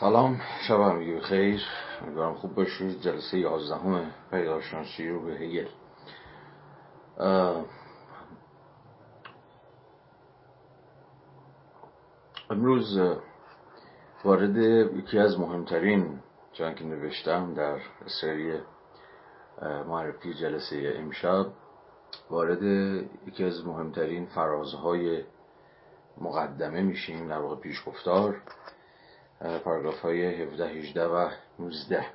سلام شب همگی خیر امیدوارم خوب باشید. جلسه یازدهم پیداشناسی رو به هگل امروز وارد یکی از مهمترین چون که نوشتم در سری معرفی جلسه امشب. وارد یکی از مهمترین فرازهای مقدمه میشیم در واقع پیشگفتار. پاراگراف های 17 18 و 19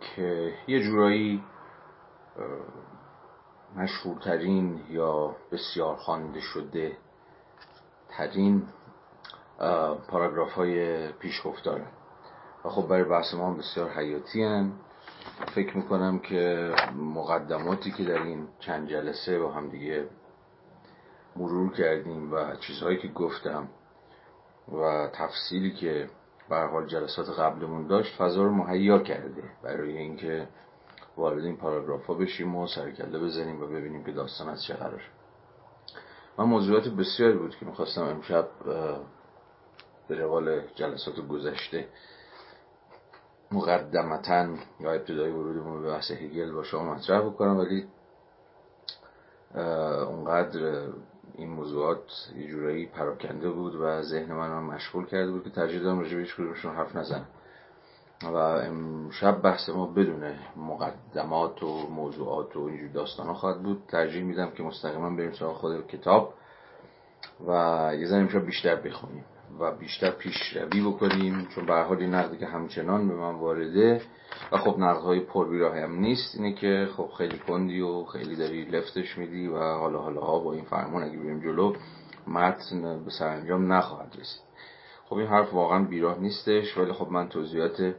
که یه جورایی مشهورترین یا بسیار خوانده شده ترین پاراگراف های پیشگفتاره و خب برای بحث ما بسیار حیاتی هن. فکر می‌کنم که مقدماتی که در این چند جلسه با هم دیگه مرور کردیم و چیزهایی که گفتم و تفصیلی که به حال جلسات قبلمون داشت فضا رو مهیا کرده. برای اینکه وارد این پاراگراف ها بشیم و سرکله بزنیم و ببینیم که داستان از چه قرار. من موضوعات بسیاری بود که می‌خواستم امشب به روال جلسات گذشته مقدمتا یا ابتدای ورودمون به بحث هگل با شما مطرح بکنم ولی اونقدر این موضوعات یه جورایی پراکنده بود و ذهن من هم مشغول کرده بود که ترجیح دادم راجع به حرف نزنم. و امشب بحث ما بدون مقدمات و موضوعات و اینجور داستان ها خواهد بود. ترجیح میدم که مستقیما بریم سراغ خود کتاب و یه ذره امشب بیشتر بخونیم. و بیشتر پیشروی بکنیم چون به حال این نقدی که همچنان به من وارده و خب نقدهای پربیراه هم نیست اینه که خب خیلی کندی و خیلی داری لفتش میدی و حالا حالا ها با این فرمان اگه بریم جلو متن به سرانجام نخواهد رسید. خب این حرف واقعا بیراه نیستش ولی خب من توضیحات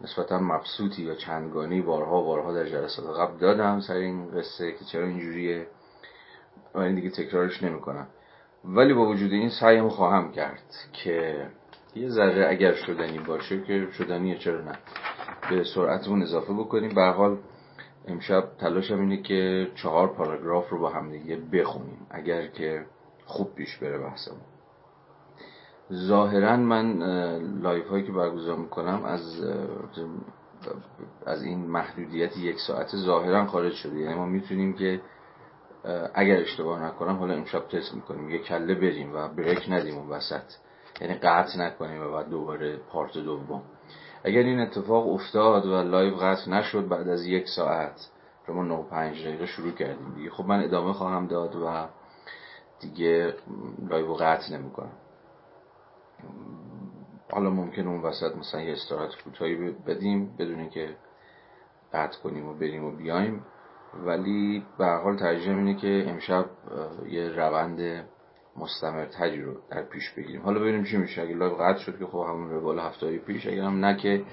نسبتا مبسوطی یا چندگانی بارها بارها در جلسات قبل دادم سر این قصه که چرا اینجوریه و این دیگه تکرارش نمی‌کنم. ولی با وجود این سعیم خواهم کرد که یه ذره اگر شدنی باشه که شدنیه چرا نه به سرعتمون اضافه بکنیم. به حال امشب تلاشم اینه که چهار پاراگراف رو با هم دیگه بخونیم اگر که خوب پیش بره بحثمون. ظاهرا من لایو هایی که برگزار می‌کنم از از این محدودیت یک ساعت ظاهرا خارج شده. یعنی ما می‌تونیم که اگر اشتباه نکنم حالا امشب تست می‌کنیم. یه کله بریم و break ندیم اون وسط. یعنی قطع نکنیم و بعد دوباره part دوم. اگر این اتفاق افتاد و لایو قطع نشد بعد از یک ساعت ما 9 و 5 دقیقه شروع کردیم دیگه. خب من ادامه خواهم داد و دیگه لایو قطع نمی‌کنم. حالا ممکنه اون وسط مثلا یه استراحت کوتاهی بدیم بدون که قطع کنیم و بریم و بیایم. ولی به حال ترجیح اینه که امشب یه روند مستمرتری رو در پیش بگیریم. حالا ببینیم چی میشه. اگه لایو قطع شد که خب همون روال هفته پیش اگر هم نه که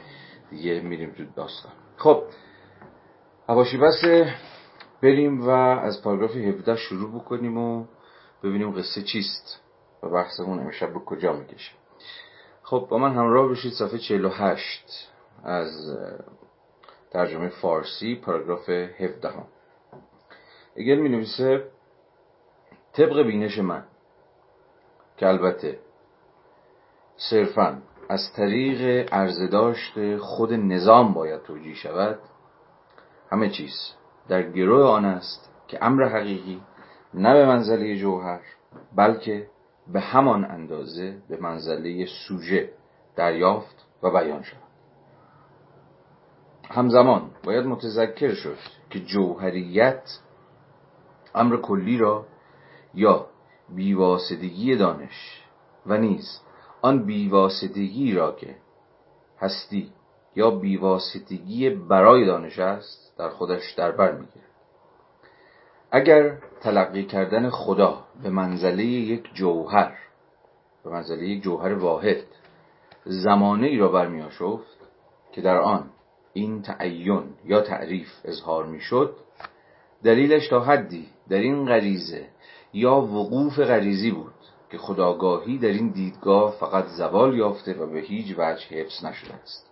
دیگه میریم تو داستان. خب هواشی بس بریم و از پاراگراف 17 شروع بکنیم و ببینیم قصه چیست و بحثمون امشب به کجا می‌کشه. خب با من همراه بشید صفحه 48 از ترجمه فارسی پاراگراف 17 هم اگر می نویسه طبق بینش من که البته صرفا از طریق عرضداشت خود نظام باید توجیه شود همه چیز در گروه آن است که امر حقیقی نه به منزله جوهر بلکه به همان اندازه به منزله سوژه دریافت و بیان شود. همزمان باید متذکر شد که جوهریت امر کلی را یا بیواسدگی دانش و نیز آن بیواسدگی را که هستی یا بیواسطگی برای دانش است در خودش در بر می‌گیرد. اگر تلقی کردن خدا به منزله یک جوهر به منزله یک جوهر واحد زمانه ای را برمی که در آن این تعین یا تعریف اظهار می‌شد دلیلش تا حدی در این غریزه یا وقوف غریزی بود که خداگاهی در این دیدگاه فقط زوال یافته و به هیچ وجه حفظ نشده است.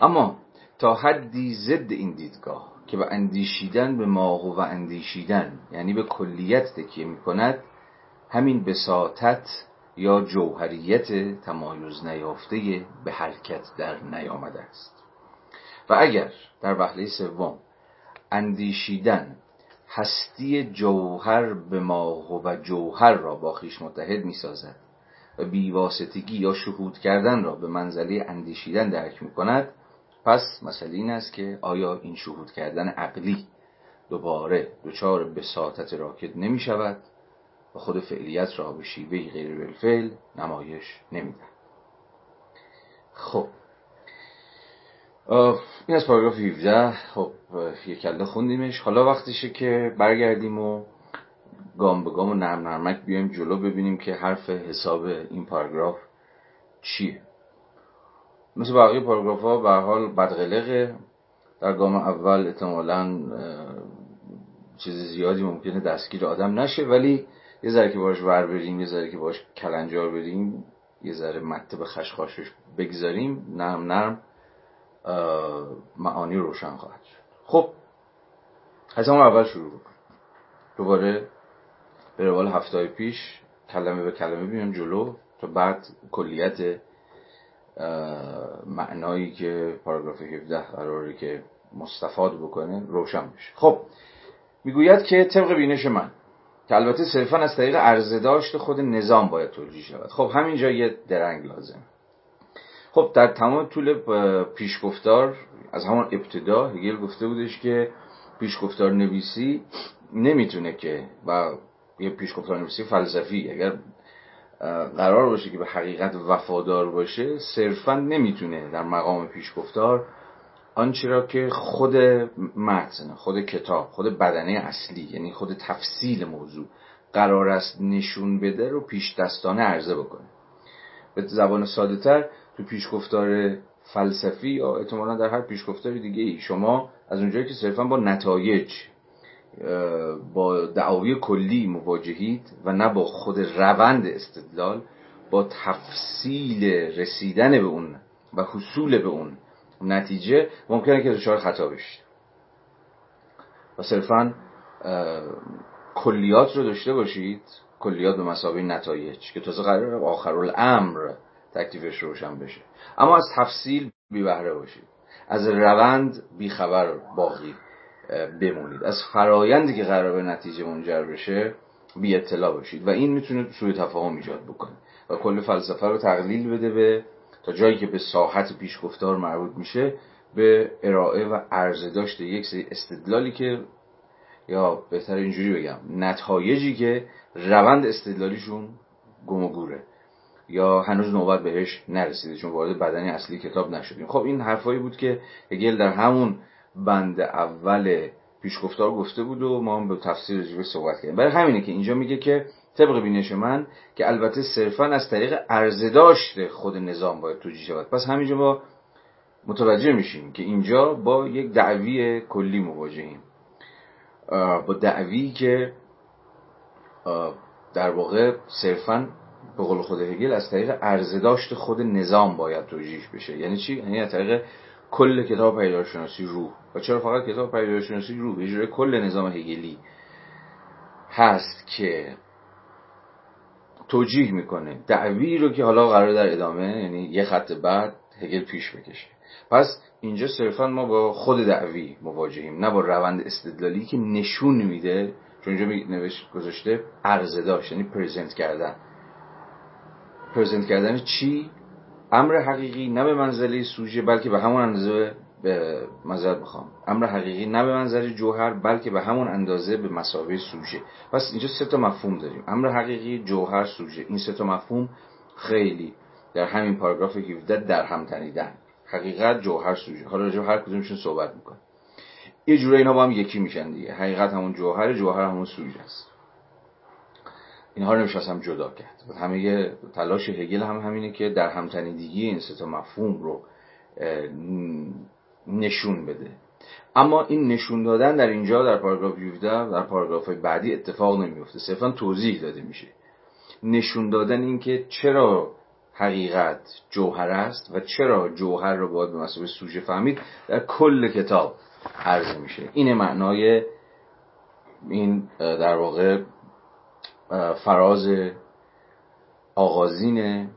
اما تا حدی ضد این دیدگاه که به اندیشیدن به ماهو و اندیشیدن یعنی به کلیت تکیه می کند همین بساطت یا جوهریت تمایز نیافته به حرکت در نیامده است. و اگر در وحله سوم اندیشیدن هستی جوهر به ماه و جوهر را با خیش متحد می سازد و بیواسطگی یا شهود کردن را به منزله اندیشیدن درک می کند پس مسئله این است که آیا این شهود کردن عقلی دوباره دچار بساطت راکد نمی شود خود فعلیت را به شیوه غیر بالفعل نمایش نمیدن. خب. این از پاراگراف 17 خب یک کله خوندیمش. حالا وقتشه که برگردیم و گام به گام و نرم نرمک بیایم جلو ببینیم که حرف حساب این پاراگراف چیه. مثل بقیه پاراگراف ها به حال بدقلقه. در گام اول احتمالا چیز زیادی ممکنه دستگیر آدم نشه ولی یه ذره که باش ور بریم یه ذره که باش کلنجار بریم یه ذره مته به خشخاشش بگذاریم نرم نرم معانی روشن خواهد شد. خب از همون اول شروع بکن دوباره به روال هفته پیش کلمه به کلمه بیام جلو تا بعد کلیت معنایی که پاراگراف 17 قراره که مستفاد بکنه روشن بشه. خب می‌گوید که طبق بینش من که البته صرفا از طریق عرضه داشت خود نظام باید توجیه شود. خب همینجا یه درنگ لازم. خب در تمام طول پیشگفتار از همون ابتدا هگل گفته بودش که پیشگفتار نویسی نمی‌تونه که و یه پیشگفتار نویسی فلسفی اگر قرار باشه که به حقیقت وفادار باشه صرفا نمی‌تونه در مقام پیشگفتار آنچه را که خود متن خود کتاب خود بدنه اصلی یعنی خود تفصیل موضوع قرار است نشون بده رو پیش دستانه عرضه بکنه. به زبان ساده تر تو پیشگفتار فلسفی یا احتمالا در هر پیشگفتار دیگه ای شما از اونجایی که صرفا با نتایج با دعاوی کلی مواجهید و نه با خود روند استدلال با تفصیل رسیدن به اون و حصول به اون نتیجه ممکنه که دچار خطا بشید. و صرفا کلیات رو داشته باشید کلیات به مسابقه نتایج که تازه قرار آخرالامر تکلیفش روشن بشه. اما از تفصیل بی بهره باشید. از روند بیخبر باقی بمونید. از فرایندی که قرار به نتیجه منجر بشه بی اطلاع باشید. و این می‌تونه سوی تفاهم ایجاد بکنه. و کل فلسفه رو تقلیل بده به تا جایی که به ساحت پیشگفتار مربوط میشه به ارائه و عرضه داشته یک سری استدلالی که یا بهتر اینجوری بگم نتایجی که روند استدلالیشون گم و گوره یا هنوز نوبت بهش نرسیده چون وارد بدنی اصلی کتاب نشدیم. خب این حرفایی بود که هگل در همون بند اول پیشگفتار گفته بود و ما هم به تفسیر رجبه صحبت کردیم. برای همینه که اینجا میگه که طبق بینش من که البته صرفا از طریق عرضه داشته خود نظام باید توجیه شود. پس همینجا ما متوجه میشیم که اینجا با یک دعوی کلی مواجهیم. با دعوی که در واقع صرفا به قول خود هگل از طریق عرضه داشت خود نظام باید توجیه بشه. یعنی چی؟ یعنی از طریق کل کتاب پیدارشناسی روح. و چرا فقط کتاب پیدارشناسی روح؟ یه کل نظام هگلی هست که توجیه می‌کنه. دعوی رو که حالا قرار در ادامه یعنی یه خط بعد هگل پیش بکشه. پس اینجا صرفا ما با خود دعوی مواجهیم نه با روند استدلالی که نشون میده چون اینجا نوشت گذاشته عرضه داشت یعنی پرزنت کردن. پرزنت کردن چی؟ امر حقیقی نه به منزله سوژه بلکه به همون اندازه به مذارت بخوام امر حقیقی نه به منظر جوهر بلکه به همون اندازه به مسابقه سوژه. پس اینجا سه تا مفهوم داریم. امر حقیقی جوهر سوژه. این سه تا مفهوم خیلی در همین پاراگراف 17 در هم تنیدن. حقیقت جوهر سوژه. حالا راجع هر کدومشون صحبت می‌کنه یه جوره اینا با هم یکی میشن دیگه. حقیقت همون جوهر جوهر همون سوژه است. اینها رو هم جدا کرد. همه تلاش هگل هم همینه که در همتنیدگی این سه تا مفهوم رو نشون بده. اما این نشون دادن در اینجا در پاراگراف 17 در پاراگراف بعدی اتفاق نمیفته صرفا توضیح داده میشه. نشون دادن اینکه چرا حقیقت جوهر است و چرا جوهر رو باید به مسابقه سوژه فهمید در کل کتاب عرضه میشه. این معنای این در واقع فراز آغازین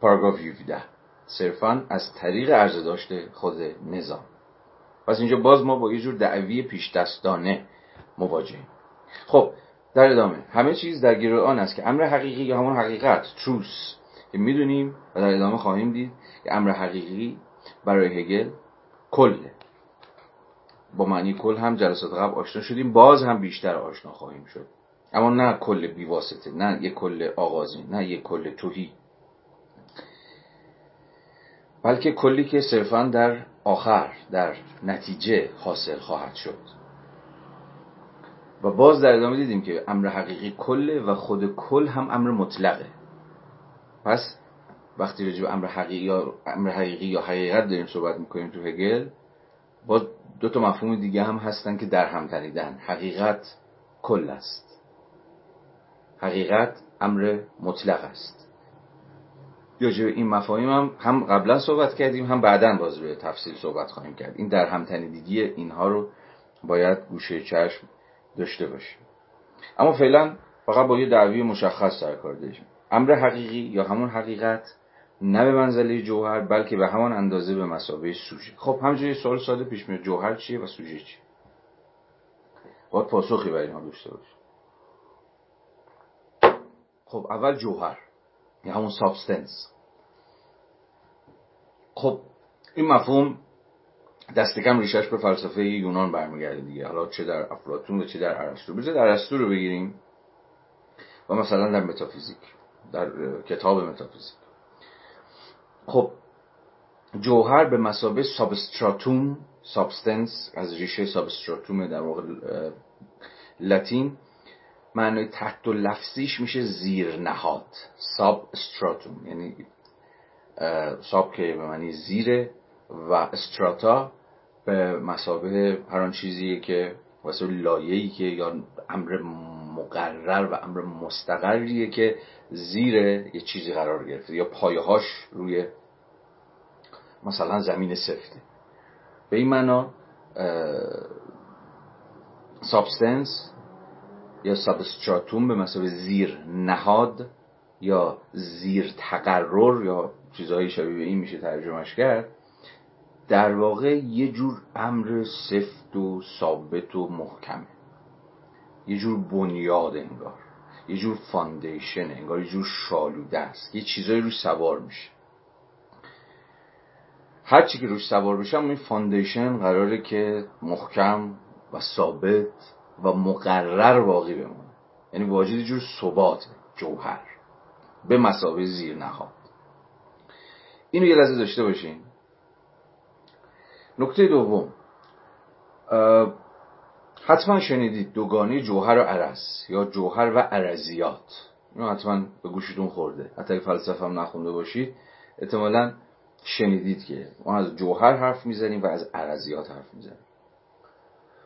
پاراگراف 17 صرفا از طریق عرض داشته خود نظام. پس اینجا باز ما با یه جور دعوی پیش دستانه مواجهیم. خب در ادامه همه چیز در گیر آن است که امر حقیقی یا همون حقیقت تروس که می‌دونیم و در ادامه خواهیم دید که امر حقیقی برای هگل کله. با معنی کل هم جلسات قبل آشنا شدیم باز هم بیشتر آشنا خواهیم شد. اما نه کل بیواسطه نه یک کل آغازی نه یک کل توهی. بلکه کلی که صرفا در آخر در نتیجه حاصل خواهد شد. و باز در ادامه دیدیم که امر حقیقی کله و خود کل هم امر مطلقه. پس وقتی رجوع امر حقیقی یا امر حقیقی یا حقیقت داریم صحبت می‌کنیم تو هگل باز دو تا مفهوم دیگه هم هستن که در هم تنیدن حقیقت کل است. حقیقت امر مطلق است. راجع این مفاهیم هم هم قبلا صحبت کردیم هم بعدا باز به تفصیل صحبت خواهیم کرد. این در هم تنیدگی اینها رو باید گوشه چشم داشته باشیم. اما فعلا فقط با یه دعوی مشخص سر کار داشتیم امر حقیقی یا همون حقیقت نه به منزله جوهر بلکه به همان اندازه به مسابه سوژه. خب همینجوری سوال ساده پیش میاد. جوهر چیه و سوژه چیه؟ باید پاسخی برای ما داشته باشیم. خب اول جوهر یا همون substance. خب این مفهوم دست کم ریشش به فلسفه یونان برمیگرده دیگه. حالا چه در افلاطون و چه در ارسطو. بذار در ارسطو رو بگیریم و مثلا در متافیزیک در کتاب متافیزیک. خب جوهر به مثابه substratum substance از ریشه substratum در واقع لاتین معنای تحت و لفظیش میشه زیر نهاد ساب استراتوم یعنی ساب که به معنی زیره و استراتا به مسابه هر آن چیزیه که واسه لایه‌ای که یا امر مقرر و امر مستقریه که زیر یه چیزی قرار گرفته یا پایهاش روی مثلا زمین سفته. به این معنا substance یا substratum به مثابه زیر نهاد یا زیر تقرر یا چیزهایی شبیه به این میشه ترجمهش کرد در واقع یه جور امر سفت و ثابت و محکمه. یه جور بنیاد انگار یه جور foundation انگار یه جور شالوده است. یه چیزایی روش سوار میشه. هر چی که روش سوار بشه این فاندیشن قراره که محکم و ثابت و مقرر باقی بمونه. یعنی واجد جور ثبات جوهر. به مسابه زیر نهاد اینو یه لحظه داشته باشین. نکته دوم. حتما شنیدید دوگانه جوهر و عرض یا جوهر و عرضیات. اینو حتما به گوشتون خورده. حتی فلسفه هم نخونده باشید احتمالا شنیدید که ما از جوهر حرف می‌زنیم و از عرضیات حرف می‌زنیم.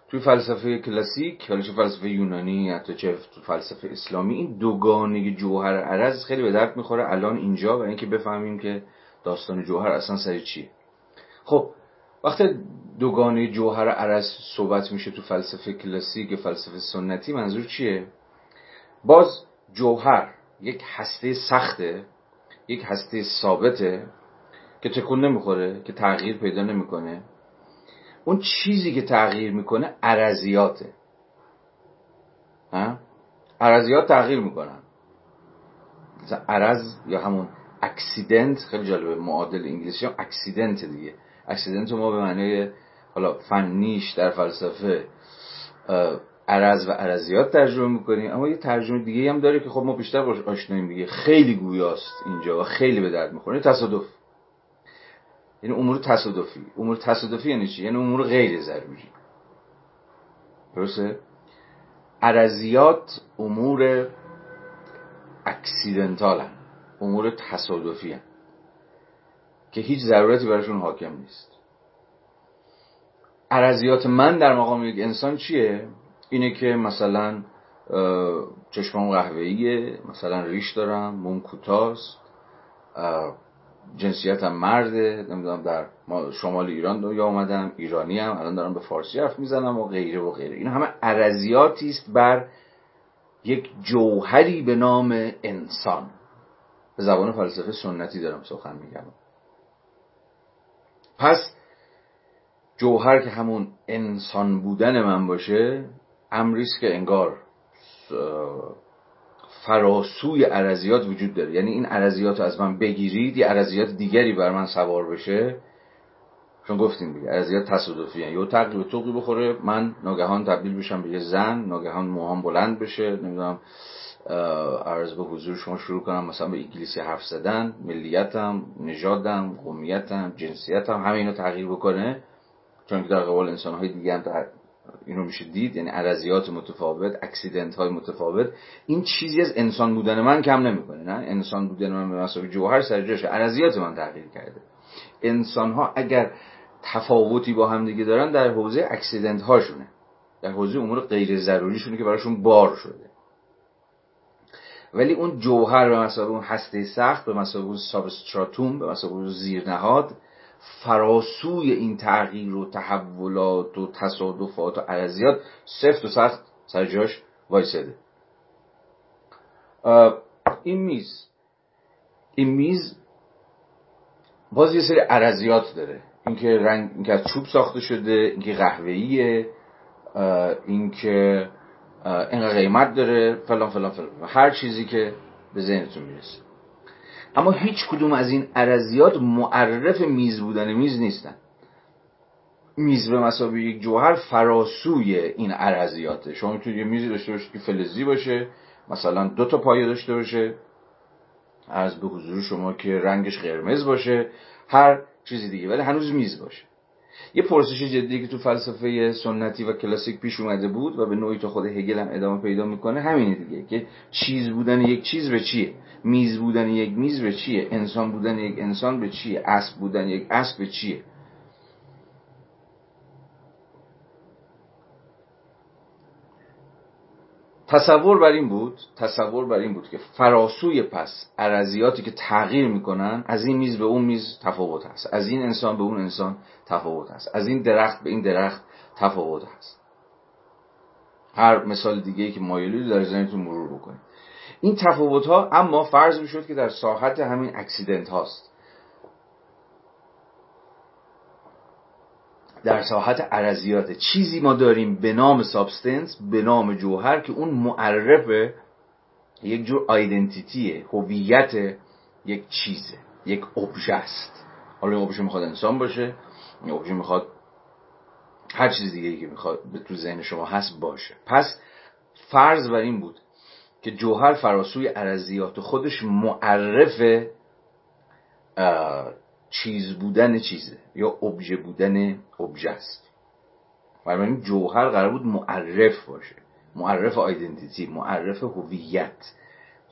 توی فلسفه کلاسیک حالا چه فلسفه یونانی حتی چه فلسفه اسلامی این دوگانه جوهر عرض خیلی به درد می‌خوره. الان اینجا و اینکه بفهمیم که داستان جوهر اصلا سر چیه خب وقتی دوگانه جوهر عرض صحبت میشه تو فلسفه کلاسیک فلسفه سنتی منظور چیه؟ باز جوهر یک هسته سخته یک هسته ثابته که تکون نمی‌خوره که تغییر پیدا نمی‌کنه. اون چیزی که تغییر می‌کنه عرضیاته. عرضیات تغییر می‌کنن. مثلا عرض یا همون accident خیلی جالبه معادل انگلیسی هم accident دیگه. accident ما به معنی حالا فنیش در فلسفه عرض و عرضیات ترجمه می‌کنیم اما یه ترجمه دیگه هم داره که خب ما بیشتر باش آشناییم دیگه. خیلی گویاست اینجا و خیلی به درد می‌خوره. تصادف. یعنی امور تصادفی. امور تصادفی یعنی چی؟ یعنی امور غیر ضروری. درسته؟ عرضیات امور اکسیدنتال هم. امور تصادفی هم. که هیچ ضرورتی براشون حاکم نیست. عرضیات من در مقام یک انسان چیه؟ اینه که مثلا چشمام قهوه‌ایه مثلا ریش دارم موم کوتاست جنسیتم مرده نمی‌دونم در شمال ایران دنیا آمدم ایرانی هم الان دارم به فارسی حرف می‌زنم و غیره و غیره. این همه عرضیاتی است بر یک جوهری به نام انسان. به زبان فلسفه سنتی دارم سخن میگم. پس جوهر که همون انسان بودن من باشه امریست که انگار فراسوی عرضیات وجود داره. یعنی این عرضیات رو از من بگیرید یه عرضیات دیگری بر من سوار بشه. چون گفتیم دیگه عرضیات تصادفی یه یا تقریب توقی بخوره من ناگهان تبدیل بشم به یه زن ناگهان موهام بلند بشه نمی‌دونم عرض به حضور شما شروع کنم. مثلا به انگلیسی حرف زدن ملیتم نژادم قومیتم جنسیتم همه اینو تغییر بکنه. چون که در قبال انسان های دیگه هم اینو میشه دید یعنی عرضیات متفاوت اکسیدنت های متفاوت. این چیزی از انسان بودن من کم نمی‌کنه نه؟ انسان بودن من به مسابقه جوهر سر جاشه عرضیات من تغییر کرده. انسان ها اگر تفاوتی با هم دیگه دارن در حوزه اکسیدنت هاشونه در حوزه امور غیر ضروریشونه که براشون بار شده. ولی اون جوهر به مسابقه اون هسته سخت به مسابقه اون سابستراتوم به مسابقه اون زیرنهاد فراسوی این تغییر و تحولات و تصادفات و عرضیات سفت و سخت سر جاش وایسده این میز این میز باز یه سری عرضیات داره. اینکه رنگ اینکه از چوب ساخته شده اینکه قهوه‌ایه اینکه اینقدر قیمت داره فلان فلان فلان. هر چیزی که به ذهنتون می‌رسه. اما هیچ کدوم از این عرضیات معرف میز بودن میز نیستن. میز به مسابقه یک جوهر فراسوی این عرضیاته شما می‌تونید یه میزی داشته باشید که فلزی باشه مثلا دو تا پایه داشته باشه. از به حضور شما که رنگش قرمز باشه. هر چیزی دیگه. ولی هنوز میز باشه. یه پرسش جدی که تو فلسفه سنتی و کلاسیک پیش اومده بود و به نوعی تو خود هگل هم ادامه پیدا می‌کنه همینه دیگه که چیز بودن یک چیز به چیه؟ میز بودن یک میز به چیه؟ انسان بودن یک انسان به چیه؟ اسب بودن یک اسب به چیه؟ تصور بر این بود تصور بر این بود که فراسوی پس عرضیاتی که تغییر می‌کنن از این میز به اون میز تفاوت هست. از این انسان به اون انسان تفاوت هست. از این درخت به این درخت تفاوت هست. هر مثال دیگه که مایلی در ذهنتون مرور بکنید. این تفاوت ها اما فرض می‌شد که در ساحت همین accident هاست. در ساحت عرضیات چیزی ما داریم به نام substance به نام جوهر که اون معرف یک جور identity ه هویت یک چیزه یک ابژه است. حالا این ابژه می‌خواد انسان باشه. ابژه می‌خواد هر چیز دیگه که می‌خواد تو ذهن شما هست باشه. پس فرض بر این بود که جوهر فراسوی عرضیات خودش معرف چیز بودن چیزه یا ابژه بودن ابژه است. بنابراین جوهر قرار بود معرف باشه. معرف آیدنتیتی معرف هویت.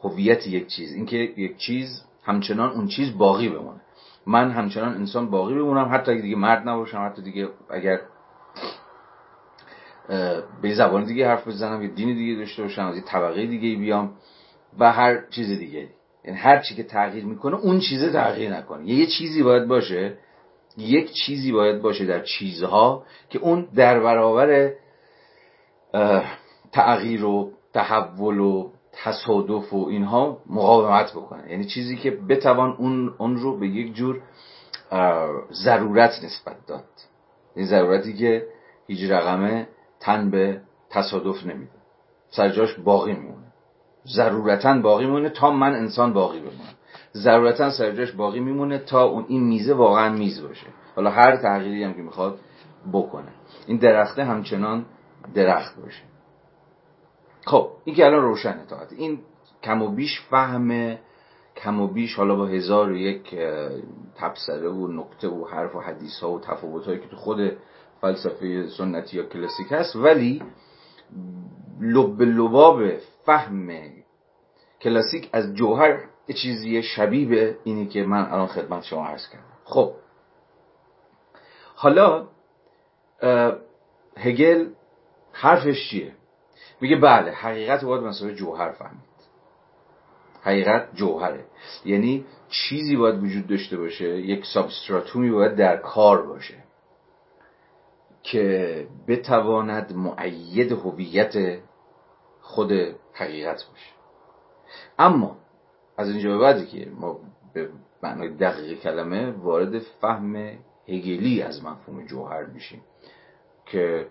هویت یک چیز. اینکه یک چیز همچنان اون چیز باقی بمونه. من همچنان انسان باقی بمونم حتی اگه دیگه مرد نباشم حتی دیگه اگر به زبان دیگه حرف بزنم یه دین دیگه داشته باشم از یه طبقه دیگه بیام و هر چیز دیگه. یعنی هر چی که تغییر می‌کنه اون چیزه تغییر نکنه. یه چیزی باید باشه یک چیزی باید باشه در چیزها که اون در برابر تغییر و تحول و تصادف و اینها مقاومت بکنه. یعنی چیزی که بتوان اون, اون رو به یک جور ضرورت نسبت داد. این ضرورتی که هیچ رقمه تن به تصادف نمیده. سرجاش باقی میمونه. ضرورتا باقی میمونه تا من انسان باقی بمونم. ضرورتا سرجاش باقی میمونه تا اون این میزه واقعا میز باشه. حالا هر تغییری هم که می‌خواد بکنه. این درخته همچنان درخت باشه. خب این که الان روشنه تا این کم و بیش فهم کم و بیش حالا با هزار و یک تبصره و نکته و حرف و حدیث ها و تفاوت هایی که تو خود فلسفه سنتی یا کلاسیک هست. ولی لب لباب فهم کلاسیک از جوهر چیزی شبیه به اینی که من الان خدمت شما عرض کردم. خب. حالا هگل حرفش چیه؟ میگه بله حقیقت باید مسئله جوهر فهمید. حقیقت جوهره. یعنی چیزی باید وجود داشته باشه یک سابستراتومی باید در کار باشه که بتواند معید هویت خود حقیقت باشه. اما از اینجا به بعدی که ما به معنای دقیق کلمه وارد فهم هگلی از مفهوم جوهر میشیم که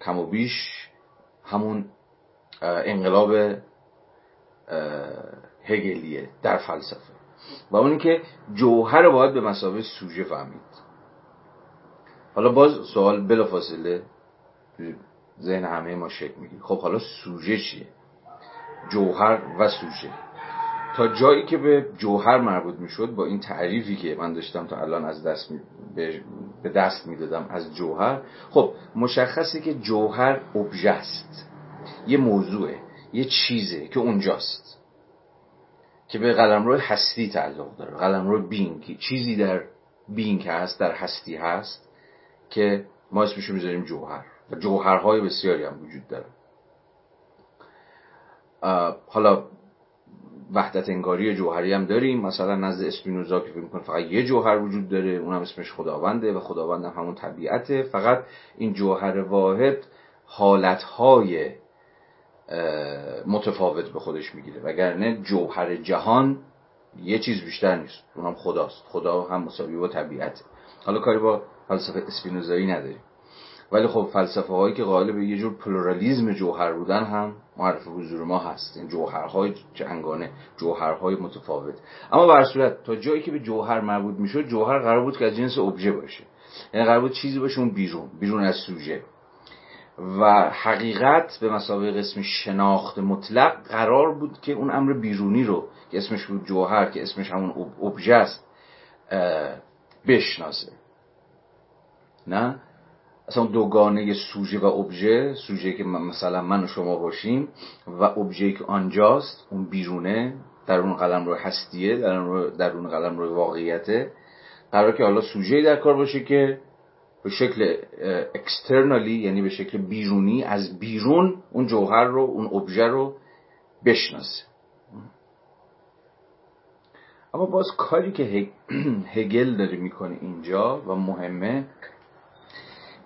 کم و بیش همون انقلاب هگلیه در فلسفه. و اون که جوهر رو باید به مسابقه سوژه فهمید. حالا باز سوال بلافاصله ذهن همه ما شکل می‌گیره. خب حالا سوژه چیه؟ جوهر و سوژه. تا جایی که به جوهر مربوط می‌شد با این تعریفی که من داشتم تا الان از دست. به دست می‌دادم از جوهر خب مشخصه که جوهر ابژه است. یه موضوعه یه چیزه که اونجاست که به قلمرو هستی تعلق داره قلمرو بینگ چیزی در بینگ هست در هستی هست که ما اسمشو می‌ذاریم جوهر و جوهرهای بسیاری هم وجود داره. حالا وحدت انگاری جوهری هم داریم مثلا نزد اسپینوزا که فکر فقط یه جوهر وجود داره اونم اسمش خداونده و خداوند هم همون طبیعته. فقط این جوهر واحد حالتهای متفاوت به خودش می‌گیره. وگرنه جوهر جهان یه چیز بیشتر نیست. اونم خداست. خدا هم مساوی با طبیعته. حالا کاری با فلسفه اسپینوزایی نداریم. ولی خب فلسفه هایی که غالب به یه جور پلورالیزم جوهر بودن هم معرف حضور ما هست. این جوهرهای جنگانه جوهرهای متفاوت. اما بر صورت تا جایی که به جوهر مربوط می‌شد جوهر قرار بود که از جنس ابژه باشه. یعنی قرار بود چیزی باشه اون بیرون بیرون از سوژه. و حقیقت به مسابقه قسم شناخت مطلق قرار بود که اون امر بیرونی رو که اسمش بود جوهر که اسمش همون ابژه است بشناسه. نه؟ اصلا دوگانه سوژه و ابژه سوژه که مثلا من و شما باشیم و ابژه که آنجاست اون بیرونه در اون قلم رو هستیه در اون, قلم رو واقعیته. قرار که حالا سوژه در کار باشه که به شکل اکسترنالی یعنی به شکل بیرونی از بیرون اون جوهر رو اون ابژه رو بشناسه اما باز کاری که هگل داره می‌کنه اینجا و مهمه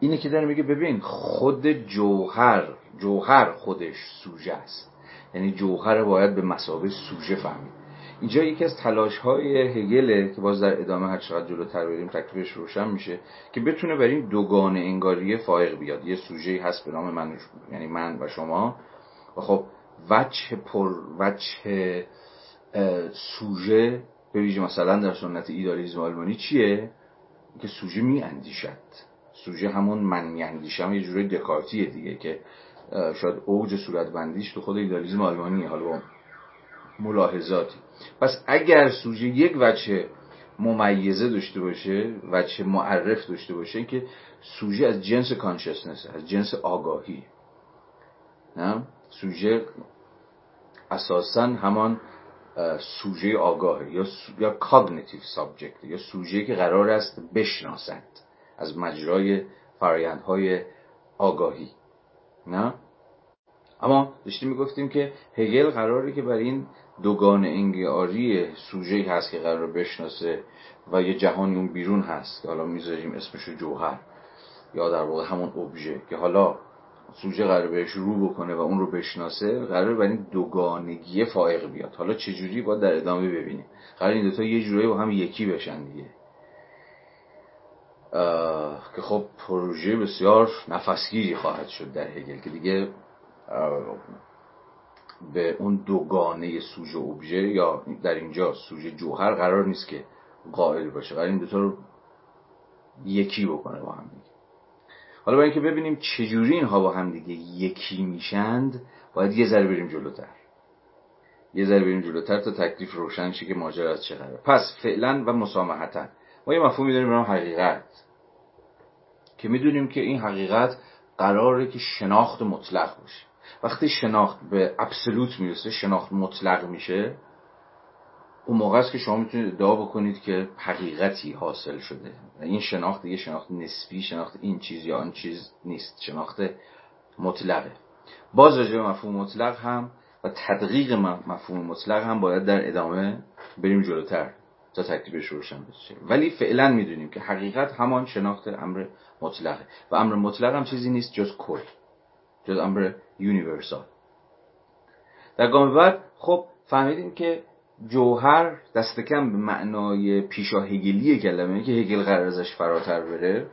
اینه که داره میگه ببین خود جوهر جوهر خودش سوژه است. یعنی جوهر باید به مسابه سوژه فهمید. اینجا یکی از تلاش های هگله که باز در ادامه هر چقدر جلوتر بریم تکلیفش روشن میشه که بتونه بر این دوگان انگاری فائق بیاد. یه سوژه هست به نام من یعنی من و شما. و خب وجه پر وجه سوژه به ویژه مثلا در سنت ایدالیسم آلمانی چیه؟ که سوژه می اندیشد سوژه همون من میاندیشم هم یه جوری دکارتیه دیگه که شاید اوج صورت بندیش تو خود ایدالیزم آلمانیه. حالا ملاحظاتی. پس اگر سوژه یک وجه ممیزه داشته باشه وجه معرف داشته باشه که سوژه از جنس consciousness از جنس آگاهی نه؟ سوژه اساسا همان سوژه آگاهه یا یا cognitive subject یا سوژه که قرار است بشناسد از مجرای فرایندهای آگاهی نه؟ اما داشتیم می‌گفتیم که هگل قراره که بر این دوگان انگاری سوژه هست که قرار بشناسه و یه جهانی اون بیرون هست که حالا می‌ذاریم اسمشو جوهر یا در واقع همون ابژه که حالا سوژه قرار بهش رو بکنه و اون رو بشناسه قرار بر این دوگانگی فائق بیاد. حالا چجوری باید در ادامه ببینیم. قرار این دوتا یه جورایی با هم یکی بشن دیگه. که خب پروژه بسیار نفسگیری خواهد شد در هگل که دیگه به اون دوگانه سوژه ابژه یا در اینجا سوژه جوهر قرار نیست که قائل باشه قرار این دوتا رو یکی بکنه با هم دیگه. حالا برای اینکه ببینیم چجوری اینها با هم دیگه یکی میشند باید یه ذره بریم جلوتر. یه ذره بریم جلوتر تا تکلیف روشن شه که ماجرا از چه پس فعلا و مسامحتا. ما یه مفهومی داریم به حقیقت که می‌دونیم که این حقیقت قراره که شناخت مطلق باشه. وقتی شناخت به ابسولوت می‌رسه شناخت مطلق میشه اون موقع است که شما می‌تونید ادعا بکنید که حقیقتی حاصل شده. این شناخت دیگه شناخت نسبی شناخت این چیز یا آن چیز نیست. شناخت مطلقه. باز راجع به مفهوم مطلق هم و تدقیق مفهوم مطلق هم باید در ادامه بریم جلوتر تا تکلیفش روشن بشه. ولی فعلا می‌دونیم که حقیقت همان شناخت امر مطلقه. و امر مطلق هم چیزی نیست جز کل. جز امر یونیورسال در گام بعد خب فهمیدیم که جوهر دست کم به معنای پیشا هگلی کلمه که هگل قرار ازش فراتر بره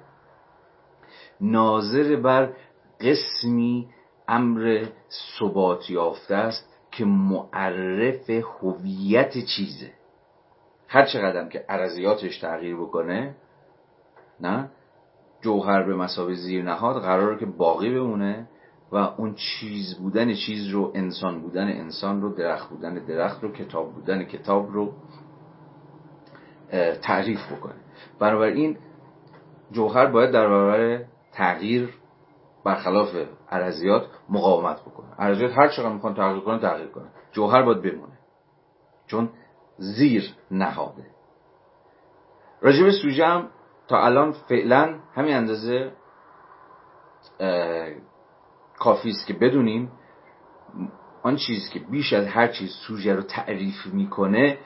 ناظر بر قسمی امر ثبات یافته است که معرف هویت چیزه. هر چقدر که عرضیاتش تغییر بکنه نه؟ جوهر به مسابه زیر نهاد قراره که باقی بمونه. و اون چیز بودن چیز رو انسان بودن انسان رو درخت بودن درخت رو کتاب بودن کتاب رو تعریف بکنه. بنابراین جوهر باید در برابر تغییر برخلاف عرضیات مقاومت بکنه. عرضیات هر چقدر می‌خوان تغییر کنه تغییر کنه جوهر باید بمونه. چون زیر نهاده. راجب سوژه هم تا الان فعلا همین اندازه کافی است که بدونیم آن چیزی که بیش از هر چیز سوژه رو تعریف می‌کنه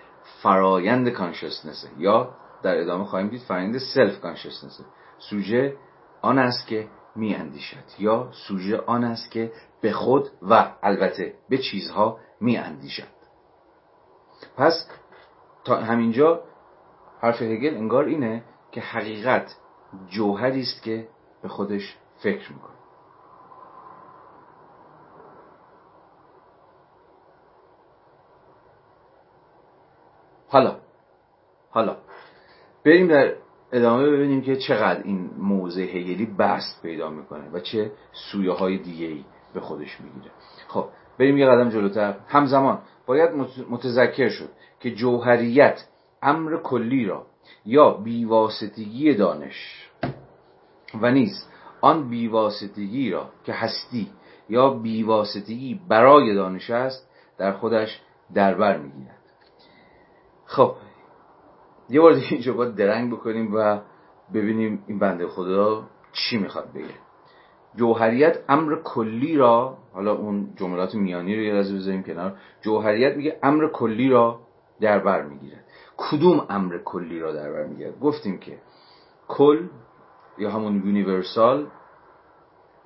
فرایند کانشسنسه یا در ادامه خواهیم دید فرایند سلف کانشسنسه سوژه آن است که می اندیشد یا سوژه آن است که به خود و البته به چیزها می اندیشد پس تا همینجا حرف هگل انگار اینه که حقیقت جوهری است که به خودش فکر می‌کنه. حالا حالا. بریم در ادامه ببینیم که چقدر این موضع هگلی بست پیدا می‌کنه و چه سویه های دیگه ای به خودش می‌گیره. خب بریم یه قدم جلوتر. همزمان باید متذکر شد که جوهریت امر کلی را یا بیواسطگی دانش و نیز آن بیواسطگی را که هستی یا بیواسطگی برای دانش است در خودش دربر می‌گیرد. خب یه بار دیگه اینجا باید درنگ بکنیم و ببینیم این بنده خدا چی می‌خواد بگه. جوهریت امر کلی را حالا اون جملات میانی رو یه لحظه بذاریم کنار. جوهریت میگه امر کلی را در بر می‌گیره کدوم امر کلی را در بر می‌گیره گفتیم که کل یا همون یونیورسال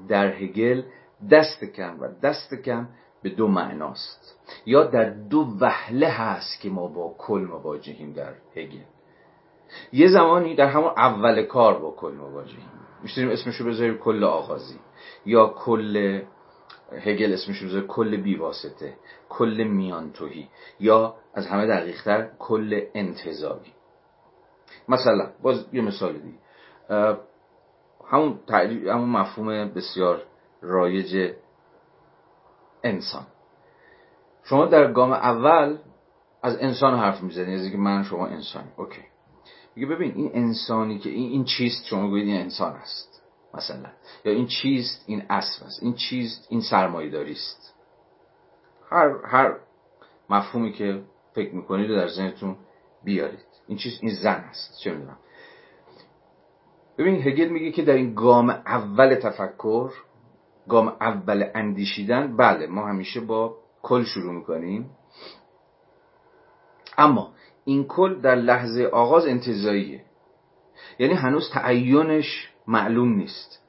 در هگل دست کم و دست کم به دو معناست. یا در دو وحله هست که ما با کل مواجهیم در هگل. یه زمانی در همون اول کار با کل مواجهیم. میشتریم اسمشو بذاریم کل آغازی. یا کل هگل اسمشو بذاریم کل بیواسطه کل میانتوهی. یا از همه دقیقتر کل انتظاری مثلا باز یه مثال دیگه. همون, همون مفهوم بسیار رایج انسان. شما در گام اول از انسان حرف می‌زنید از اینکه من شما انسانی. اوکی. میگه ببین این انسانی که این, این چیست؟ شما گویید این انسان است مثلا. یا این چیست؟ این اسب است. این چیست؟ این سرمایه‌داری است. هر هر مفهومی که فکر می‌کنید در ذهنتون بیارید. این چیز این زن است. چه می‌دونم. ببین هگل میگه که در این گام اول تفکر گام اول اندیشیدن بله ما همیشه با کل شروع می‌کنیم. اما این کل در لحظه آغاز انتظاییه یعنی هنوز تعینش معلوم نیست.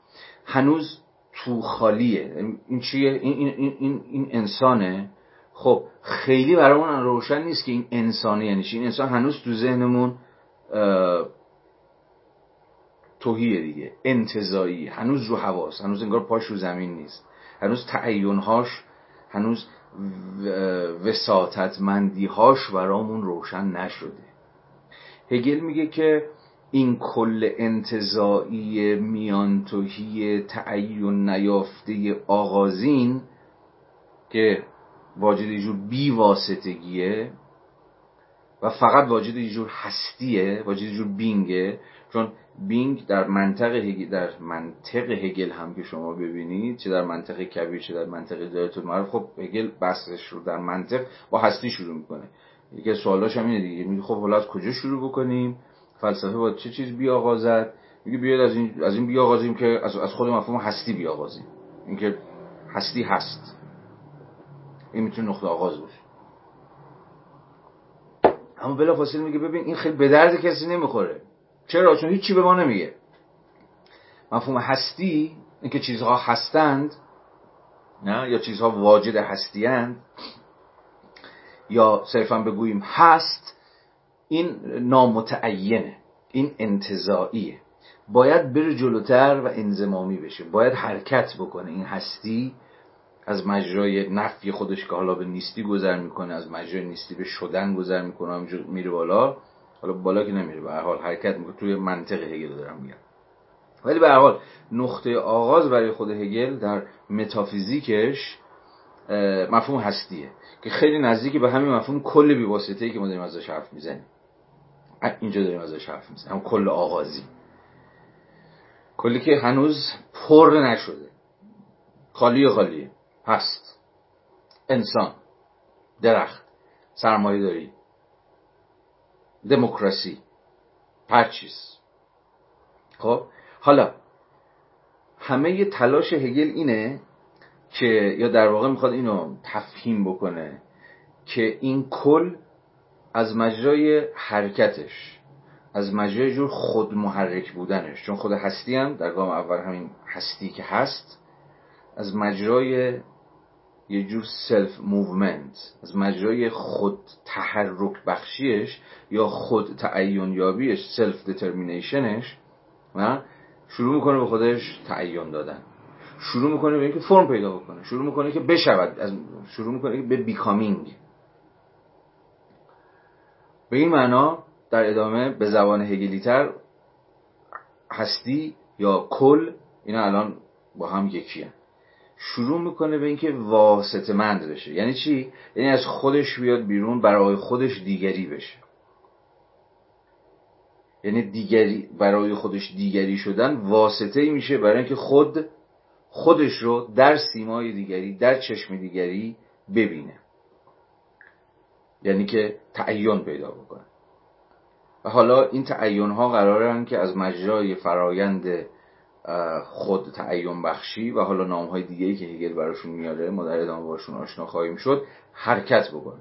هنوز تو خالیه. این چیه؟ این, این, این, این انسانه. خب خیلی برامون روشن نیست که این انسانه یعنی چی. این انسان هنوز تو ذهنمون توهیه دیگه. انتظایی هنوز رو حواس. هنوز انگار پاش رو زمین نیست. هنوز تعینهاش هنوز وساطتمندیهاش برامون روشن نشده. هگل میگه که این کل انتظایی میانتوهی تعین نیافته آغازین که واجد یه جور بیواسطگیه و فقط واجد یه جور هستیه واجد یه جور بینگه. چون بینگ در منطق هگل در منطق هگل هم که شما ببینید چه در منطق کبیر چه در منطق دایره معرف خب هگل بحثش رو در منطق با هستی شروع می‌کنه. یکی از سوالاش هم اینه دیگه. میگه خب حالا از کجا شروع بکنیم؟ فلسفه با چه چیز بیاغازد میگه بیاید از این از این بیاغازیم که از از خود مفهوم هستی بیاغازیم اینکه هستی هست. این می‌تونه نقطه آغاز باشه. اما بلافاصله میگه ببین این خیلی به درد کسی نمی‌خوره. چرا؟ چون هیچی به ما نمیگه. مفهوم هستی اینکه چیزها هستند نه؟ یا چیزها واجد هستیند یا صرفا بگوییم هست این نامتعینه این انتظاییه باید بره جلوتر و انزمامی بشه. باید حرکت بکنه. این هستی از مجرای نفی خودش که حالا به نیستی گذر می‌کنه از مجرای نیستی به شدن گذر می‌کنه همینجور میره بالا. حالا بالا که نمیره. به حال حرکت می‌کنه. توی منطق هگل دارم میگم. ولی به حال نقطه آغاز برای خود هگل در متافیزیکش مفهوم هستیه. که خیلی نزدیک به همین مفهوم کل بیواسطه ای که ما داریم ازش حرف می‌زنیم. اینجا داریم ازش حرف می‌زنیم. هم کل آغازی. کلی که هنوز پر نشده. خالی خالی هست انسان. درخت. سرمایه داری دموکراسی. هر چیز خب حالا همه تلاش هگل اینه که یا در واقع می‌خواد اینو تفهیم بکنه که این کل از مجرای حرکتش از مجرای جور خود محرک بودنش چون خود هستی هم در گام اول همین هستی که هست از مجرای یه جور self movement از مجرای خود تحرک بخشیش یا خود تعین یابیش self determination ش شروع می‌کنه به خودش تعین دادن. شروع می‌کنه به اینکه form پیدا بکنه. شروع می‌کنه که بشود. از شروع می‌کنه به becoming به این معنا در ادامه به زبان هگلیتر هستی یا کل اینا الان با هم یکی هم. شروع می‌کنه به اینکه واسطه مند بشه. یعنی چی؟ یعنی از خودش بیاد بیرون برای خودش دیگری بشه. یعنی دیگری برای خودش دیگری شدن واسطه ای میشه برای اینکه خود خودش رو در سیمای دیگری در چشم دیگری ببینه. یعنی که تعین پیدا بکنه. و حالا این تعین ها قرارن که از مجرای فرایند خود تعین بخشی و حالا نام های دیگه که هگل براشون میاره ما در ادامه باشون آشنا خواهیم شد حرکت بکنه.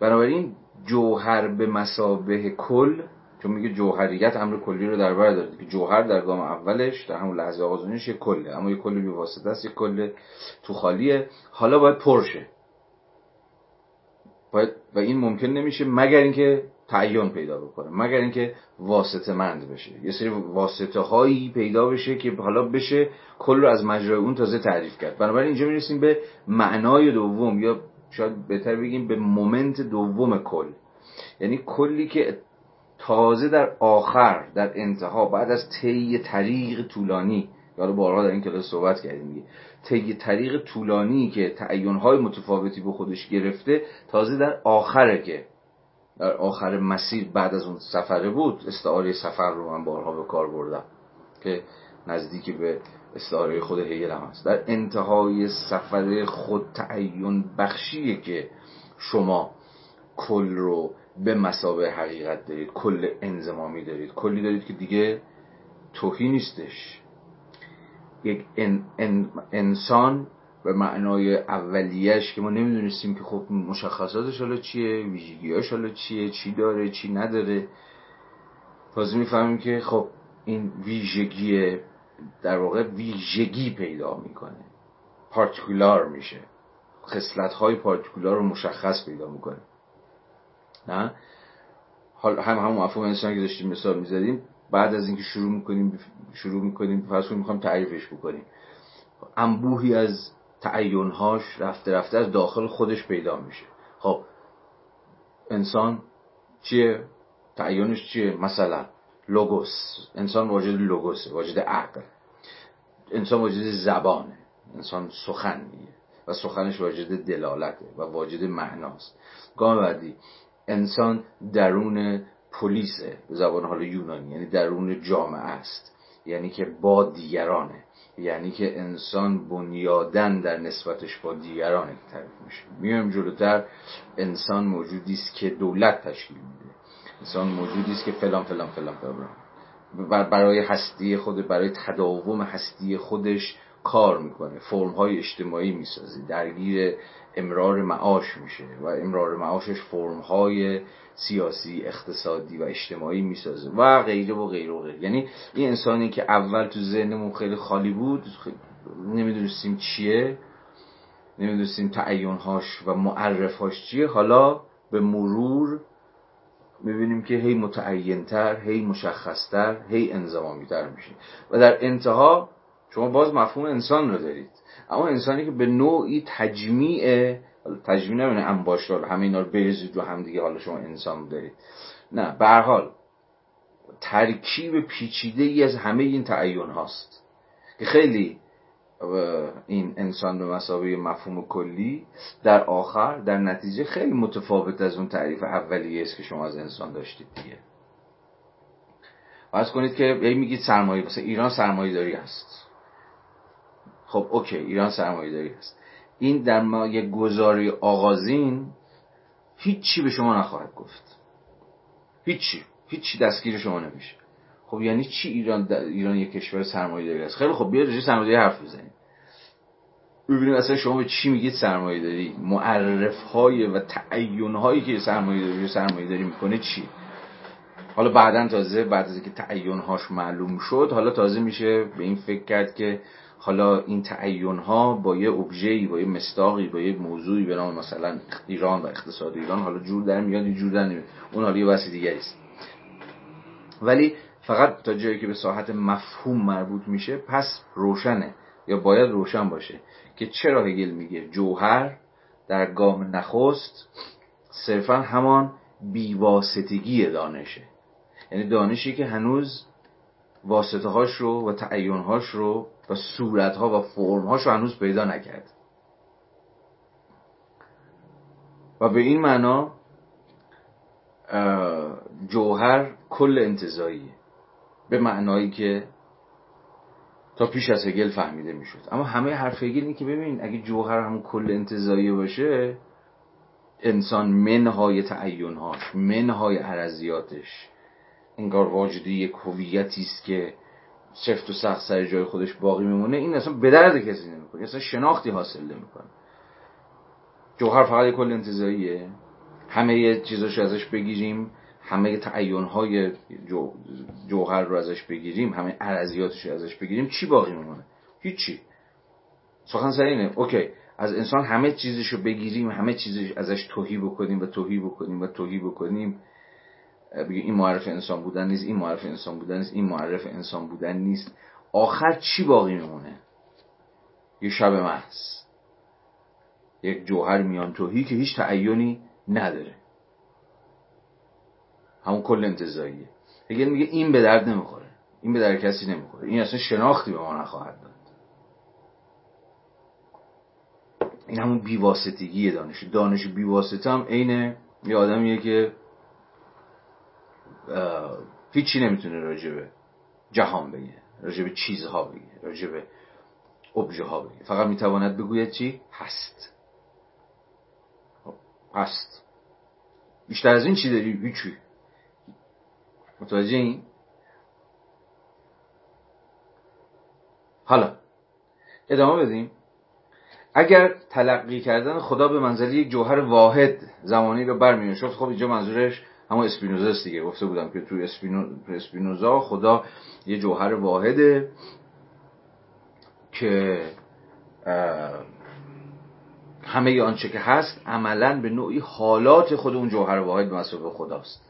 بنابراین جوهر به مسابه کل چون میگه جوهریت امر کلی رو در بر داره که جوهر در گام اولش در همون لحظه آغازونش یه کله. اما یه کل بی واسطه است یه کل تو خالیه. حالا باید پرشه باید و این ممکن نمیشه مگر اینکه تعین پیدا بکنه مگر اینکه واسطه مند بشه. یه سری واسطه هایی پیدا بشه که حالا بشه کل رو از مجرای اون تازه تعریف کرد. بنابراین اینجا می‌رسیم به معنای دوم یا شاید بهتر بگیم به مومنت دوم کل. یعنی کلی که تازه در آخر در انتها بعد از طی طریق طولانی یا بارها در این کلاس صحبت کردیم دیگه. طی طریق طولانی که تعینهای متفاوتی به خودش گرفته تازه در آخره که در آخر مسیر بعد از اون سفره بود استعاره سفر رو من بارها به کار بردم که نزدیک به استعاره خود هیل هم هست. در انتهای سفر خود تعین بخشیه که شما کل رو به مسابه حقیقت دارید کل انزمامی دارید. کلی دارید که دیگه توهی نیستش. یک انسان به معنای اولیش که ما نمی‌دونستیم که خب مشخصاتش حالا چیه ویژگیاش حالا چیه چی داره چی نداره. تازه می‌فهمیم که خب این ویژگی در واقع ویژگی پیدا می‌کنه. پارتیکولار میشه. خصلت های پارتیکولار رو مشخص پیدا می‌کنه. نه؟ حال هم همون مفهوم انسانی که داشتیم مثال می‌زدیم. بعد از اینکه شروع می‌کنیم شروع می‌کنیم فرض می‌خوام تعریفش بکنیم. انبوهی از تعینهاش رفته رفته از داخل خودش پیدا میشه. خب انسان چیه؟ تعینش چیه؟ مثلا لوگوس. انسان واجد لوگوسه واجد عقل. انسان واجد زبانه. انسان سخن میگه و سخنش واجد دلالته و واجد معناست. گام بعدی انسان درون پلیسه به زبان حال یونانی یعنی درون جامعه است. یعنی که با دیگرانه. یعنی که انسان بنیادن در نسبتش با دیگران تعریف میشه. میایم جلوتر انسان موجودی است که دولت تشکیل میده. انسان موجودی است که فلان فلان فلان فلان. برای هستی خود برای تداوم هستی خودش کار می‌کنه فرم های اجتماعی می‌سازه درگیر امرار معاش میشه و امرار معاشش فرم های سیاسی اقتصادی و اجتماعی می‌سازه و غیره و غیره و غیره. یعنی این انسانی که اول تو ذهنمون خیلی خالی بود نمی‌دونستیم چیه نمی‌دونستیم تعینهاش و معرفهاش چیه حالا به مرور می‌بینیم که هی متعینتر هی مشخصتر هی انزمامیتر میشه. و در انتها شما باز مفهوم انسان رو دارید. اما انسانی که به نوعی تجمیع تجمیع نمینه انباشتار همه اینا رو بریزید هم دیگه حالا شما انسان دارید. نه به حال ترکیب پیچیده ای از همه این تعین هاست که خیلی این انسان به مسابقه مفهوم کلی در آخر در نتیجه خیلی متفاوت از اون تعریف اولیه است که شما از انسان داشتید دیگه. فرض کنید که میگید سرمایه مثلا ایران سرمایه داری هست. خب اوکی ایران سرمایه داری هست. این در ما یک گذاری آغازین هیچی به شما نخواهد گفت. هیچی هیچی دستگیر شما نمیشه. خب یعنی چی ایران ایران یک کشور سرمایه داری است خیلی خب بیاد رجوع سرمایه حرف بزنیم. ببینیم اصلا شما به چی میگید سرمایه داری معرف های و تعین هایی که سرمایه داری سرمایه داری می‌کنه چی؟ حالا بعدا تازه بعد از اینکه تعین هاش معلوم شد حالا تازه میشه به این فکر کرد که حالا این تعین ها با یه ابژه‌ای با یه مستاقی با یه موضوعی به نام مثلا ایران و اقتصاد ایران حالا جور در میاد جور در نمیاد. اون حالا یه بحث دیگری است. ولی فقط تا جایی که به ساحت مفهوم مربوط میشه پس روشنه یا باید روشن باشه که چرا هگل میگه جوهر در گام نخست صرفا همان بیواسطگی دانشه. یعنی دانشی که هنوز واسطه هاش رو و تعین هاش رو و صورت ها و فرم هاش رو هنوز پیدا نکرد. و به این معنا جوهر کل انتظاییه به معنایی که تا پیش از هگل فهمیده می‌شد. اما همه حرف هگل اینه که ببین اگه جوهر همون کل انتظاییه باشه انسان منهای تعینهاش منهای عرضیاتش انگار واجدی یک هویتی است که سفت و سخت سر جای خودش باقی میمونه این اصلا به درد کسی نمی‌کنه اصلا شناختی حاصل نمی‌کنه. جوهر فقط کل انتظاییه همه چیزاش ازش بگیریم همه تعین های جوهر رو ازش بگیریم همه عرضیاتش رو ازش بگیریم چی باقی میمونه؟ هیچی. سخن سر اینه. اوکی از انسان همه چیزش رو بگیریم همه چیزش ازش توهی بکنیم و توهی بکنیم و توهی بکنیم. بگه این معرف انسان بودن نیست این معرف انسان بودن نیست این معرف انسان بودن نیست. آخر چی باقی میمونه؟ یه شب محض. یک جوهر میان توهی که هیچ تعینی نداره. همون کل انتظاییه اگر میگه این به درد نمی‌خوره این به درد کسی نمی‌خوره. این اصلا شناختی به ما نخواهد داد. این همون بیواسطگی دانش. دانش بیواسطه هم عین یه آدمیه که هیچی نمی‌تونه راجبه جهان بگه راجبه چیزها بگه راجبه ابژه ها بگه. فقط می‌تواند بگوید چی؟ هست. خب، هست. بیشتر از این چی داری هیچی؟ متوجه این حالا ادامه بدیم. اگر تلقی کردن خدا به منزله یک جوهر واحد زمانی رو برمی خب اینجا منظورش همون اسپینوزا است دیگه گفته بودم که توی اسپینو... اسپینوزا خدا یه جوهر واحده که همه آنچه که هست عملا به نوعی حالات خود اون جوهر واحد به مسابقه خداست.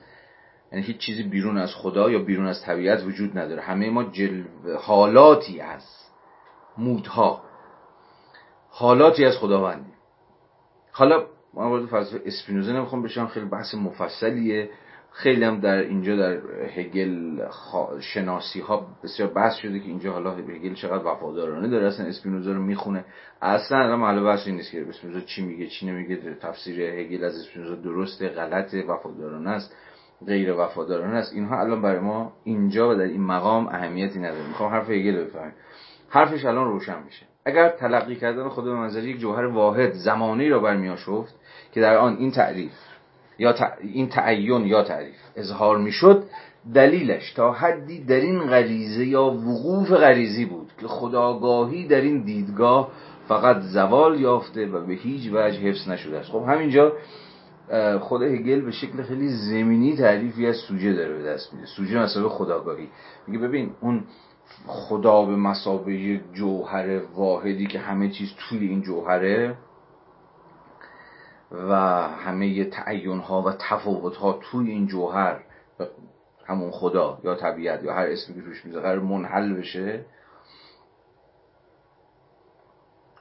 یعنی هیچ چیزی بیرون از خدا یا بیرون از طبیعت وجود نداره. همه ما جل... حالاتی هست مودها حالاتی از خداوندی حالا ما وارد فلسفه اسپینوزا نمی‌خوام بشم خیلی بحث مفصلیه. خیلی هم در اینجا در هگل شناسی ها بسیار بحث شده که اینجا حالا هگل چقدر وفادارانه داره. اصلا اسپینوزا رو می‌خونه. اصلا الان محل بحث نیست که اسپینوزا چی میگه چی نمیگه. تفسیر هگل از اسپینوزا درسته غلطه وفادارانه است غیر وفادارانه است. اینها الان برای ما اینجا و در این مقام اهمیتی نداره. می‌خوام حرف هگل رو بفهمیم. حرفش الان روشن میشه. اگر تلقی کردن خود به منظر یک جوهر واحد زمانی را برمیاشفت که در آن این تعریف یا این تعین یا تعریف اظهار می‌شد دلیلش تا حدی در این غریزه یا وقوف غریزی بود که خداگاهی در این دیدگاه فقط زوال یافته و به هیچ وجه حفظ نشده است. خب همینجا خود هگل به شکل خیلی زمینی تعریفی از سوژه داره به دست میده. سوژه مسابقه خداگاهی. میگه ببین اون خدا به مسابقه جوهر واحدی که همه چیز توی این جوهره و همه تعین ها و تفاوت ها توی این جوهر همون خدا یا طبیعت یا هر اسمی که روش می‌ذاره قرار منحل بشه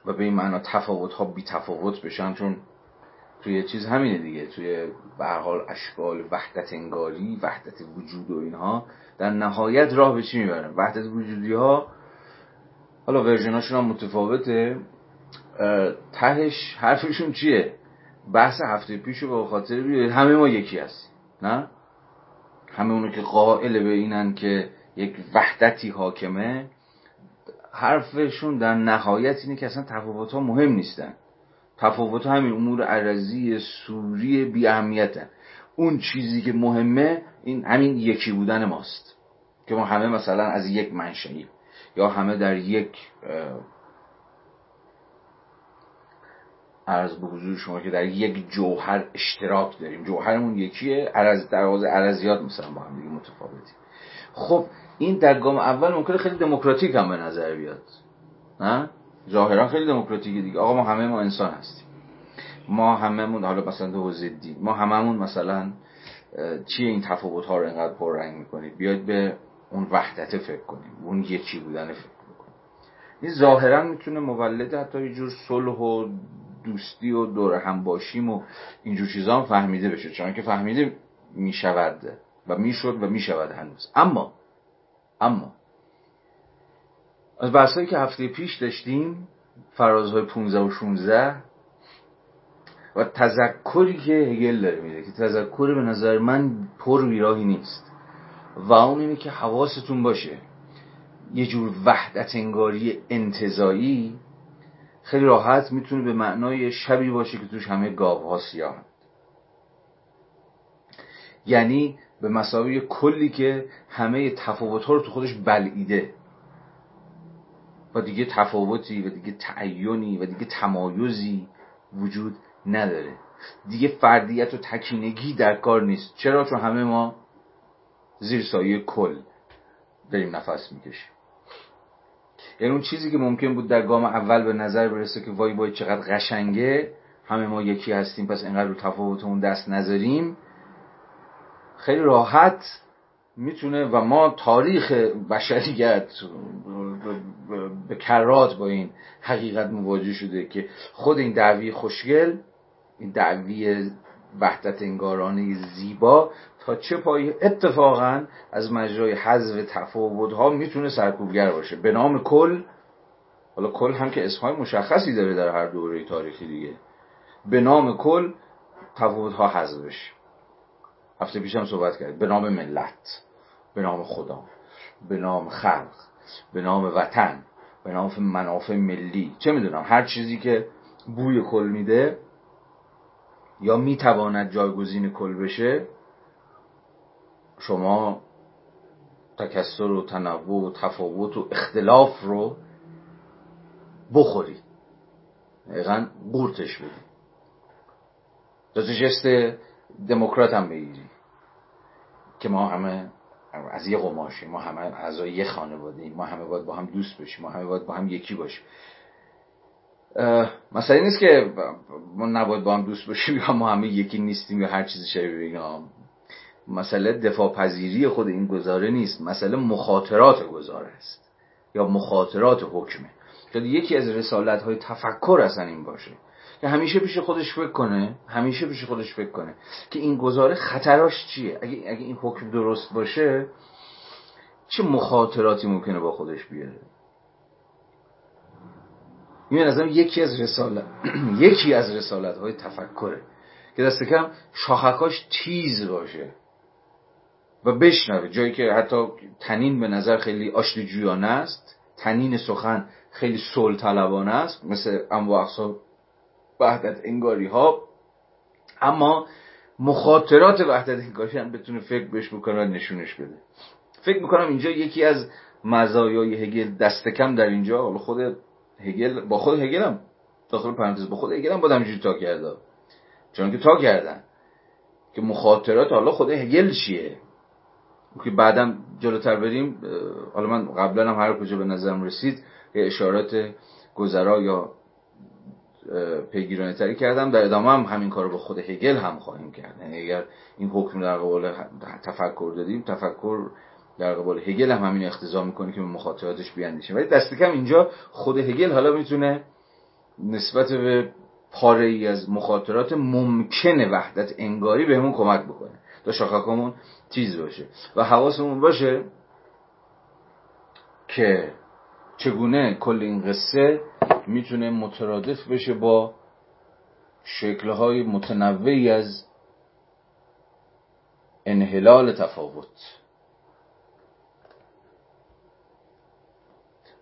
و به این معنا تفاوت ها بی تفاوت بشن. چون توی چیز همینه دیگه توی به حال اشکال وحدت انگاری وحدت وجود و اینها در نهایت راه به چی می‌برن؟ وحدت وجودی ها حالا ورژناشون هم متفاوته. تهش حرفشون چیه؟ بحث هفته پیش رو به خاطر بیارید. همه ما یکی هستیم نه؟ همه اونو که قائل به اینن که یک وحدتی حاکمه حرفشون در نهایت اینه که اصلا تفاوت ها مهم نیستن. تفاوت همین امور عرضی سوری بی اهمیتن. اون چیزی که مهمه این همین یکی بودن ماست. که ما همه مثلا از یک منشأیم یا همه در یک عرض به حضور شما که در یک جوهر اشتراک داریم. جوهرمون یکیه عرض در واقع عرضیات مثلا با هم دیگه متفاوتی خب این در گام اول ممکنه خیلی دموکراتیک هم به نظر بیاد. نه ظاهرا خیلی دموکراتیکه دیگه. آقا ما همه ما انسان هستیم. ما هممون حالا مثلا دو زدی ما هممون مثلا چیه این تفاوت ها رو انقدر پررنگ می‌کنید؟ بیاید به اون وحدت فکر کنیم. اون یکی بودن فکر این ظاهرا می‌تونه مولد حتی یه جور صلح و دوستی و دور هم باشیم و اینجور چیزا هم فهمیده بشه. چون که فهمیده می‌شود و می‌شد و می‌شود هنوز. اما اما از بحثایی که هفته پیش داشتیم فرازهای 15 و 16 و تذکری که هگل داره میده که تذکر به نظر من پر ویراهی نیست. و اون اینه که حواستون باشه یه جور وحدت انگاری انتظایی خیلی راحت می‌تونه به معنای شبی باشه که توش همه گاو ها سیاه یعنی به مسابقه کلی که همه تفاوت ها رو تو خودش بلعیده. و دیگه تفاوتی و دیگه تعینی و دیگه تمایزی وجود نداره. دیگه فردیت و تکینگی در کار نیست. چرا؟ چون همه ما زیر سایه کل داریم نفس می‌کشیم. یعنی اون چیزی که ممکن بود در گام اول به نظر برسه که وای وای چقدر قشنگه همه ما یکی هستیم پس اینقدر رو تفاوتمون دست نذاریم. خیلی راحت می‌تونه و ما تاریخ بشریت به کرات با این حقیقت مواجه شده که خود این دعوی خوشگل این دعوی وحدت انگارانه زیبا تا چه پای اتفاقا از مجرای حذف تفاوت ها می‌تونه سرکوبگر باشه. به نام کل حالا کل هم که اسمهای مشخصی داره در هر دوره تاریخی دیگه. به نام کل تفاوت ها حذف بشه هفته پیشم صحبت کرد. به نام ملت به نام خدا به نام خلق به نام وطن به نام منافع ملی. چه می‌دونم هر چیزی که بوی کل میده یا می‌تواند جایگزین کل بشه تکسر و تنوع و تفاوت و اختلاف رو بخورید. دقیقا قورتش بدید. جز جست دموکرات هم بگیری که ما همه از یه قماشیم ما همه اعضای یه خانواده ایم ما همه باید با هم دوست باشیم ما همه باید با هم یکی باشیم. مثلا نیست که ما نباید با هم دوست باشیم یا ما همه یکی نیستیم یا هر چیزی شبیه اینا. مسئله دفاع پذیری خود این گزاره نیست مسئله مخاطرات گزاره است یا مخاطرات حکمه. شاید یکی از رسالت های تفکر اصلا این باشه که همیشه پیش خودش فکر کنه همیشه پیش خودش فکر کنه که این گزاره خطراش چیه؟ اگه, اگه این حکم درست باشه چه مخاطراتی ممکنه با خودش بیاره؟ این نظرم یکی از رسالت یکی از رسالت های تفکره که دست کم شاخکاش تیز باشه. و بشنوه. جایی که حتی تنین به نظر خیلی آشتی جویانه است. تنین سخن خیلی سل طلبانه است. مثل انواع اقسام وحدت انگاری ها. اما مخاطرات وحدت انگاری هم بتونه فکر بهش بکنه و نشونش بده. فکر می‌کنم اینجا یکی از مزایای هگل دست کم در اینجا. حالا خود هگل با خود هگل هم داخل پرانتز با خود هگل هم بادم اینجوری تا کرده. چون که تا کردن. که مخاطرات حالا خود هگل چیه؟ که بعدم جلوتر بریم حالا من قبلا هم هر کجا به نظرم رسید اشارات گذرا یا پیگیرانه تری کردم. در ادامه هم همین کار رو به خود هگل هم خواهیم کرد. یعنی اگر این حکم در قبال تفکر دادیم تفکر در قبال هگل هم همین اختزام می‌کنه که به مخاطراتش بیاندیشیم. ولی دست کم اینجا خود هگل حالا می‌تونه نسبت به پاره ای از مخاطرات ممکن وحدت انگاری بهمون کمک بکنه. تا شاخکامون چیز باشه. و حواسمون باشه که چگونه کل این قصه می‌تونه مترادف بشه با شکلهای متنوعی از انحلال تفاوت.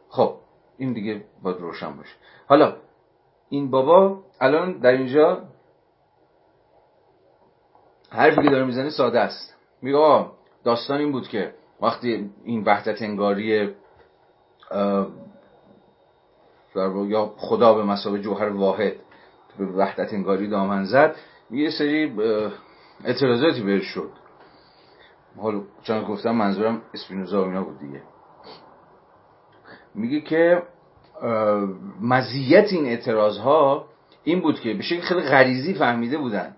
خب این دیگه باید روشن باشه. حالا این بابا الان در اینجا حرفی که داره می‌زنه ساده است. میگه داستان این بود که وقتی این وحدت انگاری یا خدا به مسابه جوهر واحد به وحدت انگاری دامن زد یه سری اعتراضاتی بهش شد. حالا چون گفتم منظورم اسپینوزا و اینا بود دیگه. میگه که مزیت این اعتراض ها این بود که به شکل خیلی غریزی فهمیده بودن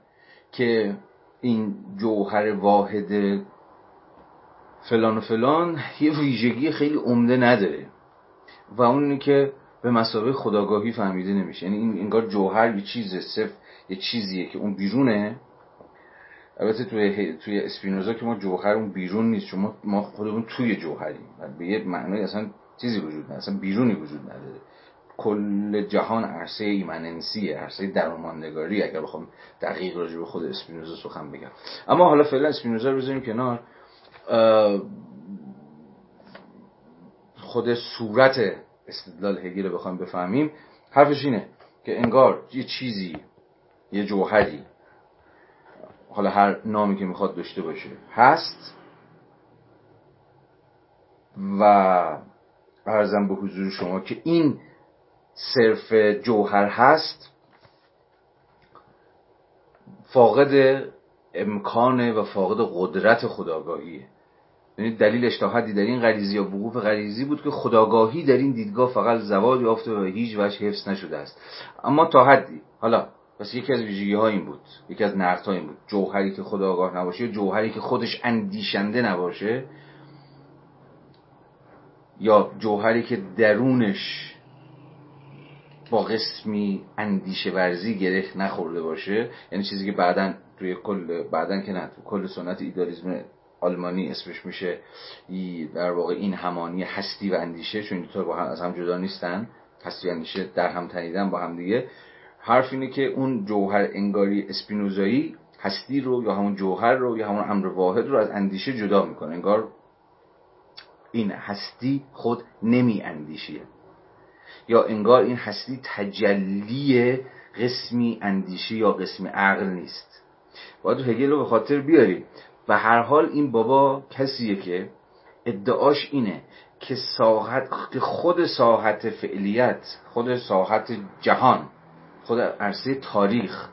که این جوهر واحد فلان و فلان یه ویژگی خیلی عمده نداره. و اون که به مسابقه خداگاهی فهمیده نمیشه. یعنی این انگار جوهر یه چیزه صرف یه چیزیه که اون بیرونه. البته توی توی اسپینوزا که ما جوهر اون بیرون نیست چون ما خودمون توی جوهریم. به یه معنی اصلا چیزی وجود نداره اصلا بیرونی وجود نداره. کل جهان عرصه ایمننسیه عرصه درماندگاری اگر بخوام دقیق راجع به خود اسپینوزا سخن بگم. اما حالا فعلا اسپینوزا رو بذاریم کنار. خود صورت استدلال هگل رو بخوایم بفهمیم. حرفش اینه که انگار یه چیزی یه جوهری حالا هر نامی که می‌خواد داشته باشه هست و ارزم به حضور شما که این صرف جوهر هست فاقد امکان و فاقد قدرت خداگاهیه. یعنی دلیلش تا حدی در این غریزی یا وقوف غریزی بود که خداگاهی در این دیدگاه فقط زوال یافته و هیچ وجه حفظ نشده است. اما تا حدی حالا پس یکی از ویژگی ها این بود یکی از نقد این بود. جوهری که خداگاه نباشه جوهری که خودش اندیشنده نباشه یا جوهری که درونش با قسمی اندیشه ورزی گره نخورده باشه. یعنی چیزی که بعدا توی کل بعدا که نه کل سنت ایدالیسم آلمانی اسمش میشه در واقع این همانی هستی و اندیشه چون این با هم از هم جدا نیستن. هستی و اندیشه در هم تنیدن با هم دیگه. حرف اینه که اون جوهر انگاری اسپینوزایی هستی رو یا همون جوهر رو یا همون امر واحد رو از اندیشه جدا می‌کنه. انگار این هستی خود نمی اندیشیه یا انگار این هستی تجلی قسمی اندیشه یا قسمی عقل نیست. باید هگل رو به خاطر بیاریم. و هر حال این بابا کسیه که ادعاش اینه که ساحت خود ساحت فعلیت خود ساحت جهان خود عرصه تاریخ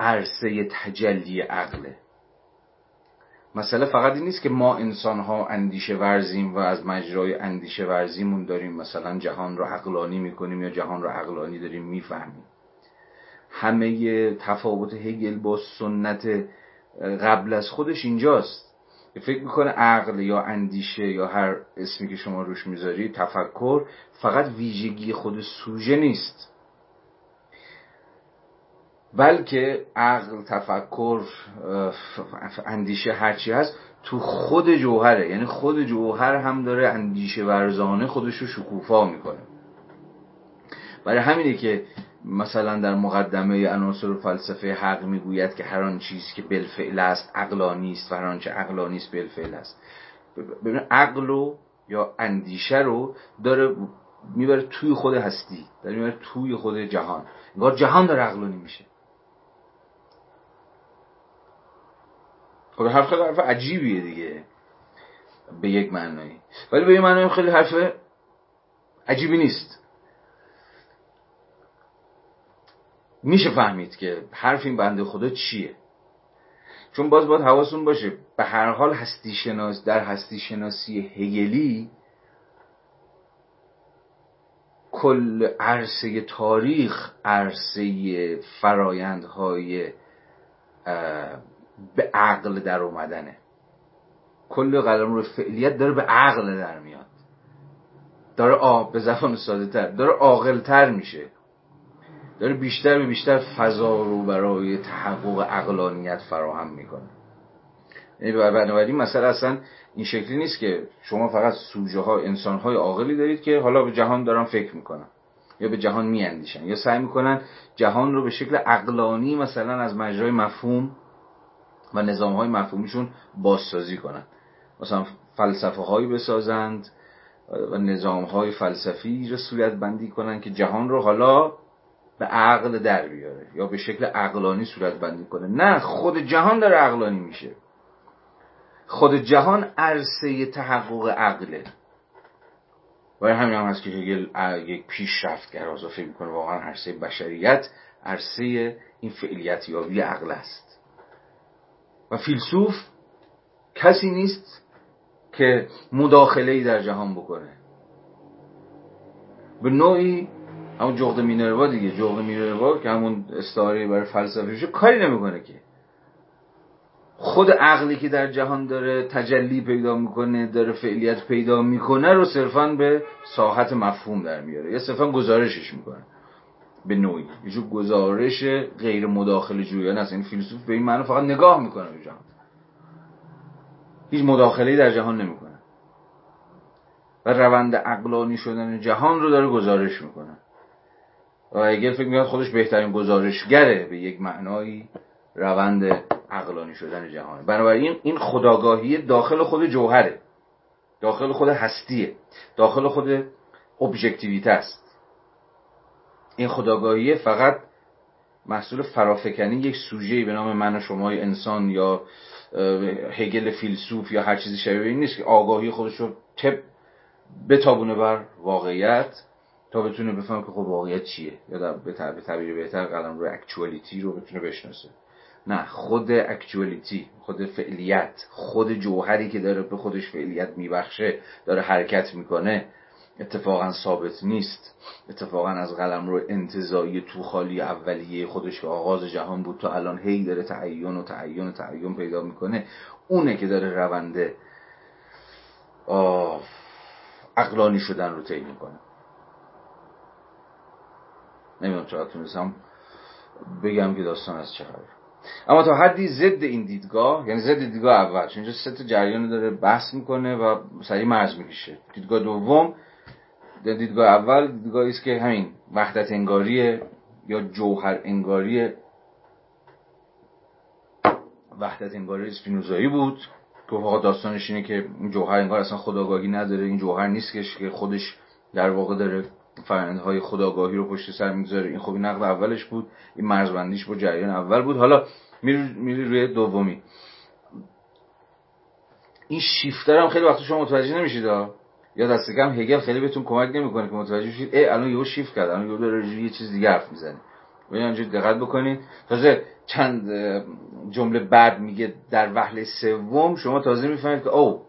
عرصه تجلی عقله. مسئله فقط این نیست که ما انسان ها اندیشه ورزیم و از مجرای اندیشه ورزیمون داریم. مثلا جهان رو عقلانی می‌کنیم یا جهان رو عقلانی داریم می‌فهمیم. همه تفاوت هگل با سنت قبل از خودش اینجاست. فکر می‌کنه عقل یا اندیشه یا هر اسمی که شما روش می‌ذاری تفکر فقط ویژگی خود سوژه نیست. بلکه عقل تفکر اندیشه هرچی هست تو خود جوهره. یعنی خود جوهر هم داره اندیشه ورزانه خودش رو شکوفا می‌کنه. برای همینه که مثلا در مقدمه عناصر فلسفه حق می‌گوید که هر آن چیزی که بالفعل است عقلانی است و هر آنچه عقلانی است بالفعل است. ببین عقل رو یا اندیشه رو داره می‌بره توی خود هستی داره می‌بره توی خود جهان. انگار جهان داره عقلانی میشه حرف خیلی حرف عجیبیه دیگه. به یک معنایی ولی به یک معنایی خیلی حرف عجیبی نیست. میشه فهمید که حرف این بنده خدا چیه. چون باز باید حواستون باشه به هر حال هستی شناس در هستی شناسی هگلی کل عرصه تاریخ عرصه فرایندهای به عقل در اومدنه. کل قلم رو فعلیت داره به عقل در میاد. داره آب به زبان ساده تر داره عاقل تر میشه. داره بیشتر به بیشتر فضا رو برای تحقق اقلانیت فراهم می‌کنه. یعنی بنابراین مثلا اصلا این شکلی نیست که شما فقط سوژه ها انسان های عاقلی دارید که حالا به جهان دارن فکر می‌کنن یا به جهان میاندیشن یا سعی می‌کنن جهان رو به شکل اقلانی مثلا از مجرای مفهوم و نظام های مفهومیشون بازسازی کنن. مثلا فلسفه هایی بسازند و نظام های فلسفی رو صورت بندی کنن که جهان رو حالا به عقل در بیاره یا به شکل عقلانی صورت بندی کنه. نه خود جهان داره عقلانی میشه. خود جهان عرصه تحقق عقله. و همین هم هست که هگل یک پیشرفت گرازا فکر می‌کنه. واقعا عرصه بشریت عرصه این فعلیت یابی عقل است. و فیلسوف کسی نیست که مداخله ای در جهان بکنه. به نوعی همون جغد مینروا دیگه جغد مینروا که همون استعاره برای فلسفه کاری نمی‌کنه که. خود عقلی که در جهان داره تجلی پیدا می‌کنه داره فعلیت پیدا می‌کنه رو صرفا به ساحت مفهوم در میاره. یا صرفا گزارشش می‌کنه. به نوعی. یه گزارش غیر مداخله جویانه است این فیلسوف به این معنی فقط نگاه می‌کنه به جهان. هیچ مداخله در جهان نمی‌کنه. و روند عقلانی شدن جهان رو داره گزارش می‌کنه. و اگر فکر میاد خودش بهترین گزارشگره به یک معنایی روند عقلانی شدن جهان. بنابراین این خداگاهی داخل خود جوهره. داخل خود هستیه. داخل خود ابژکتیویته است. این خداگاهی فقط محصول فرافکنی یک سوژه‌ای به نام من و شما انسان یا هگل فیلسوف یا هر چیزی شبیه این نیست که آگاهی خودش رو تپ بتابونه بر واقعیت تا بتونه بفهم که خب واقعیت چیه یا به تعبیر بهتر قلم رو اکچوالیتی رو بتونه بشناسه. نه خود اکچوالیتی خود فعلیت خود جوهری که داره به خودش فعلیت میبخشه داره حرکت می‌کنه اتفاقا ثابت نیست. اتفاقا از قلم رو انتظایی تو خالی اولیه خودش که آغاز جهان بود تا الان هی داره تعین و تعین و تعین پیدا می‌کنه. اونه که داره رونده اقلانی شدن رو طی می‌کنه. نمی‌دونم چقدر تونستم بگم که داستان از چه اما تا حدی ضد این دیدگاه یعنی ضد دیدگاه اول چون اینجا سه تا جریان داره بحث می‌کنه و سریع مرز می‌کشه. دیدگاه دوم دیدگاه اول دیدگاهی است که همین وحدت انگاری یا جوهر انگاری وحدت انگاری اسپینوزایی بود. که فقط داستانش اینه که این جوهر انگار اصلا خداگاهی نداره. این جوهر نیست که خودش در واقع داره فرندهای خداگاهی رو پشت سر می‌گذاره. این خوبی نقد اولش بود. این مرزبندیش با جریان اول بود. حالا میری روی دومی. این شیفتر هم خیلی وقت شما متوجه نمیشید یا دست کم هگل خیلی بهتون کمک نمی‌کنه که متوجه شید. ای الان یهو شیفت کرد. الان یهو داره یه چیز دیگه حرف می‌زنه. و اینجا دقت بکنید. تازه چند جمله بعد میگه در وهله سوم شما تازه می‌فهمید که او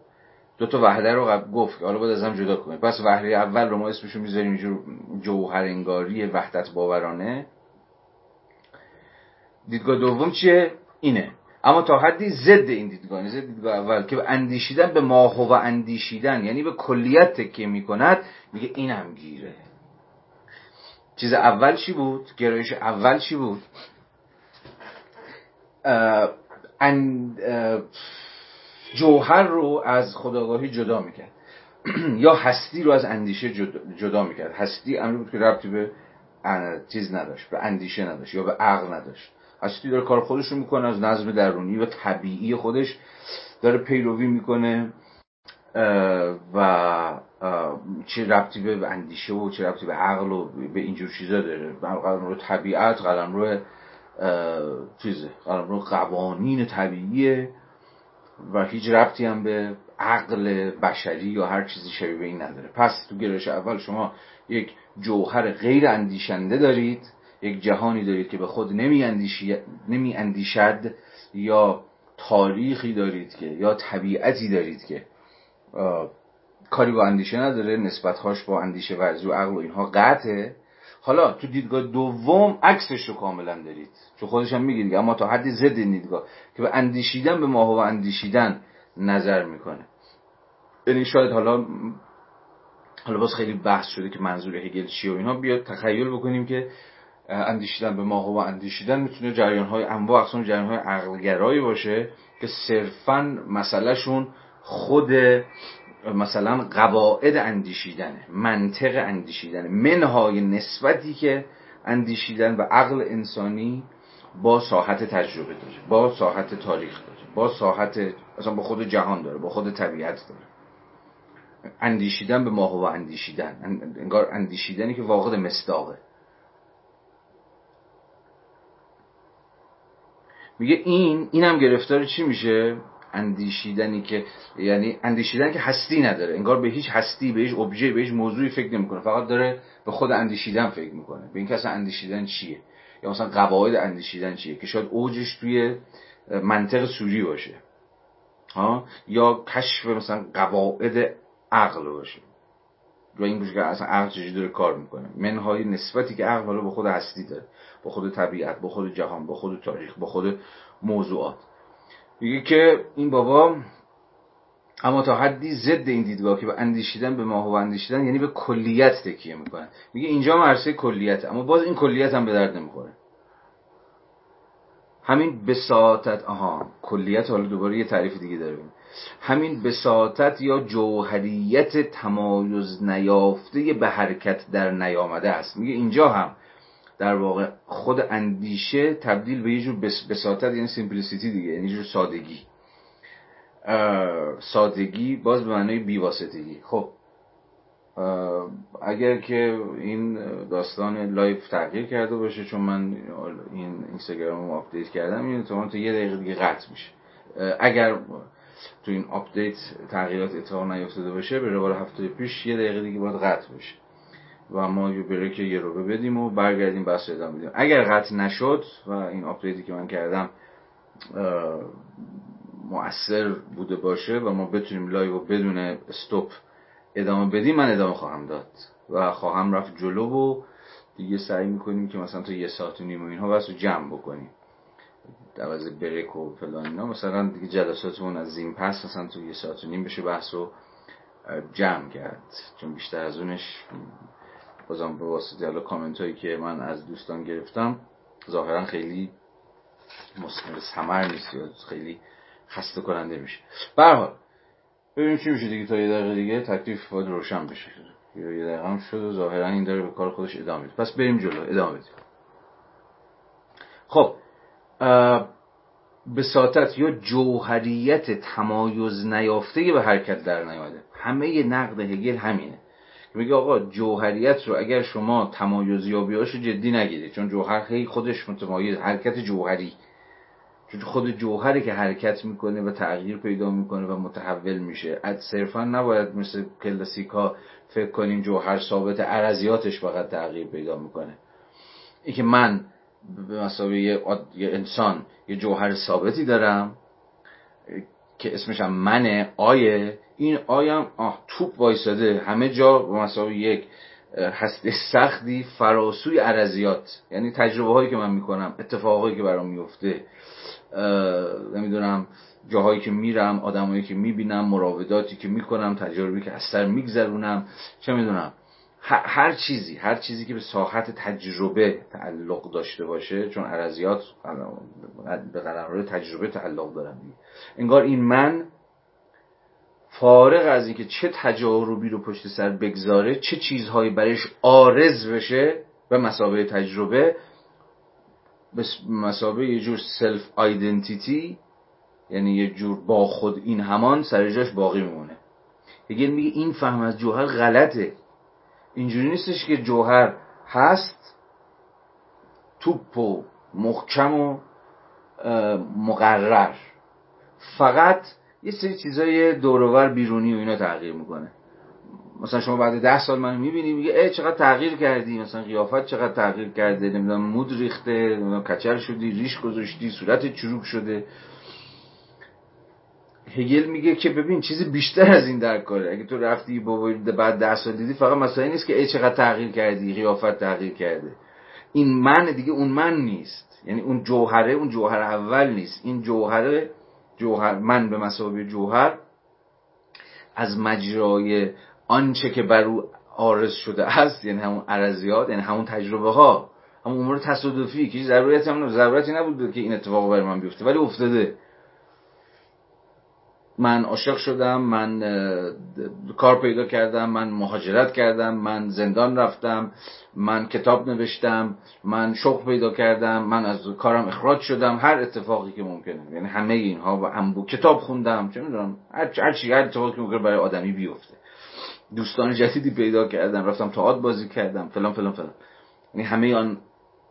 دو تا وحده رو گفت حالا باید از هم جدا کنید پس وحده اول رو ما اسمشو می‌ذاریم اینجور جوهر انگاری وحدت باورانه. دیدگاه دوم چیه؟ اینه. اما تا حدی ضد این دیدگاه یعنی ضد دیدگاه اول که اندیشیدن به ماهو و اندیشیدن یعنی به کلیت تکیه می‌کند میگه اینم گیره. چیز اول چی بود؟ گرایش اول چی بود؟ جوهر رو از خداگاهی جدا می‌کرد. یا هستی رو از اندیشه جدا می‌کرد. هستی امری بود که ربطی به چیز نداشت به اندیشه نداشت یا به عقل نداشت. هستی داره کار خودش رو می‌کنه از نظم درونی و طبیعی خودش داره پیروی می‌کنه و چه ربطی به اندیشه و چه ربطی به عقل و به اینجور چیزا داره. قلم رو طبیعت قلم رو چیزه قلم رو قوانین طبیعیه و هیچ ربطی هم به عقل بشری یا هر چیزی شبیه به این نداره. پس تو گرایش اول شما یک جوهر غیر اندیشنده دارید. یک جهانی دارید که به خود نمی, نمی اندیشد یا تاریخی دارید که یا طبیعتی دارید که کاری با اندیشه نداره نسبتهاش با اندیشه ورزی و عقل و اینها قطعه. حالا تو دیدگاه دوم عکسش رو کاملا دارید. چون خودش هم میگه دیگه اما تا حدی ضد دیدگاه که به اندیشیدن به ماهو و اندیشیدن نظر می‌کنه. یعنی شاید حالا حالا باز خیلی بحث شده که منظور هگل چیه و اینها بیاد تخیل بکنیم که اندیشیدن به ماهو و اندیشیدن می‌تونه جریان های انواع اقسام جریان های عقلگرایی باشه که صرفا مسئلهشون خود مثلا قواعد اندیشیدنه منطق اندیشیدنه. منهای نسبتی که اندیشیدن و عقل انسانی با ساحت تجربه داره با ساحت تاریخ داره با ساحت اصلا با خود جهان داره با خود طبیعت داره. اندیشیدن به ماهو و اندیشیدن انگار اندیشیدنی که واقع مصداقه. میگه این اینم گرفتار چی میشه؟ اندیشیدنی که یعنی اندیشیدن که هستی نداره. انگار به هیچ هستی به هیچ ابژه به هیچ موضوعی فکر نمی‌کنه. فقط داره به خود اندیشیدن فکر می‌کنه. به این کس اندیشیدن چیه؟ یا مثلا قواعد اندیشیدن چیه؟ که شاید اوجش توی منطق سوری باشه. ها؟ یا کشف مثلا قواعد عقل باشه. و این باشه که اصلا عقل چجوری کار می‌کنه. منهای نسبتی که عقل حالا به خود هستی داره. با خود طبیعت با خود جهان با خود تاریخ با خود موضوعات. میگه که این بابا اما تا حدی ضد این دیدگاه که به اندیشیدن به ماهو اندیشیدن یعنی به کلیت تکیه می‌کنه. میگه اینجا مرسه کلیت اما باز این کلیت هم به درد نمی‌خوره. همین بساطت آها کلیت حالا دوباره یه تعریف دیگه داره. همین بساطت یا جوهریت تمایز نیافته به حرکت در نیامده است. میگه اینجا هم در واقع خود اندیشه تبدیل به یه جور بساطت یعنی سیمپلیسیتی دیگه یعنی جور سادگی. سادگی باز به معنای بیواسطگی. خب اگر که این داستان live تغییر کرده باشه چون من این اینستاگرام رو update کردم این تو یه دقیقه دیگه قطع میشه. اگر تو این update تغییرات اتفاق نیفتاده باشه به روال هفته پیش یه دقیقه دیگه باید قطع بشه. و ما یه break یه رو بدیم و برگردیم بحث ادامه بدیم. اگر قطع نشد و این update ی که من کردم مؤثر بوده باشه و ما بتونیم live و بدون stop ادامه بدیم من ادامه خواهم داد و خواهم رفت جلو و دیگه سعی می‌کنیم که مثلا تا یه ساعت و نیم و اینها بس رو جمع بکنیم. عوض بریک و فلان اینا. مثلا دیگه جلساتمون از این پس مثلا تو یه ساعت و نیم بشه بحث رو جمع کرد. چون بیشتر از اونش بازم به واسطه حالا کامنت هایی که من از دوستان گرفتم ظاهرا خیلی سمر نیست یا خیلی خسته کننده میشه. برحال ببینیم چی میشه دیگه تا یه دقیقه دیگه تکلیف باید روشن بشه. یه دقیقه هم شد و ظاهرا این داره به کار خودش ادامه میده. پس بریم جلو ادامه بدیم. خب بساطت یا جوهریت تمایز نیافته به حرکت در نیامده. همه نقد هگل همینه. میگه آقا جوهریت رو اگر شما تمایز یابیاش جدی نگیرید چون جوهر خیلی خودش متمایز حرکت جوهری. چون خود جوهری که حرکت می‌کنه و تغییر پیدا می‌کنه و متحول میشه. از صرفا نباید مثل کلاسیکا فکر کنیم جوهر ثابت عرضیاتش فقط تغییر پیدا می‌کنه. ای که من به مسابقه یه انسان یه جوهر ثابتی دارم که اسمش هم منه آیه این آیم آه توپ وایساده. همه جا به مسابقه یک هسته سختی فراسوی عرضیات. یعنی تجربه هایی که من می‌کنم اتفاقایی که برام میفته نمی‌دونم جاهایی که میرم آدمایی که می‌بینم مراوداتی که می‌کنم تجربی که از سر میگذرونم. چه می‌دونم. هر چیزی هر چیزی که به ساحت تجربه تعلق داشته باشه چون عرضیات به قلمرو تجربه تعلق دارم انگار این من فارغ از اینکه چه تجاربی رو پشت سر بگذاره چه چیزهایی برش آرز بشه به مسابقه تجربه به مسابقه یه جور سلف آیدنتیتی یعنی یه جور با خود این همان سر جاش باقی میمونه. دیگه میگه این فهم از جوهر غلطه. اینجوری نیستش که جوهر هست توپ و محکم و مقرر. فقط یه سری چیزای دورور بیرونی و اینا تغییر می‌کنه. مثلا شما بعد ده سال منو می‌بینی میگه ای چقدر تغییر کردی. مثلا قیافت چقدر تغییر کرده نمی‌دونم مود ریخته نمی‌دونم کچل شدی ریش گذاشتی صورت چروک شده. هگل میگه که ببین چیزی بیشتر از این در کاره اگه تو رفتی با بعد ده سال دیدی فقط مسئله نیست که ای چقدر تغییر کردی قیافت تغییر کرده. این من دیگه اون من نیست. یعنی اون جوهره اون جوهر اول نیست. این جوهره جوهر من به مسابقه جوهر از مجرای آنچه که بر او آرز شده است یعنی همون عرضیات یعنی همون تجربه ها همون امور تصادفی که ضرورتی هم ضرورتی نبود که این اتفاق برای من بیفته ولی افتاده. من عاشق شدم من کار پیدا کردم من مهاجرت کردم من زندان رفتم من کتاب نوشتم من شغل پیدا کردم من از کارم اخراج شدم هر اتفاقی که ممکنه. یعنی همه اینها و هم کتاب خوندم چه می‌دونم هر چی هر اتفاقی که ممکنه برای آدمی بیفته. دوستان جدیدی پیدا کردم رفتم تئاتر بازی کردم فلان فلان فلان. یعنی همه آن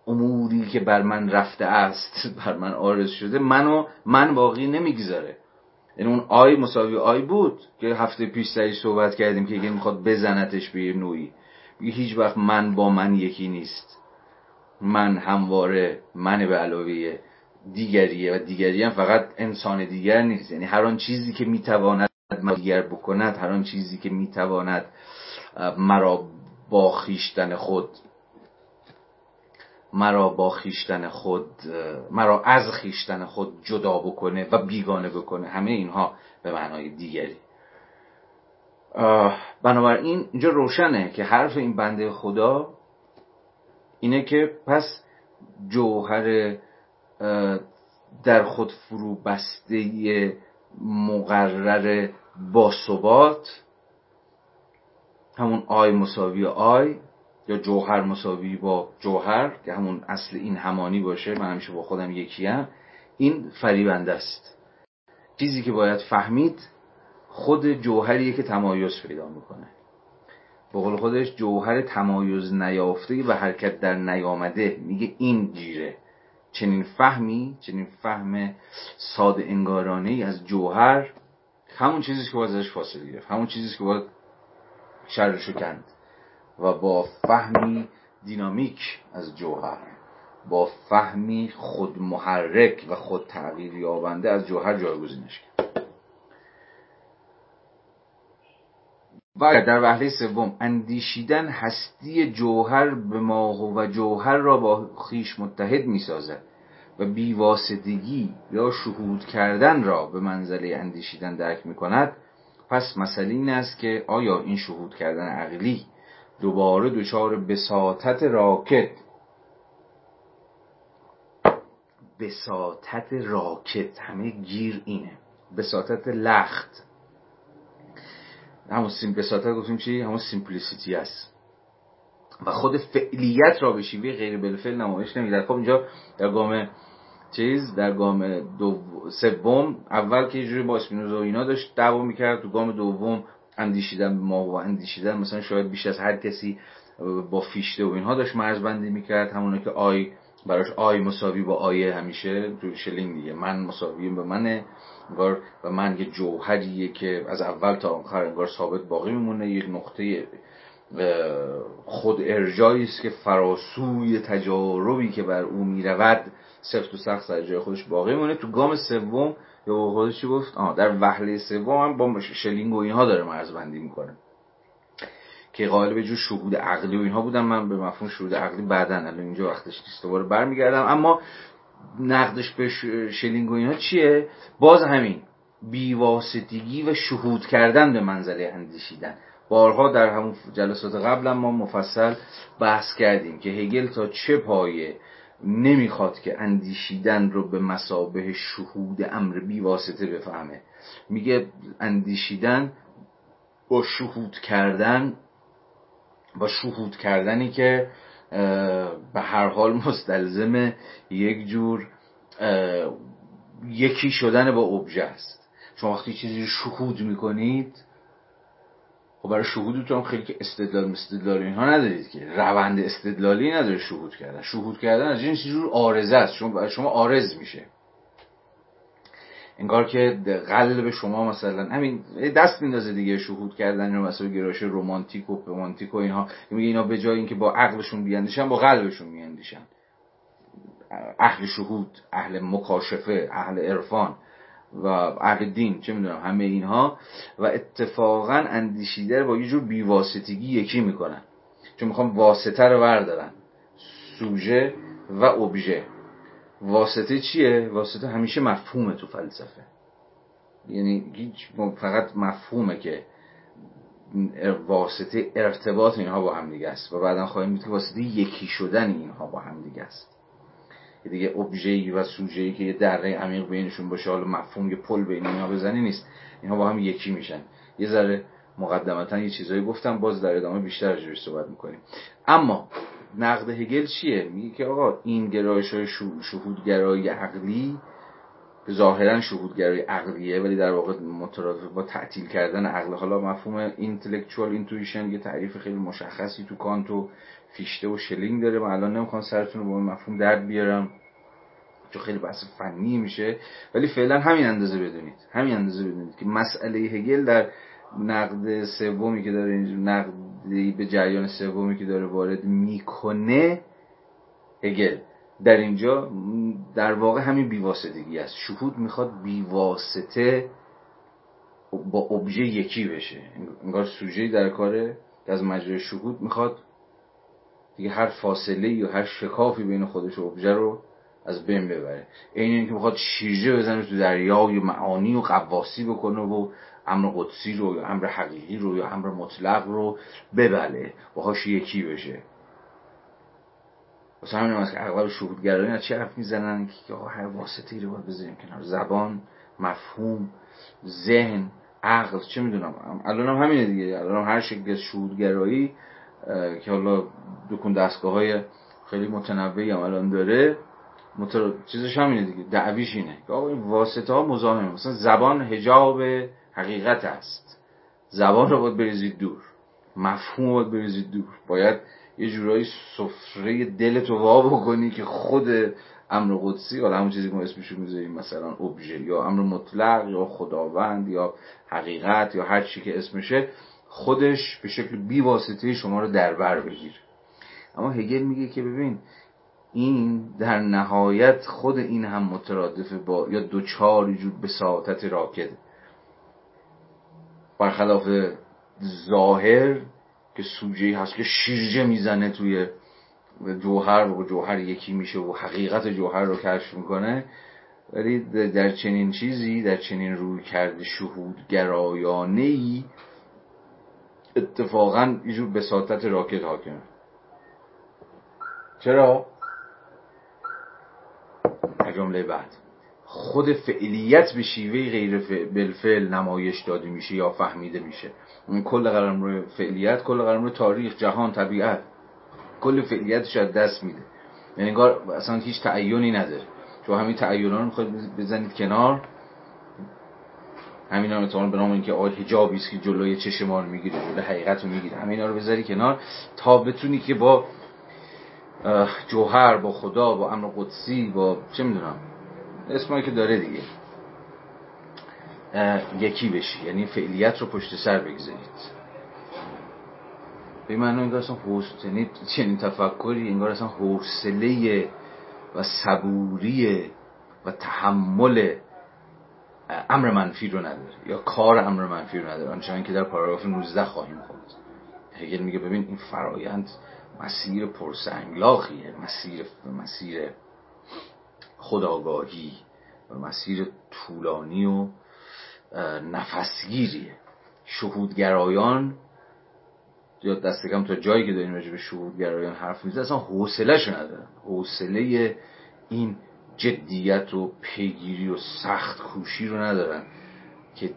اموری که بر من رفته است بر من آرز شده منو من باقی نمی‌گذاره. یعنی اون آی مساوی آی بود که هفته پیش سری صحبت کردیم که یکی می‌خواد بزنتش به یه هیچ وقت من با من یکی نیست. من همواره من به علاوه دیگریه و دیگری هم فقط انسان دیگر نیست. یعنی هر آن چیزی که می‌تواند دیگر بکند هر آن چیزی که می‌تواند مرا با خیشتن خود مرا با خیشتن خود مرا از خیشتن خود جدا بکنه و بیگانه بکنه. همه اینها به معنای دیگری. بنابراین اینجا روشنه که حرف این بنده خدا اینه که پس جوهر در خود فرو بسته مقرر با ثبات همون آی مساوی آی یا جوهر مساوی با جوهر که همون اصل این همانی باشه من همیشه با خودم یکیم این فریبنده است. چیزی که باید فهمید خود جوهریه که تمایز پیدا می‌کنه. به قول خودش جوهر تمایز نیافته و حرکت در نیامده میگه این گیره چنین فهمی چنین فهم ساده انگارانه ای از جوهر همون چیزی که باید ازش فاصله گرفت همون چیزی که باید شرشو کند. و با فهمی دینامیک از جوهر با فهمی خود محرک و خود تغییر یابنده از جوهر جایگزینش کرد. و در وحله سوم اندیشیدن هستی جوهر به ماه و جوهر را با خیش متحد می سازد و بیواسطگی یا شهود کردن را به منزله اندیشیدن درک می کند پس مسئله این است که آیا این شهود کردن عقلی دوباره دچار بساطت راکت. بساطت راکت. همه گیر اینه. بساطت لخت. همون سیم بساطت گفتیم چی؟ همون سیمپلیسیتی است و خود فعلیت را به شیوه غیر بالفعل نمایش نمیدن خب اینجا در گام چیز در گام دو سوم اول که یه جوری با اسپینوزا و اینا داشت دعوا می‌کرد. تو گام دوم اندیشیدن به ما و اندیشیدن مثلا شاید بیش از هر کسی با فیشته و اینها داشت مرزبندی می‌کرد. همونه که آی براش آی مساوی با آیه همیشه تو شلینگ دیگه. من مساوی به منه انگار و من یه جوهریه که از اول تا آخر انگار ثابت باقی میمونه. یک نقطه خود ارجایی است که فراسوی تجاربی که بر او می‌رود سفت و سخت سر جای خودش باقی مونه تو گام سوم یا با خودش گفت؟ آه در وهله سوم هم با شلینگ و اینها داره مرزبندی می‌کنه. که قائل جور شهود عقلی و اینها بودم من به مفهوم شهود عقلی بعدا الان اینجا وقتش نیست دوباره برمیگردم. اما نقدش به شلینگ و اینها چیه؟ باز همین بیواسطگی و شهود کردن به منزله اندیشیدن. بارها در همون جلسات قبل ما مفصل بحث کردیم که هگل تا چه پایه نمی‌خواد که اندیشیدن رو به مسابه شهود امر بی واسطه بفهمه. میگه اندیشیدن با شهود کردن با شهود کردنی که به هر حال مستلزم یک جور یکی شدن با ابژه است. شما وقتی چیزی رو شهود می‌کنید خب برای شهودتون خیلی استدلال مستدلال اینها ندارید که روند استدلالی نداره شهود کردن. شهود کردن از این جور آرزه است. شما شما آرز میشه. انگار که قلب شما مثلا همین دست میندازه دیگه شهود کردن رو مثلا گرایش رمانتیک و پمانتیک و اینها. میگه اینا به جای اینکه با عقلشون بیاندیشن با قلبشون میاندیشن اهل شهود اهل مکاشفه اهل عرفان. و عقل دین چه می‌دونم همه اینها. و اتفاقا اندیشیده با یه جور بیواسطگی یکی می‌کنن. چون می‌خوام واسطه رو بردارن. سوژه و ابژه. واسطه چیه؟ واسطه همیشه مفهومه تو فلسفه. یعنی هیچ فقط مفهومه که واسطه ارتباط اینها با هم دیگه است. و بعدا خواهیم دید که واسطه یکی شدن اینها با هم دیگه است. دیگه ابژه‌ای و سوژه‌ای که یه دره عمیق بینشون باشه حالا مفهوم یه پل بین اینها بزنی نیست. اینها با هم یکی میشن. یه ذره مقدمتا یه چیزایی گفتم باز در ادامه بیشتر راجعش صحبت می‌کنیم. اما نقد هگل چیه؟ میگه که آقا این گرایش های شهودگرایی عقلی ظاهرا شهودگرایی عقلیه ولی در واقع مترادف با تعطیل کردن عقل. حالا مفهوم intellectual intuition یه تعریف خیلی مشخصی تو کانت و فیشته و شلینگ داره من الان نمی‌خوام سرتون رو با مفهوم درد بیارم. چون خیلی بحث فنی میشه. ولی فعلا همین اندازه بدونید. همین اندازه بدونید که مسئله هگل در نقد سومی که داره نقدی به جریان سومی که داره وارد می‌کنه هگل. در اینجا در واقع همین بیواسطگی است. شهود می‌خواد بیواسطه با ابژه یکی بشه. انگار سوژه در کاره از مجرای شهود می‌خواد دیگه هر فاصله یا هر شکافی بین خودش و ابژه رو از بین ببره. این اینکه می‌خواد شیرجه بزنه تو دریای معانی و قواسی بکنه و امر قدسی رو یا امر حقیقی رو یا امر مطلق رو ببله. باهاش یکی بشه. واسه همین که اغلب شهودگرایان چه حرف می‌زنن که هر واسطه ای رو باید بذاریم کنار زبان مفهوم ذهن عقل چه می‌دونم. الان هم همینه دیگه. الان هم هر شکل از شهودگرایی که حالا دکون دستگاه های خیلی متنوعی هم الان داره. متر... چیزش همینه دیگه دعویش اینه که این واسطه ها مزاحمه. مثلا زبان هجاب حقیقت است. زبان رو باید بریزید دور. مفهوم باید بریزید دور. باید یه جورایی سفره دلتو وا بکنی که خود امر قدسی حالا همون چیزی که ما اسمشو می‌ذاریم مثلا ابژه یا امر مطلق یا خداوند یا حقیقت یا هر چی که اسمشه. خودش به شکل بی واسطه شما رو در بر بگیر اما هگل میگه که ببین این در نهایت خود این هم مترادفه با یا دوچار جور بساطت راکد برخلاف ظاهر که سوژه هست که شیرجه می‌زنه توی جوهر و جوهر یکی میشه و حقیقت جوهر رو کشف می‌کنه ولی در چنین چیزی در چنین روی کرده شهود گرایانه ای اتفاقا یه جور بساطت راکت حاکمه. چرا؟ جمله بعد. خود فعلیت به شیوه غیر بالفعل نمایش داده میشه یا فهمیده میشه. اون کل روی فعلیت کل روی تاریخ جهان طبیعت. کل فعلیتش از دست میده. یعنی انگار اصلا هیچ تعیونی نداره. چون همین تعیونا رو می‌خواید بزنید کنار. همین هم به نام اینکه آقای حجابی است که جلوی چشم ما رو می‌گیره جلوی حقیقت رو می‌گیره همین رو بذاری کنار تا بتونی که با جوهر با خدا با امر قدسی با چه می‌دونم اسمایی که داره دیگه یکی بشی. یعنی فعلیت رو پشت سر بگذارید. به معنی انگار اصلا یعنی چنین تفکری انگار اصلا حوصله و صبوری و تحمل امر منفی رو نداره یا کار امر منفی رو نداره. آنچنان که در پاراگراف 19 خواهیم خود هگل میگه ببین این فرایند مسیر پرسنگلاخیه. مسیر مسیر خداگاهی و مسیر طولانی و نفسگیریه. شهودگرایان یا دست کم تا جایی که داریم راجع به شهودگرایان حرف می‌زنیم اصلا حوصله‌شو ندارن. حوصله این جدیت و پیگیری و سخت کوشی رو ندارن که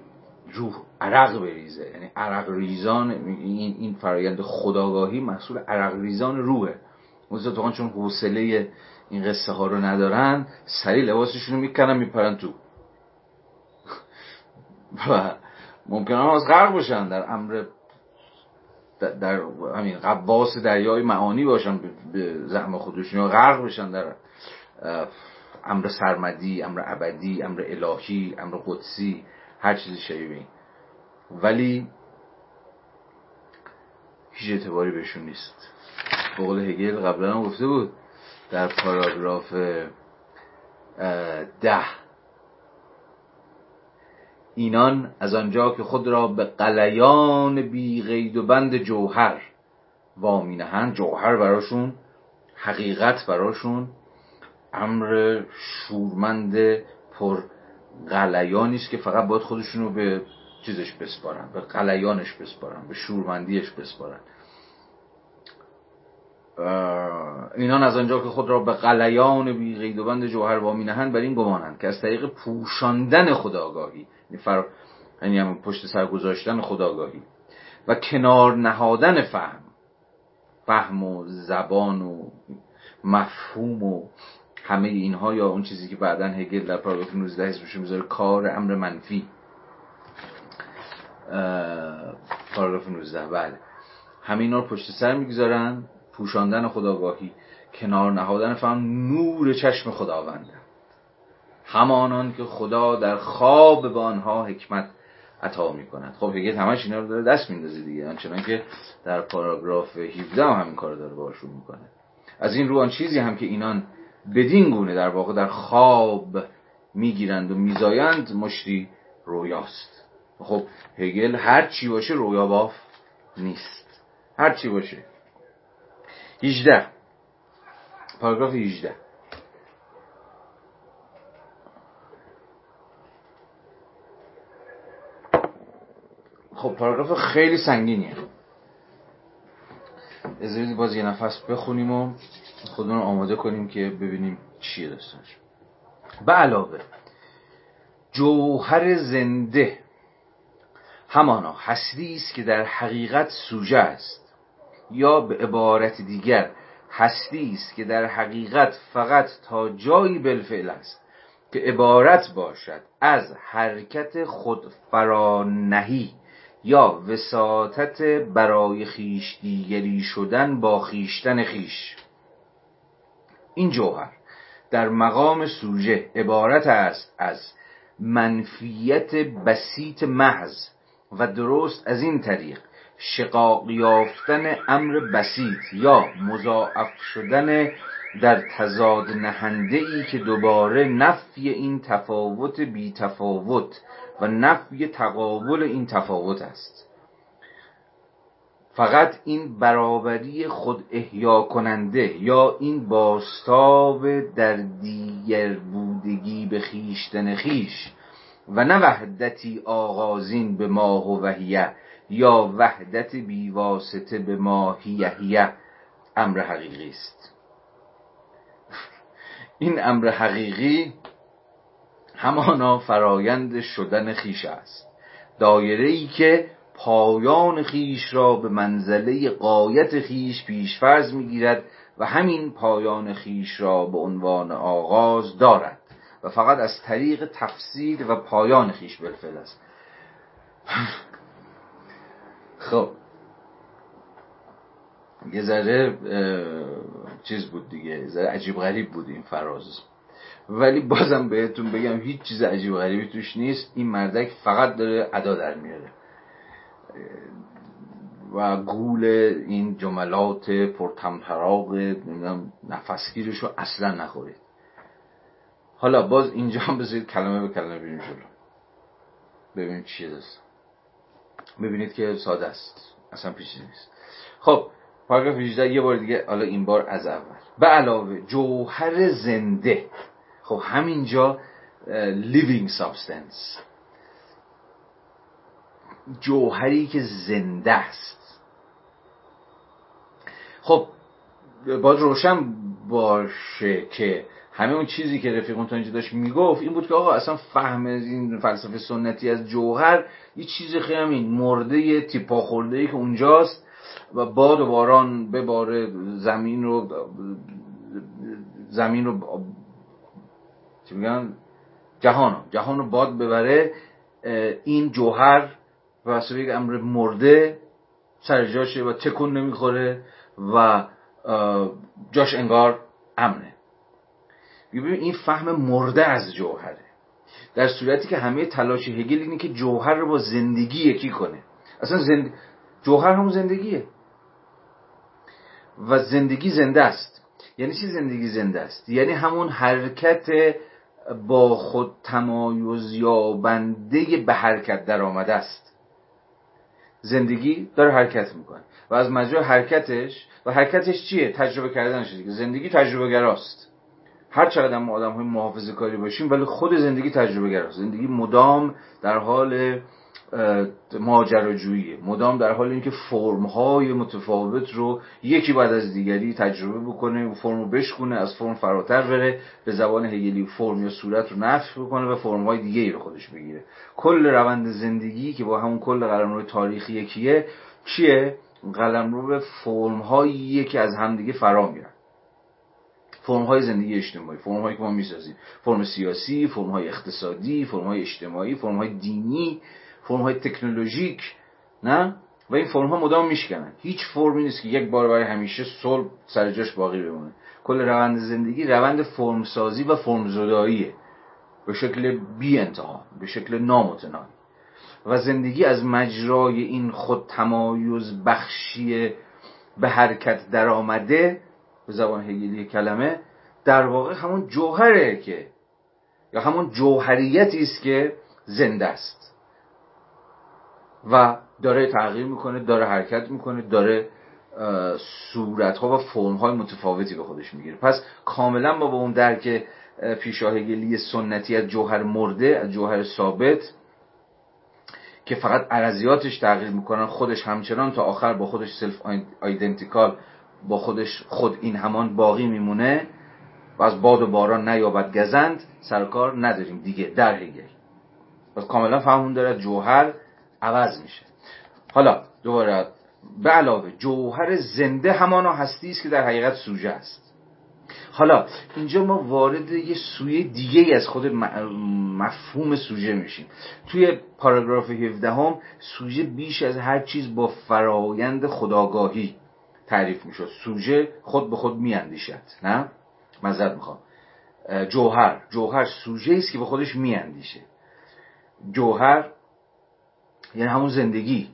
روح عرق بریزه. یعنی عرق ریزان این این فرایند خداگاهی محصول عرق ریزان روحه. تو چون حوصله این قصه ها رو ندارن سریع لباسشون رو می‌کنن میپرن تو. و ممکنه از غرق باشن. در امر در همین قواس دریای معانی باشن به زعم خودشون غرق بشن در امر سرمدی امر ابدی امر الهی امر قدسی هر چیزی شبیه. ولی هیچ اعتباری بهشون نیست. بقول هگل قبلا هم گفته بود در پاراگراف ده اینان از آنجا که خود را به قلیان بی غید و بند جوهر وامی نهند جوهر براشون حقیقت براشون امر شورمند پر قلیانی است که فقط باید خودشون رو به چیزش بسپارن به قلیانش بسپارن به شورمندیش بسپارن اینان از آنجا که خود را به قلیان بی قید و بند جوهر وامی نهند بر این گمانند که از طریق پوشاندن خداگاهی یعنی. یعنی هم پشت سر گذاشتن خداگاهی و کنار نهادن فهم فهم و زبان و مفهوم و همه اینها یا اون چیزی که بعدا هگل در پاراگراف 19 حزبش می‌ذاره کار امر منفی. پاراگراف 19 بله. همه اینا رو پشت سر می‌گذارن پوشاندن خداگاهی کنار نهادن فهم نور چشم خداونده همانان که خدا در خواب به آنها حکمت عطا می کند خب هگل همش اینا رو داره دست میندازه دیگه آنچنان که در پاراگراف 17 هم همین کار داره باشون می‌کنه. از این رو آن چیزی هم که اینان بدین گونه در واقع در خواب می‌گیرند و میزایند مشتی رویاست. خب هگل هر چی باشه رویا باف نیست. هر چی باشه. 18 پاراگراف 18 خب پاراگراف خیلی سنگینیه. از باز یه نفس بخونیم و خودمون رو آماده کنیم که ببینیم چیه داستانش. به علاوه جوهر زنده. همانا هستی است که در حقیقت سوژه است. یا به عبارت دیگر هستی است که در حقیقت فقط تا جایی بالفعل است که عبارت باشد از حرکت خود فرانهی یا وساطت برای خیش دیگری شدن با خیشتن خیش. این جوهر در مقام سوژه عبارت است از منفیت بسیط محض و درست از این طریق شقاق یافتن امر بسیط یا مضاعف شدن در تضاد نهنده ای که دوباره نفی این تفاوت بی تفاوت و نفی تقابل این تفاوت است. فقط این برابری خود احیا کننده یا این باستاب در دیگر بودگی به خیشتن خیش و نه وحدتی آغازین به ماه و وحیه یا وحدت بیواسطه به ماهیهیه امر حقیقی است. این امر حقیقی همانا فرایند شدن خیش است. دایره ای که پایان خیش را به منزله قایت خیش پیشفرض می‌گیرد و همین پایان خیش را به عنوان آغاز دارد و فقط از طریق تفسیر و پایان خیش بالفعل است. خب. یه ذره چیز بود دیگه ذره عجیب غریب بود این فراز. ولی بازم بهتون بگم هیچ چیز عجیب غریبی توش نیست. این مردک فقط داره ادا در میاره. و گول این جملات پرتمطراق نفسگیرش رو اصلا نخورید. حالا باز اینجا هم بذارید کلمه به کلمه بریم جلو. ببینید چیه دست ببینید که ساده است. اصلا پیچیده نیست. خب پاراگراف 18 یه بار دیگه حالا این بار از اول. به علاوه جوهر زنده. خب همینجا living substance. جوهری که زنده است. خب باید روشن باشه که همه اون چیزی که رفیقون تا اینجا داشت می‌گفت این بود که آقا اصلا فهم این فلسفه سنتی از جوهر یه چیز خیلی همین مرده تیپا خورده ای که اونجاست و باد و باران بباره زمین رو زمین رو چی میگن؟ جهان جهان رو باد ببره این جوهر و یک امر مرده سر جاشه و تکون نمی‌خوره و جاش انگار امنه. ببین این فهم مرده از جوهره. در صورتی که همه تلاش هگل اینه که جوهر رو با زندگی یکی کنه. اصلا زند... جوهر همون زندگیه. و زندگی زنده است. یعنی چی زندگی زنده است؟ یعنی همون حرکت با خود تمایز یابنده به حرکت در آمده است. زندگی داره حرکت می‌کنه. و از مجرای حرکتش و حرکتش چیه؟ تجربه کردنش دیگه. زندگی تجربه گراست هر چقدر ما آدم های محافظه کاری باشیم ولی خود زندگی تجربه گراست زندگی مدام در حال ماجراجویی. مدام در حال اینکه فرم های متفاوت رو یکی بعد از دیگری تجربه بکنه فرم رو بشکونه از فرم فراتر بره به زبان هگلی فرم یا صورت رو نفی بکنه و فرم های دیگه ای رو خودش بگیره. کل روند زندگی که با همون کل قلمرو تاریخی یکیه چیه؟ قلمرو به فرم هایی که از همدیگه فرا میرن. فرم های زندگی اجتماعی فرم هایی که ما می‌سازیم. فرم سیاسی فرم های اقتصادی فرم های اجتماعی فرم های دینی. فرم های تکنولوژیک نه؟ و این فرم ها مدام میشکنن. هیچ فرمی نیست که یک بار برای همیشه صلب سر جاش باقی بمونه. کل روند زندگی روند فرم سازی و فرم زداییه به شکل بی انتها به شکل نامتناهی. و زندگی از مجرای این خود تمایز بخشی به حرکت در آمده به زبان هگلی کلمه در واقع همون جوهره که یا همون جوهریتی است که زنده است. و داره تغییر می‌کنه داره حرکت می‌کنه داره صورت ها و فرم های متفاوتی به خودش می‌گیره. پس کاملا با به اون درک پیشاهگلی سنتی از جوهر مرده از جوهر ثابت که فقط عرضیاتش تغییر می‌کنن خودش همچنان تا آخر با خودش سلف آیدنتیکال با خودش خود این همان باقی میمونه و از باد و باران نیابد گزند سرکار نداریم دیگه در هگل پس کاملا فهمون داره جوهر عوض میشه. حالا دوباره به علاوه جوهر زنده همانا هستی است که در حقیقت سوژه است. حالا اینجا ما وارد یه سویه دیگه از خود مفهوم سوژه میشیم. توی پاراگراف 17 هم سوژه بیش از هر چیز با فرایند خداگاهی تعریف می‌شد. سوژه خود به خود میاندیشد نه؟ مزد می‌خوام. جوهر. جوهر سوژه است که به خودش میاندیشه. جوهر یعنی همون زندگی.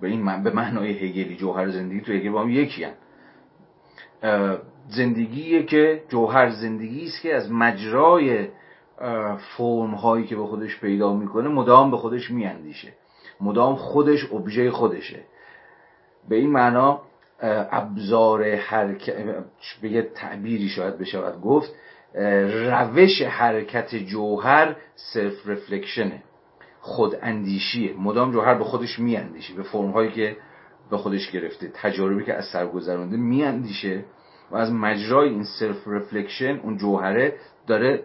به این به معنای هگلی جوهر زندگی تو هگل با هم یکی هم. زندگیه که جوهر زندگی است که از مجرای فرم هایی که به خودش پیدا می‌کنه مدام به خودش میاندیشه. مدام خودش ابژه خودشه. به این معنا ابزار حرکت به یه تعبیری شاید بشود گفت روش حرکت جوهر self reflection ه. خود اندیشیه مدام جوهر به خودش میاندیشه به form هایی که به خودش گرفته تجاربی که از سر گذرونده میاندیشه و از مجرای این self reflection اون جوهره داره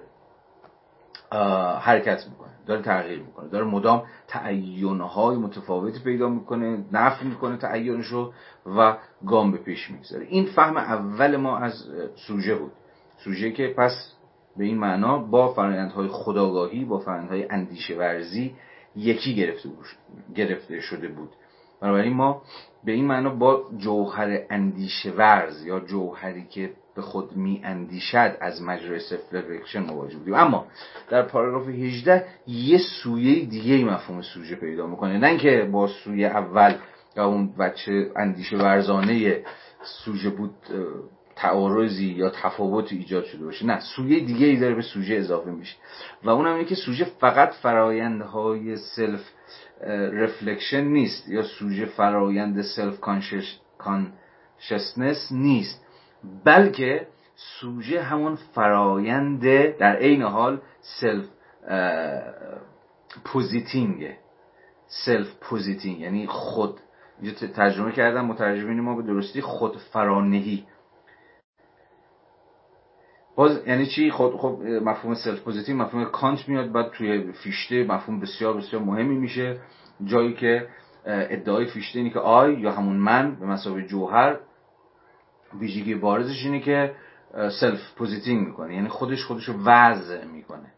حرکت می‌کنه داره تغییر می‌کنه داره مدام تعینهای متفاوتی پیدا می‌کنه نفی می‌کنه تعینش رو و گام به پیش می‌گذاره. این فهم اول ما از سوژه بود. سوژه که پس به این معنا با فرایندهای خداگاهی با فرایندهای اندیشه ورزی یکی گرفته, گرفته شده بود. بنابراین ما به این معنا با جوهر اندیشه ورز یا جوهری که به خود می اندیشد از مجرای سفلرکشن مواجه بودیم. اما در پاراگراف 18 یه سویه دیگه مفهوم سوژه پیدا می‌کنه. نه اینکه با سویه اول یا اون وجه اندیشه ورزانه سوژه بود تعارضی یا تفاوتی ایجاد شده باشه. نه سویه دیگه ای داره به سوژه اضافه میشه. و اونم اینه که سوژه فقط فرایندهای self reflection نیست یا سوژه فرایند self consciousness نیست. بلکه سوژه همون فرایند در عین حال self positing self positing یعنی خود. ترجمه کردم مترجمین ما به درستی خودفرانهی. باز یعنی چی؟ خود خب مفهوم self positing مفهوم کانت میاد بعد توی فیشته مفهوم بسیار بسیار مهمی میشه. جایی که ادعای فیشته اینه که I یا همون من به مثابه جوهر ویژگی بارزش اینه که self positing می‌کنه. یعنی خودش خودش رو وضع می‌کنه.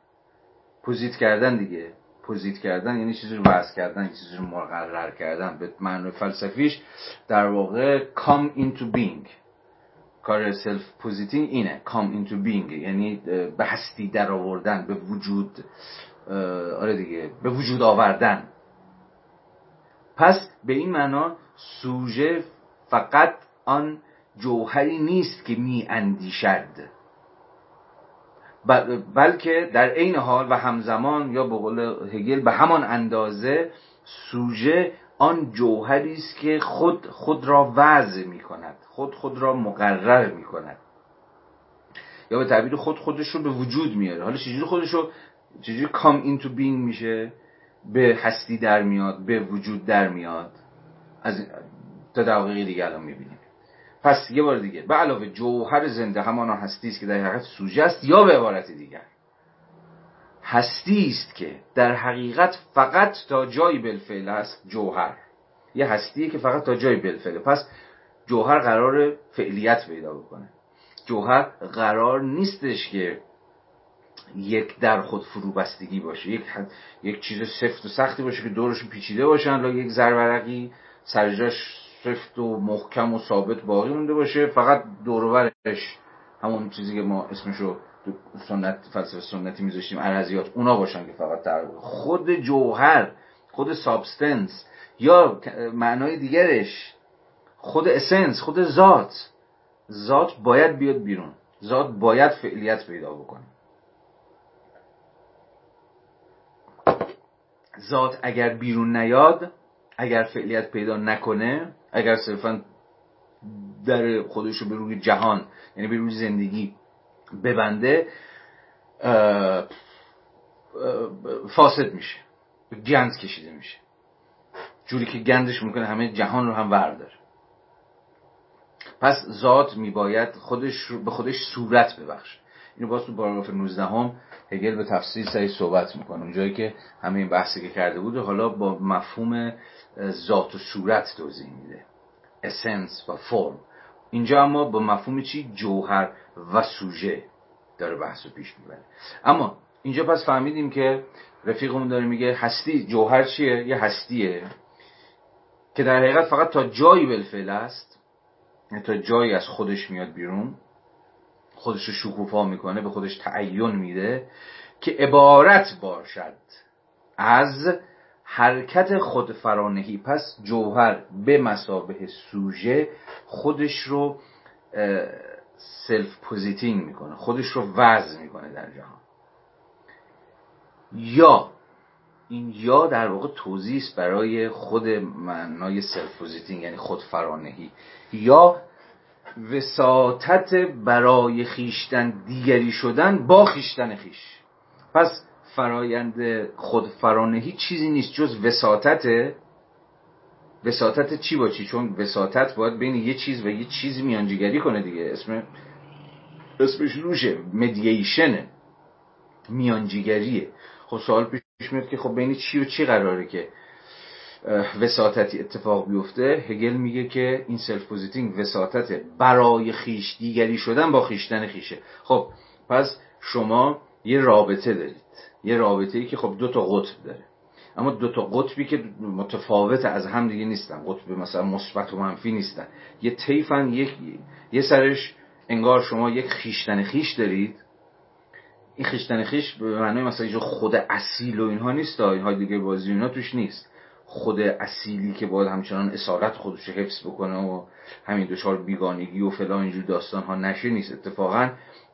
posit کردن دیگه. posit کردن یعنی چیزی رو وضع کردن یعنی چیزی رو مقرر کردن. به معنی فلسفیش در واقع come into being. کار self positing اینه. come into being یعنی به هستی در آوردن به وجود آره دیگه به وجود آوردن. پس به این معنا سوژه فقط آن جوهری نیست که می اندیشد بلکه در عین حال و همزمان یا به قول هگل به همان اندازه سوژه آن جوهری است که خود خود را وضع می کند خود خود را مقرر می کند یا به تعبیر خود خودش رو به وجود میاره. حالا چجوری خودش رو چجوری کام این تو بینگ میشه؟ به هستی در میاد به وجود در میاد. از تا دقیقه دیگه الان می‌بینیم. پس یه بار دیگه به علاوه جوهر زنده همانا هستی است که در حقیقت سوژه است یا به عبارت دیگر. هستی است که در حقیقت فقط تا جای بالفعل است جوهر. یه هستیه که فقط تا جای بالفعله. پس جوهر قرار فعلیت پیدا بکنه. جوهر قرار نیستش که یک در خود فرو بستگی باشه یک, یک چیز سفت و سختی باشه که دورش پیچیده باشن لا یک زرورقی سرجاش سفت و محکم و ثابت باقی مونده باشه. فقط دورورش همون چیزی که ما اسمشو سنت فلسفه سنتی میذاشتیم عرضیات اونا باشن که فقط در خود جوهر خود سابستنس یا معنای دیگرش خود اسنس خود ذات. ذات باید بیاد بیرون. ذات باید فعلیت پیدا بکنه. ذات اگر بیرون نیاد اگر فعلیت پیدا نکنه اگر صرفا در خودش رو به روی جهان یعنی به روی زندگی ببنده فاسد میشه. گند کشیده میشه. جوری که گندش می‌کنه همه جهان رو هم ورداره پس ذات میباید خودش به خودش صورت ببخشه. اینو باز تو پاراگراف 19 هم هگل به تفصیل سعی صحبت می‌کنه. اونجایی که همه این بحثی که کرده بود حالا با مفهوم ذات و صورت توضیح میده. اسنس و فرم اینجا اما با مفهوم چی؟ جوهر و سوژه داره بحث رو پیش می‌بره. اما اینجا پس فهمیدیم که رفیقمون داره میگه هستی. جوهر چیه؟ یه هستیه. که در حقیقت فقط تا جایی بالفعل است تا جایی از خودش میاد بیرون خودش رو شکوفا می‌کنه به خودش تعین میده که عبارت باشد از حرکت خود فرانهی پس جوهر به مسابه سوژه خودش رو self positing می‌کنه خودش رو وضع می‌کنه در جهان. یا این یا در واقع توضیح برای خود معنای self positing یعنی خود فرانهی یا وساطت برای خویشتن دیگری شدن با خویشتن خویش. پس فرایند خود فرانهی چیزی نیست جز وساطت. وساطت چی با چی؟ چون وساطت باید بین یه چیز و یه چیز میانجیگری کنه دیگه. اسم اسمش روشه. mediation ه میانجیگریه. خب سوال پیش میاد که خب بین چی و چی قراره که وساطتی اتفاق بیفته هگل میگه که این self positing وساطت برای خویش دیگری شدن با خویشتن خویشه. خب پس شما یه رابطه دارید. یه رابطه ای که خب دو تا قطب داره. اما دو تا قطبی که متفاوت از هم دیگه نیستن. قطب مثلا مثبت و منفی نیستن. یه طیفن یک یه سرش انگار شما یک خیشتن خیش دارید. این خیشتن خیش به معنای مثلا خود اصیل و اینها نیست اینها دیگه بازی اینا توش نیست. خود اصیلی که باید همچنان اصالت خودش حفظ بکنه و همین دچار بیگانگی و فلان اینجور داستان ها نشه نیست. اتفاقا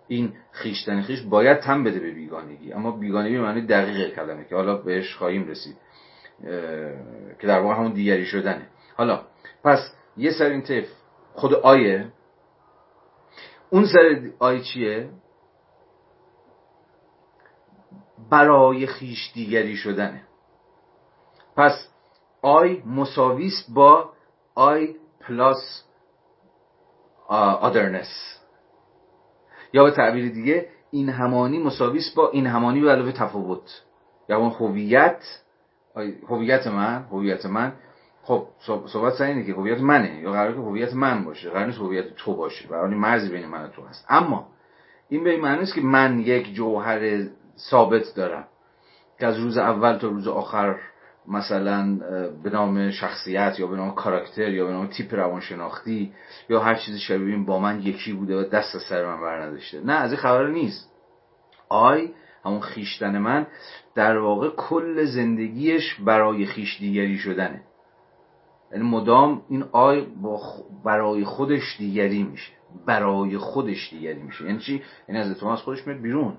این خیشتن خیش باید تم بده به بیگانگی. اما بیگانگی معنی دقیق کلمه که حالا بهش خواهیم رسید. که در واقع همون دیگری شدنه. حالا پس یه سر این طیف خود I ه. اون سر I ه چیه؟ برای خویش دیگری شدنه. پس I مساویست با I plus otherness یا به تعبیر دیگه این همانی مساویست با این همانی به علاوه تفاوت. یا اون هویت هویت من هویت من. خب صحبت سر اینه که هویت منه. یا قرار که هویت من باشه. قرار نیست هویت تو باشه. برای مرزی بین من و تو هست. اما این به این معنی است که من یک جوهر ثابت دارم. که از روز اول تا روز آخر مثلا به نام شخصیت یا به نام کاراکتر یا به نام تیپ روانشناختی یا هر چیزی شبیه با من یکی بوده و دست از سر من بر نداشته نه از این خبر نیست. آی همون خیشتن من در واقع کل زندگیش برای خیش دیگری شدنه. یعنی مدام این آی با برای خودش دیگری میشه. برای خودش دیگری میشه. یعنی چی؟ یعنی از از خودش میاد بیرون.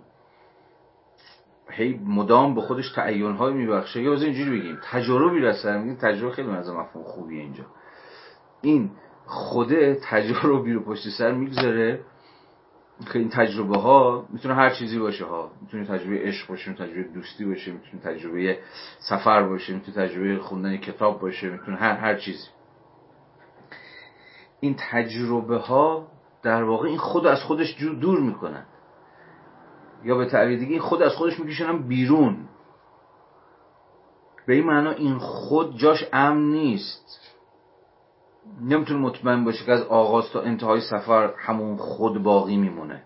هی مدام به خودش تعین های میبخشه یا اینجوری بگیم. تجربی رسن این تجربه خیلی از مفهوم خوبیه اینجا. این خوده تجربی رو پشت سر می‌گذاره که این تجربه ها می‌تونه هر چیزی باشه ها. می‌تونه تجربه عشق باشه می‌تونه تجربه دوستی باشه می‌تونه تجربه سفر باشه می‌تونه تجربه خوندن کتاب باشه می‌تونه هر هر چیزی. این تجربه ها در واقع این خود از خودش دور می‌کنن. یا به تعبیر دیگه خود از خودش میکشنن بیرون. به این معنا این خود جاش امن نیست. نمی‌تونه مطمئن باشه که از آغاز تا انتهای سفر همون خود باقی میمونه.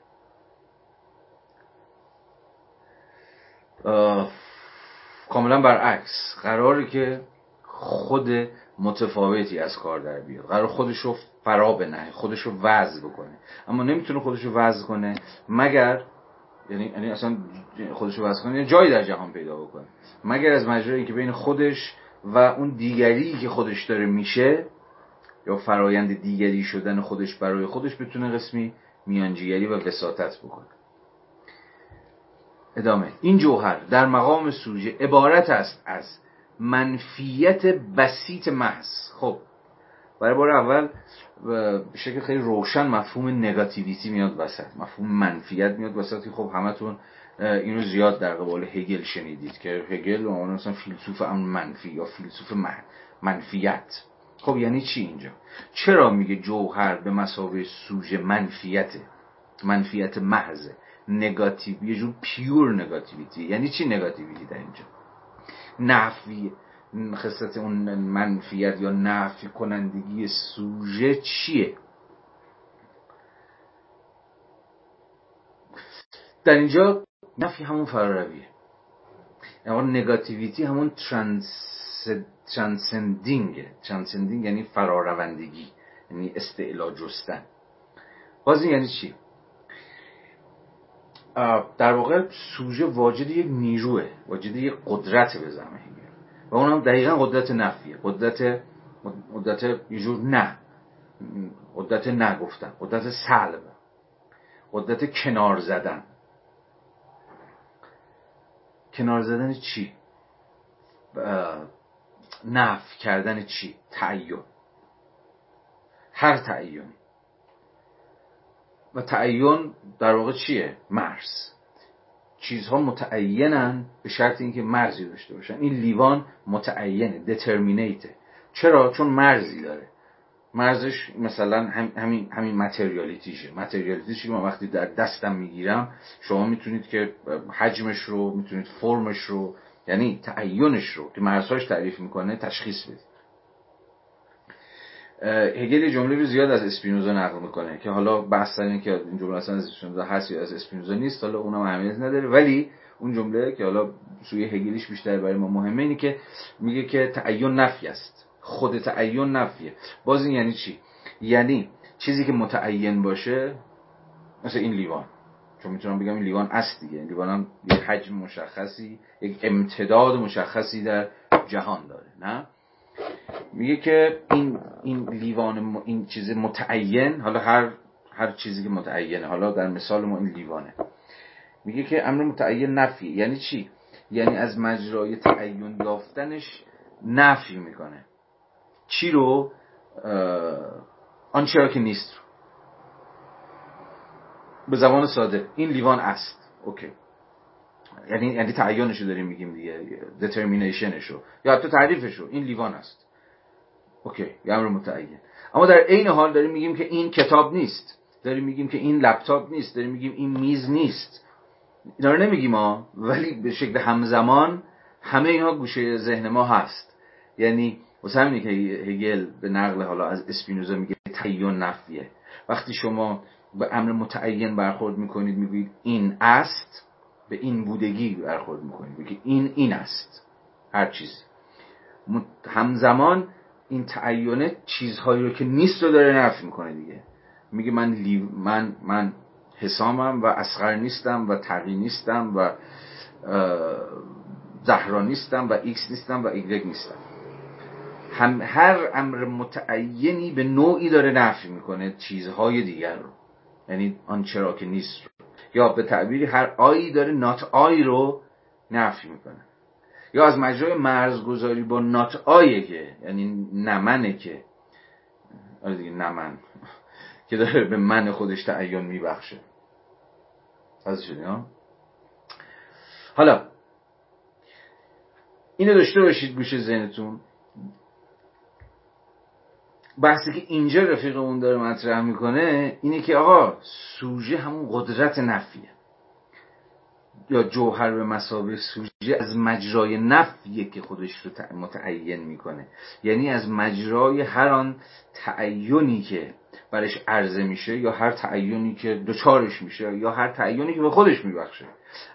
کاملا برعکس. قراره که خود متفاوتی از کار در بیاد. قرار خودش رو فرا بنه خودش وضع بکنه. اما نمی‌تونه خودش رو وضع کنه مگر یعنی یعنی اصلا خودش رو کنه جایی در جهان پیدا بکنه. مگر از مجرایی که بین خودش و اون دیگری که خودش داره میشه یا فرایند دیگری شدن خودش برای خودش بتونه قسمی میانجیگری و وساطت بکنه. ادامه. این جوهر در مقام سوژه عبارت است از منفیت بسیط محض. خب. برای بار اول به شکل خیلی روشن مفهوم نگاتیویتی میاد وسط مفهوم منفیت میاد وسط. خب همتون اینو زیاد در قبال هگل شنیدید که هگل به مثلا فیلسوف امن منفی یا فیلسوف منفیت. خب یعنی چی اینجا؟ چرا میگه جوهر به مسابقه سوژه منفیت؟ منفیت محض. نگاتیو یه جور پیور نگاتیویتی یعنی چی نگاتیویتی در اینجا؟ نفی خصلت اون منفیت یا نفی کنندگی سوژه چیه؟ در اینجا نفی همون فرارویه یعنی negativity همون trans transcending transcending یعنی فراروندگی یعنی استعلا جستن. باز یعنی چی؟ در واقع سوژه واجد یک نیروه واجد یک قدرت به و اونم دقیقا قدرت نفیه. قدرت قدرت یه جور نه. قدرت نگفتن قدرت سلب. قدرت کنار زدن. کنار زدن چی؟ نف کردن چی؟ تعین. هر تعیینی و تعین در واقع چیه؟ مرز. چیزها متعینن به شرط اینکه مرزی داشته باشن. این لیوان متعینه دترمینیته چرا؟ چون مرزی داره. مرزش مثلا همین همین متریالیتیشه متریالیتیش که من وقتی در دستم می‌گیرم شما می‌تونید که حجمش رو می‌تونید فرمش رو یعنی تعینش رو که مرزهاش تعریف می‌کنه تشخیص بدید. هگل جمله رو زیاد از اسپینوزا نقل می‌کنه که حالا بحث این که این جمله اصلا از اسپینوزا هست یا از اسپینوزا نیست حالا اونم اهمیت نداره. ولی اون جمله که حالا سوی هگلیش بیشتر برای ما مهمه اینه که میگه که تعین نفی است. خود تعین نفیه. باز این یعنی چی؟ یعنی چیزی که متعین باشه مثل این لیوان. چون می‌تونم بگم این لیوان است دیگه. این لیوان هم یک حجم مشخصی یک امتداد مشخصی در جهان داره نه؟ میگه که این این لیوان این چیز متعین حالا هر هر چیزی که متعینه حالا در مثال ما این لیوانه. میگه که امر متعین نفی یعنی چی؟ یعنی از مجرای تعین یافتنش نفی می‌کنه. چی رو؟ آنچه که نیست رو. به زبان ساده این لیوان است. okay. یعنی یعنی تعینش رو داریم میگیم دیگه determination ش رو یا حتی تعریفش رو این لیوان است. okay امر متعین. اما در عین حال داریم میگیم که این کتاب نیست. داریم میگیم که این لپتاپ نیست. داریم میگیم این میز نیست. اینا رو نمیگیم ما ولی به شکل همزمان همه اینها گوشه ذهن ما هست. یعنی واسه همینه که هگل به نقل حالا از اسپینوزا میگه تعین نفیه. وقتی شما به امر متعین برخورد می‌کنید می‌گویید این است به این بودگی برخورد می‌کنید. میگه این این است. هر چیز همزمان این تعینه چیزهایی رو که نیست رو داره نفی می‌کنه دیگه. میگه من من من حسامم و اصغر نیستم و تقی نیستم و زهرا نیستم و ایکس نیستم و ایگرگ نیستم. هم هر امر متعینی به نوعی داره نفی می‌کنه چیزهای دیگر رو. یعنی آن چرا که نیست رو. یا به تعبیری هر I یی داره not I رو نفی می‌کنه. یا از مجرای مرزگذاری با نات آیه که یعنی نمنه که. آره دیگه نمن. که داره به من خودش تعین میبخشه. از ها حالا اینو داشته باشید گوش ذهنتون. بحثی که اینجا رفیقمون داره مطرح می‌کنه اینه که آقا سوژه همون قدرت نفیه. یا جوهر به مسابه سوژه از مجرای نفیه که خودش رو متعین می‌کنه. یعنی از مجرای هر آن تعینی که برش عرضه میشه یا هر تعینی که دوچارش میشه یا هر تعینی که به خودش میبخشه.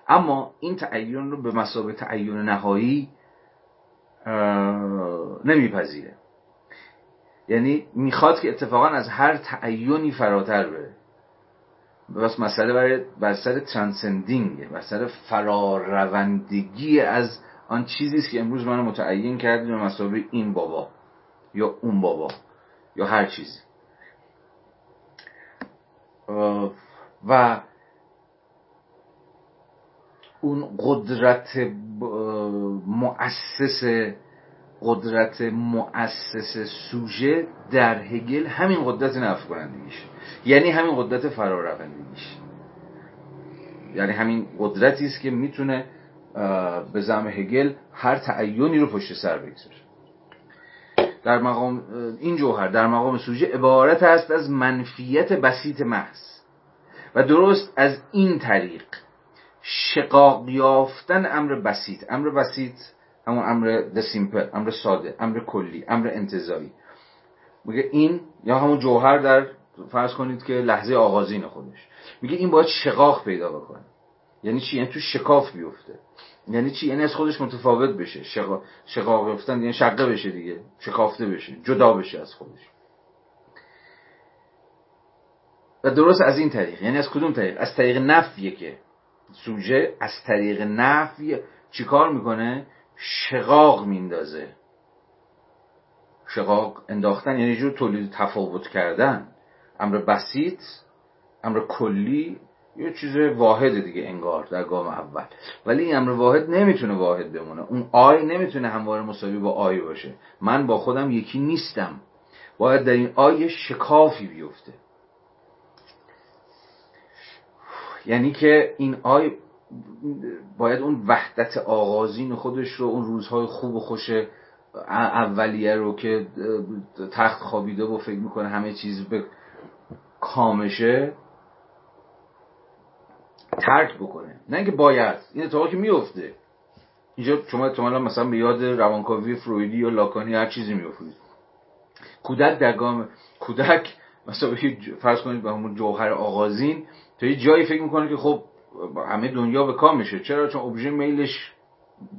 اما این تعین رو به مسابه تعین نهایی نمیپذیره. یعنی می‌خواد که اتفاقا از هر تعینی فراتر بره. بس مسئله برای بر سر ترانسندینگ بر سر فراروندگی از آن چیزی است که امروز منو متعین کرد به مسابقه این بابا یا اون بابا یا هر چیزی و اون قدرت مؤسس قدرت مؤسس سوژه در هگل همین قدرت نفع کنندگیش یعنی همین قدرت فراروندگیش یعنی همین قدرتی است که می‌تونه به زعم هگل هر تعینی رو پشت سر بگذاره. در مقام این جوهر در مقام سوژه عبارت است از منفیت بسیط محض و درست از این طریق شقاق یافتن امر بسیط. امر بسیط همون امر د سیمپل امر ساده امر کلی امر انتظایی. میگه این یا همون جوهر در فرض کنید که لحظه آغازین خودش. میگه این باید شقاق پیدا بکنه. یعنی چی؟ یعنی تو شکاف بیفته. یعنی چی؟ یعنی از خودش متفاوت بشه. شقاق شقاق یافتن یعنی شقه بشه دیگه. شکافته بشه. جدا بشه از خودش. و درست از این طریق. یعنی از کدوم طریق؟ از طریق نفیه که. سوژه از طریق نفی چیکار می‌کنه؟ شقاق میندازه. شقاق انداختن یعنی جور تولید تفاوت کردن. امر بسیط امر کلی یه چیز واحد دیگه انگار در گام اول. ولی این امر واحد نمی‌تونه واحد بمونه. اون آی نمی‌تونه همواره مساوی با آی باشه. من با خودم یکی نیستم. باید در این آی شکافی بیفته. یعنی که این آی باید اون وحدت آغازین خودش رو اون روزهای خوب و خوش اولیه رو که تخت خوابیده و فکر می‌کنه همه چیز به کامشه ترک بکنه. نه اینکه باید این اتفاقی که میفته اینجا شما احتمالا مثلا به یاد روانکاوی فرویدی یا لاکانی هر چیزی میافتید کودک در گام کودک مثلا فرض کنید به همون جوهر آغازین تا یه جایی فکر می‌کنه که خب همه دنیا به کام میشه. چرا؟ چون ابژه میلش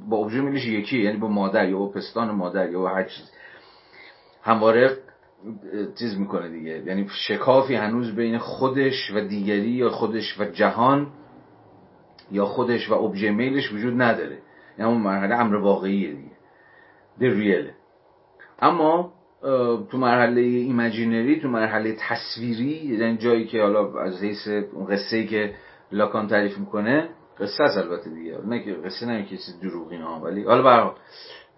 با ابژه میلش یکی یعنی با مادر یا با پستان مادر یا با هر چیز. همواره چیز می‌کنه دیگه. یعنی شکافی هنوز بین خودش و دیگری یا خودش و جهان یا خودش و ابژه میلش وجود نداره. یعنی اون مرحله امر واقعیه دیگه. the real ه اما تو مرحله imaginary تو مرحله تصویری یعنی جایی که حالا از حیث اون قصه ای که لاکان تعریف می‌کنه قصه است البته دیگه. نه که قصه که چیز دروغین ها ولی حالا برای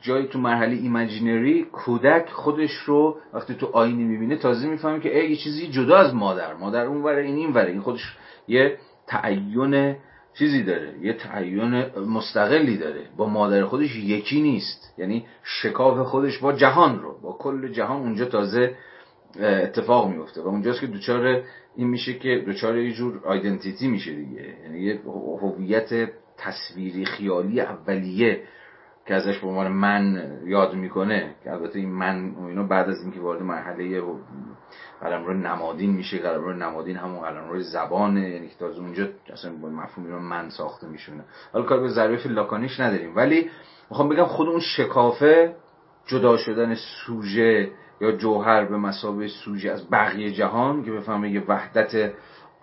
جایی تو مرحله imaginary کودک خودش رو وقتی تو آینه می‌بینه تازه می‌فهمه که ای یه چیزی جدا از مادر. مادر اون وره این این وره این خودش یه تعین چیزی داره یه تعین مستقلی داره. با مادر خودش یکی نیست. یعنی شکاف خودش با جهان رو با کل جهان اونجا تازه اتفاق میفته و اونجاست که دوچار این میشه که دوچار یه جور آیدنتیتی میشه دیگه. یعنی یه هویت تصویری خیالی اولیه که ازش به عنوان من یاد می‌کنه که البته این من اینو بعد از اینکه وارد مرحله قلمرو نمادین میشه قلمرو نمادین همون قلمرو زبانه یعنی که تازه اونجا اصلا با مفهوم من ساخته میشونه حالا کار به ظریف لاکانیش نداریم. ولی می‌خوام بگم خود اون شکافه جدا شدن سوژه یا جوهر به مسابه سوژه از بقیه جهان که بفهمه یه وحدت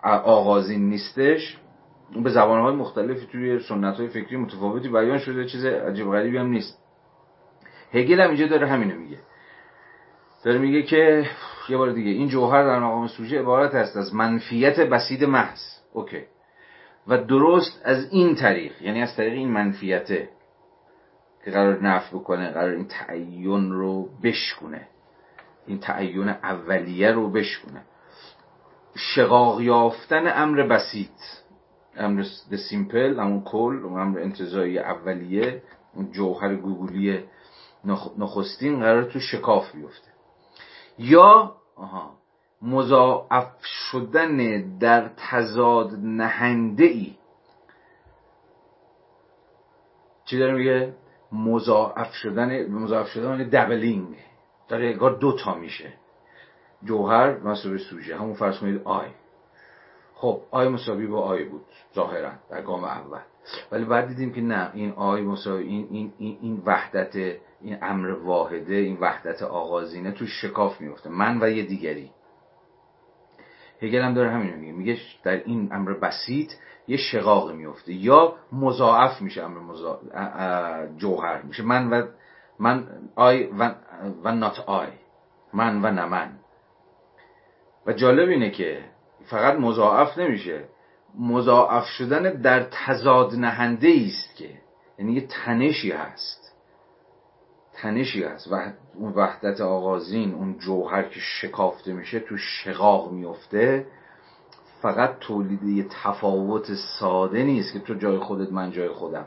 آغازین نیستش به زبانهای مختلفی توی سنت های فکری متفاوتی بیان شده چیز عجیب غریبی هم نیست. هگل هم اینجا داره همینو میگه. داره میگه که یه بار دیگه این جوهر در مقام سوژه عبارت است از منفیت بسید محض. اوکی. و درست از این طریق یعنی از طریق این منفیته که قرار نفع بکنه قرار این تعین رو بشکونه. این تعین اولیه رو بشکونه شقاق یافتن امر بسیط. امر سیمپل همون کل امر انتظایی اولیه اون جوهر گوگولی نخستین قرار تو شکاف بیفته. یا آها مضاعف شدن در تضاد نهنده ای چی داره میگه؟ مضاعف شدن مضاعف شدن یعنی doubling در انگار دو تا میشه. جوهر مساوی سوژه. همون فرض کنید I. خب I مساوی با I بود ظاهرا در گام اول. ولی بعد دیدیم که نه این I مساوی این این این, این وحدت این امر واحده این وحدت آغازینه تو شکاف میفته من و یه دیگری. هگل هم داره همین میگه. میگه در این امر بسیط یه شقاق میفته یا مضاعف میشه امر مزا... جوهر میشه. من و من آی و, و نات آی من و نه من و جالب اینه که فقط مضاعف نمیشه. مضاعف شدن در تضاد نهنده است که. یعنی یه تنشی هست. تنشی هست. و اون وحدت آغازین اون جوهر که شکافته میشه تو شقاق میفته. فقط تولید یه تفاوت ساده نیست که تو جای خودت من جای خودم.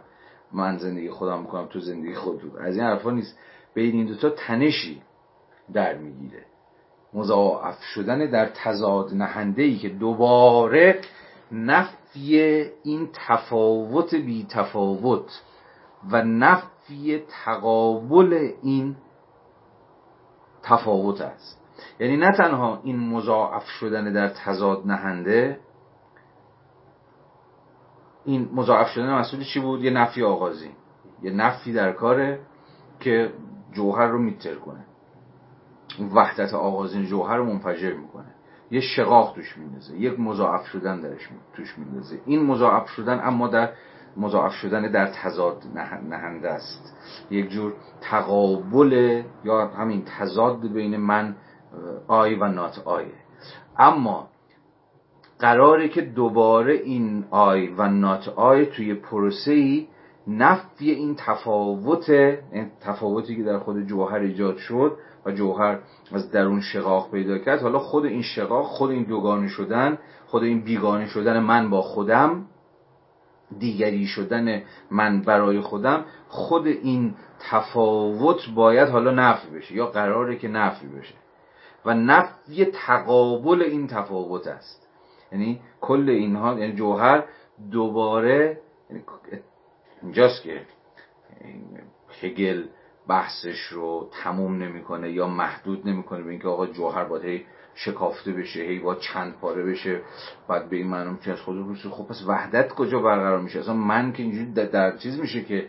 من زندگی خودم می‌کنم تو زندگی خودت از این حرفا نیست. بین این دوتا تنشی در می‌گیره. مضاعف شدن در تضاد نهنده ای که دوباره نفی این تفاوت بی تفاوت و نفی تقابل این تفاوت است. یعنی نه تنها این مضاعف شدن در تضاد نهنده این مضاعف شدن مسئول چی بود؟ یه نفی آغازی. یه نفی در کاره که جوهر رو میتر کنه. وحدت آغازین جوهر رو منفجر می‌کنه. یه شقاق توش میندازه. یک مضاعف شدن درش توش میندازه. این مضاعف شدن اما در مضاعف شدن در تضاد نهنده است. یک جور تقابل یا همین تضاد بین من I و not I اما قراره که دوباره این I و not I توی پروسه ای نفی این تفاوت این تفاوتی که در خود جوهر ایجاد شد و جوهر از درون شقاق پیدا کرد. حالا خود این شقاق خود این دوگانه شدن خود این بیگانه شدن من با خودم دیگری شدن من برای خودم خود این تفاوت باید حالا نفی بشه یا قراره که نفی بشه. و نفی تقابل این تفاوت است. یعنی کل اینها یعنی جوهر دوباره یعنی اینجاست که هگل بحثش رو تموم نمی‌کنه یا محدود نمی‌کنه به اینکه آقا جوهر باید شکافته بشه هی با چند پاره بشه بعد به این معنی که از خود روسی خب پس وحدت کجا برقرار میشه؟ اصلا من که اینجوری در, چیز میشه که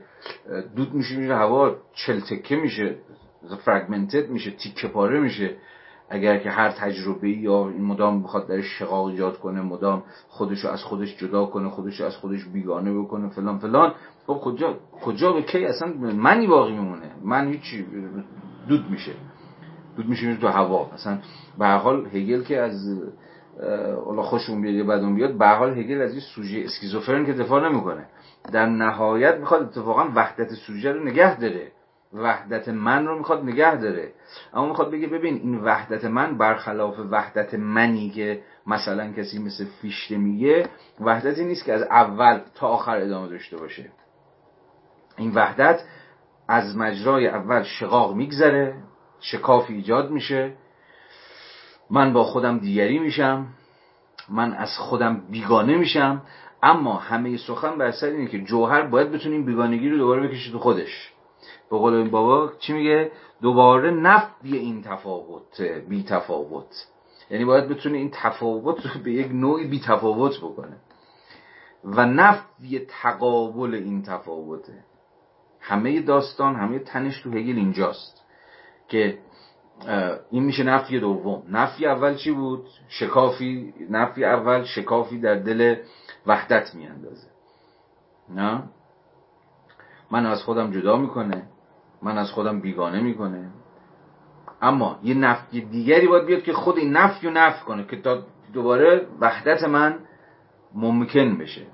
دود میشه میشه هوا چلتکه میشه فرگمنتد میشه تیکه پاره میشه. اگر که هر تجربه یا این مدام بخواد در شقاق ایجاد کنه مدام خودشو از خودش جدا کنه خودشو از خودش بیگانه بکنه فلان فلان خب کجا کجا به کی اصلا منی باقی میمونه؟ من هیچی دود میشه. دود میشه تو هوا. مثلا به حال هگل که از حالا خوشون بیاد یا بدون بیاد به حال هگل از این سوژه اسکیزوفرن که دفاع نمی‌کنه. در نهایت می‌خواد اتفاقا وحدت سوژه رو نگه داره. وحدت من رو می‌خواد نگه داره. اما می‌خواد بگه ببین این وحدت من برخلاف وحدت منی که مثلا کسی مثل فیشته میگه وحدتی نیست که از اول تا آخر ادامه داشته باشه. این وحدت از مجرای اول شقاق میگذره شکاف ایجاد میشه. من با خودم دیگری میشم من از خودم بیگانه میشم. اما همه سخن بر سر اینه که جوهر باید بتونه این بیگانگی رو دوباره بکشه تو خودش. به قول این بابا چی میگه؟ دوباره نفی این تفاوت بی تفاوت. یعنی باید بتونه این تفاوت رو به یک نوعی بی تفاوت بکنه. و نفی تقابل این تفاوته. همه داستان همه تنش تو هگل اینجاست. که این میشه نفی دوم. نفی اول چی بود؟ شکافی نفی اول شکافی در دل وحدت میاندازه. نه؟ من از خودم جدا می‌کنه. من از خودم بیگانه می‌کنه. اما یه نفی دیگری باید بیاد که خود این نفی رو نفی کنه که تا دوباره وحدت من ممکن بشه.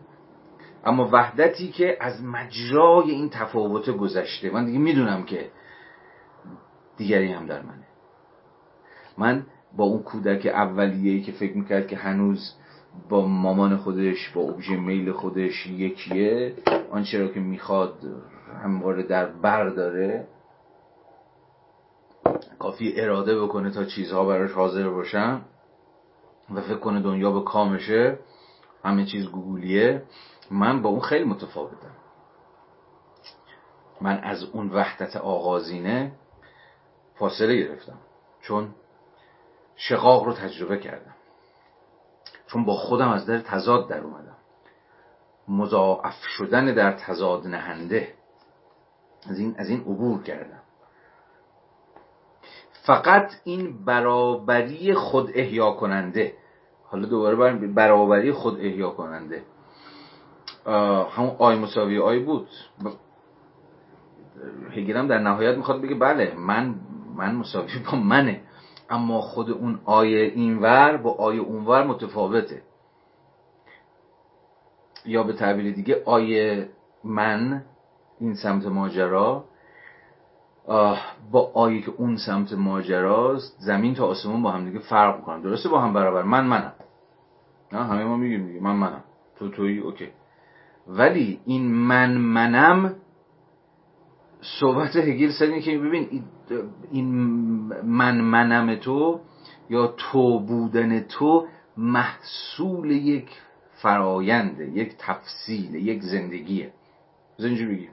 اما وحدتی که از مجرای این تفاوت گذشته. من دیگه می‌دونم که دیگری هم در منه. من با اون کودک اولیه‌ای که فکر می‌کرد که هنوز با مامان خودش با اوبژه میل خودش یکیه. آنچه را که می‌خواد همواره در بر داره. کافی اراده بکنه تا چیزها براش حاضر باشن و فکر کنه دنیا به کامشه. همه چیز گوگولیه. من با اون خیلی متفاوتم. من از اون وحدت آغازینه فاصله گرفتم. چون شقاق رو تجربه کردم. چون با خودم از در تضاد در اومدم. مضاعف شدن در تضاد نهنده. از این, از این عبور کردم. فقط این برابری خود احیا کننده. حالا دوباره برابری خود احیا کننده. همون آی مساوی آی بود. هگرم در نهایت می‌خواد بگه بله من من مساوی با منه. اما خود اون آیه اینور با آیه اونور متفاوته. یا به تعبیر دیگه آیه من این سمت ماجرا با آیه که اون سمت ماجراست زمین تا آسمون با هم دیگه فرق می‌کنن. درسته با هم برابر. من منم. نه همه ما میگیم دیگه. من منم. تو تویی اوکی. ولی این من منم صحبت هگل سر که ببین این من منم تو یا تو بودن تو محصول یک فراینده یک تفصیل یک زندگیه. اینجوری بگیم.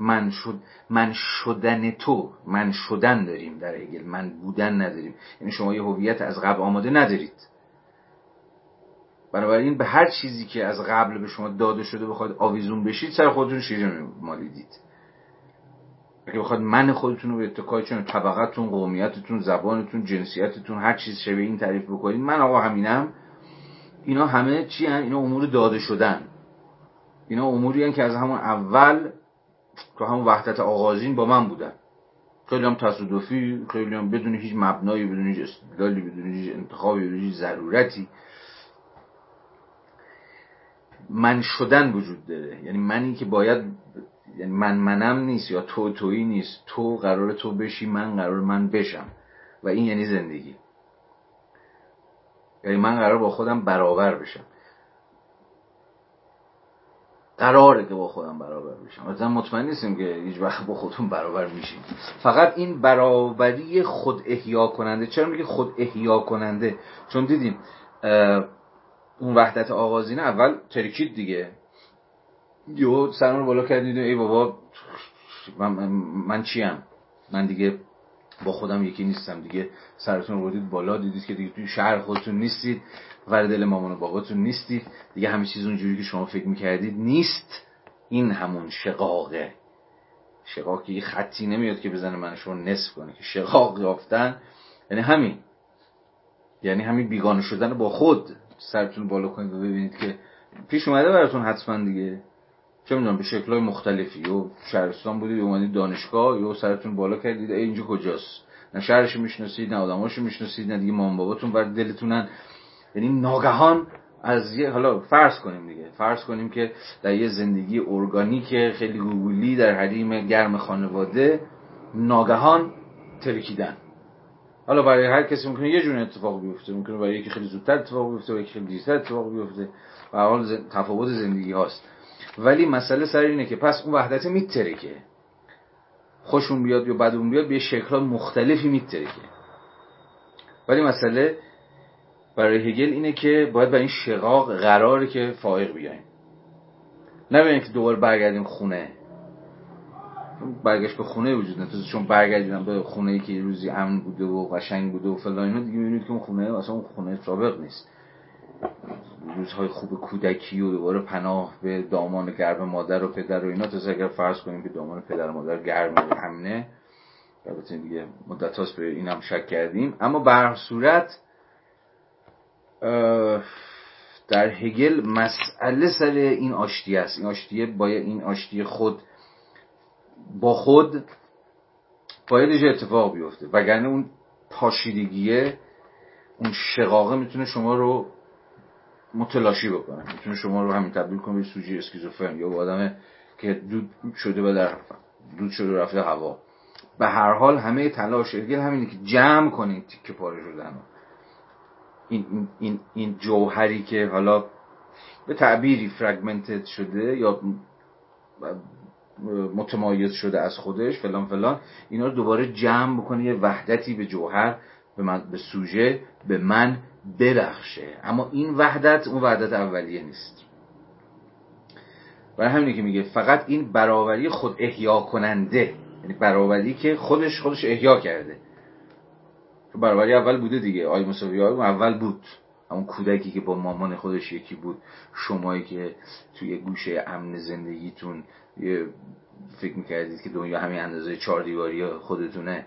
من شد من شدن تو من شدن داریم در هگل من بودن نداریم. یعنی شما یه هویت از قبل آماده ندارید. بنابراین به هر چیزی که از قبل به شما داده شده بخواید آویزون بشید سر خودتون شیرین مالیدید اگه بخواد من خودتون رو به اتکای چون طبقتون قومیتتون زبانتون جنسیتتون هر چیز شبیه این تعریف بکنید من آقا همینم اینا همه چی هن؟ اینا امور داده شدن. اینا اموری هن که از همون اول تو همون وحدت آغازین با من بودن. خیلی هم تصادفی خیلی هم بدون هیچ مبنایی بدون هیچ استدلالی بدون هیچ انتخابی بدون هیچ ضرورتی. من شدن وجود داره. یعنی منی که باید یعنی من منم نیست یا تو تویی نیست تو قرار تو بشی من قرار من بشم. و این یعنی زندگی. یعنی من قرار با خودم برابر بشم. قراره که با خودم برابر بشم. مثلا مطمئن نیستیم که هیچ وقت با خودتون برابر میشیم. فقط این برابری خود احیا کننده. چرا میگه خود احیا کننده؟ چون دیدیم اون وحدت آغازینه. اول ترکید دیگه. یو سرمون بالا کردید ای بابا من, من چیم؟ من دیگه با خودم یکی نیستم دیگه. سرتون رو بردید بالا دیدید که دیگه توی شهر خودتون نیستید. ور دل مامان و باباتون نیستید. دیگه همه چیز اونجوری که شما فکر می‌کردید نیست. این همون شقاقه. شقاق که یه خطی نمیاد که بزنه من شما نصف کنه که شقاق یافتن. یعنی همین. یعنی همین بیگانه شدن با خود. سرتون بالا کنید و ببینید که پیش اومده براتون حتما دیگه. چه می‌دونم به شکلهای مختلفی. و شهرستان بودید اومدید دانشگاه یا سرتون بالا کردید اینجا کجاست؟ نه شهرش می‌شناسید نه آدماشو می‌شناسید نه دیگه مام باباتون بر دلتونن. یعنی ناگهان از یه حالا فرض کنیم دیگه فرض کنیم که در یه زندگی ارگانیک خیلی گوگلی در حریم گرم خانواده ناگهان ترکیدن. حالا برای هر کسی ممکنه یه جون اتفاق بیفته ممکنه برای یکی خیلی زودتر اتفاق بیفته برای یکی خیلی دیرتر اتفاق بیفته. و حال تفاوت زندگی هاست. ولی مسئله سر اینه که پس اون وحدت میترکه. خوشون بیاد یا بدون بیاد به شکل مختلفی میترکه. ولی مسئله برای هگل اینه که باید برای این شقاق قراره که فائق بیایم. نه که دوباره برگردیم خونه. برگشت به خونه وجود نداره. چون برگردیدم به خونه ای که روزی امن بوده و قشنگ بوده و فلان اینا دیگه می‌بینید که اون خونه اصلا اون خونه سابق نیست. روزهای خوب کودکی و دوباره پناه به دامان گرم مادر و پدر و اینا. تا اگر فرض کنیم که دامان پدر و مادر گرم و همینه البته دیگه مدت هاست به این هم شک کردیم. اما به صورت در هگل مسئله سر این آشتی است. این آشتیه باید این آشتی خود با خود باید اتفاق بیفته. وگرنه اون پاشیدگیه اون شقاقه می‌تونه شما رو متلاشی بکنه می‌تونه شما رو همین تبدیل کنه به سوژه اسکیزوفرن یا آدم که دود شده و در دود شده رفته هوا. به هر حال همه تلاش هگل همینه که جمع کنید تیکه پاره شدن این, این, این جوهری که حالا به تعبیری فرگمنتد شده یا متمایز شده از خودش فلان فلان اینا رو دوباره جمع بکنه یه وحدتی به جوهر به, من، به سوژه به من برخشه اما این وحدت اون وحدت اولیه نیست. برای همینه که میگه فقط این برابری خود احیا کننده یعنی برابری که خودش خودش احیا کرده. برابری اول بوده دیگه. آی مساوی اول بود. همون کودکی که با مامان خودش یکی بود. شمایی که توی گوشه امن زندگیتون فکر می‌کردید که دنیا همین اندازه چهار دیواری خودتونه.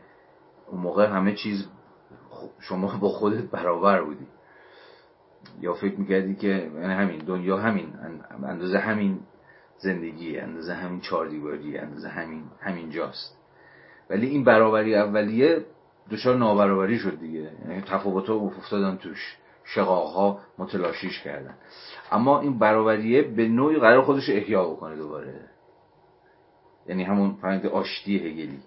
اون موقع همه چیز شما با خودت برابر بودی. یا فکر می‌کردی که یعنی همین دنیا همین اندازه همین زندگی اندازه همین چهار دیواری اندازه همین همین جاست. ولی این برابری اولیه دچار نابرابری شد دیگه. یعنی تفاوت ها افتادن توش. شقاق متلاشیش کردن. اما این برابریه به نوعی قرار خودش احیا بکنه دوباره. یعنی همون فرهنگ آشتی هگلی.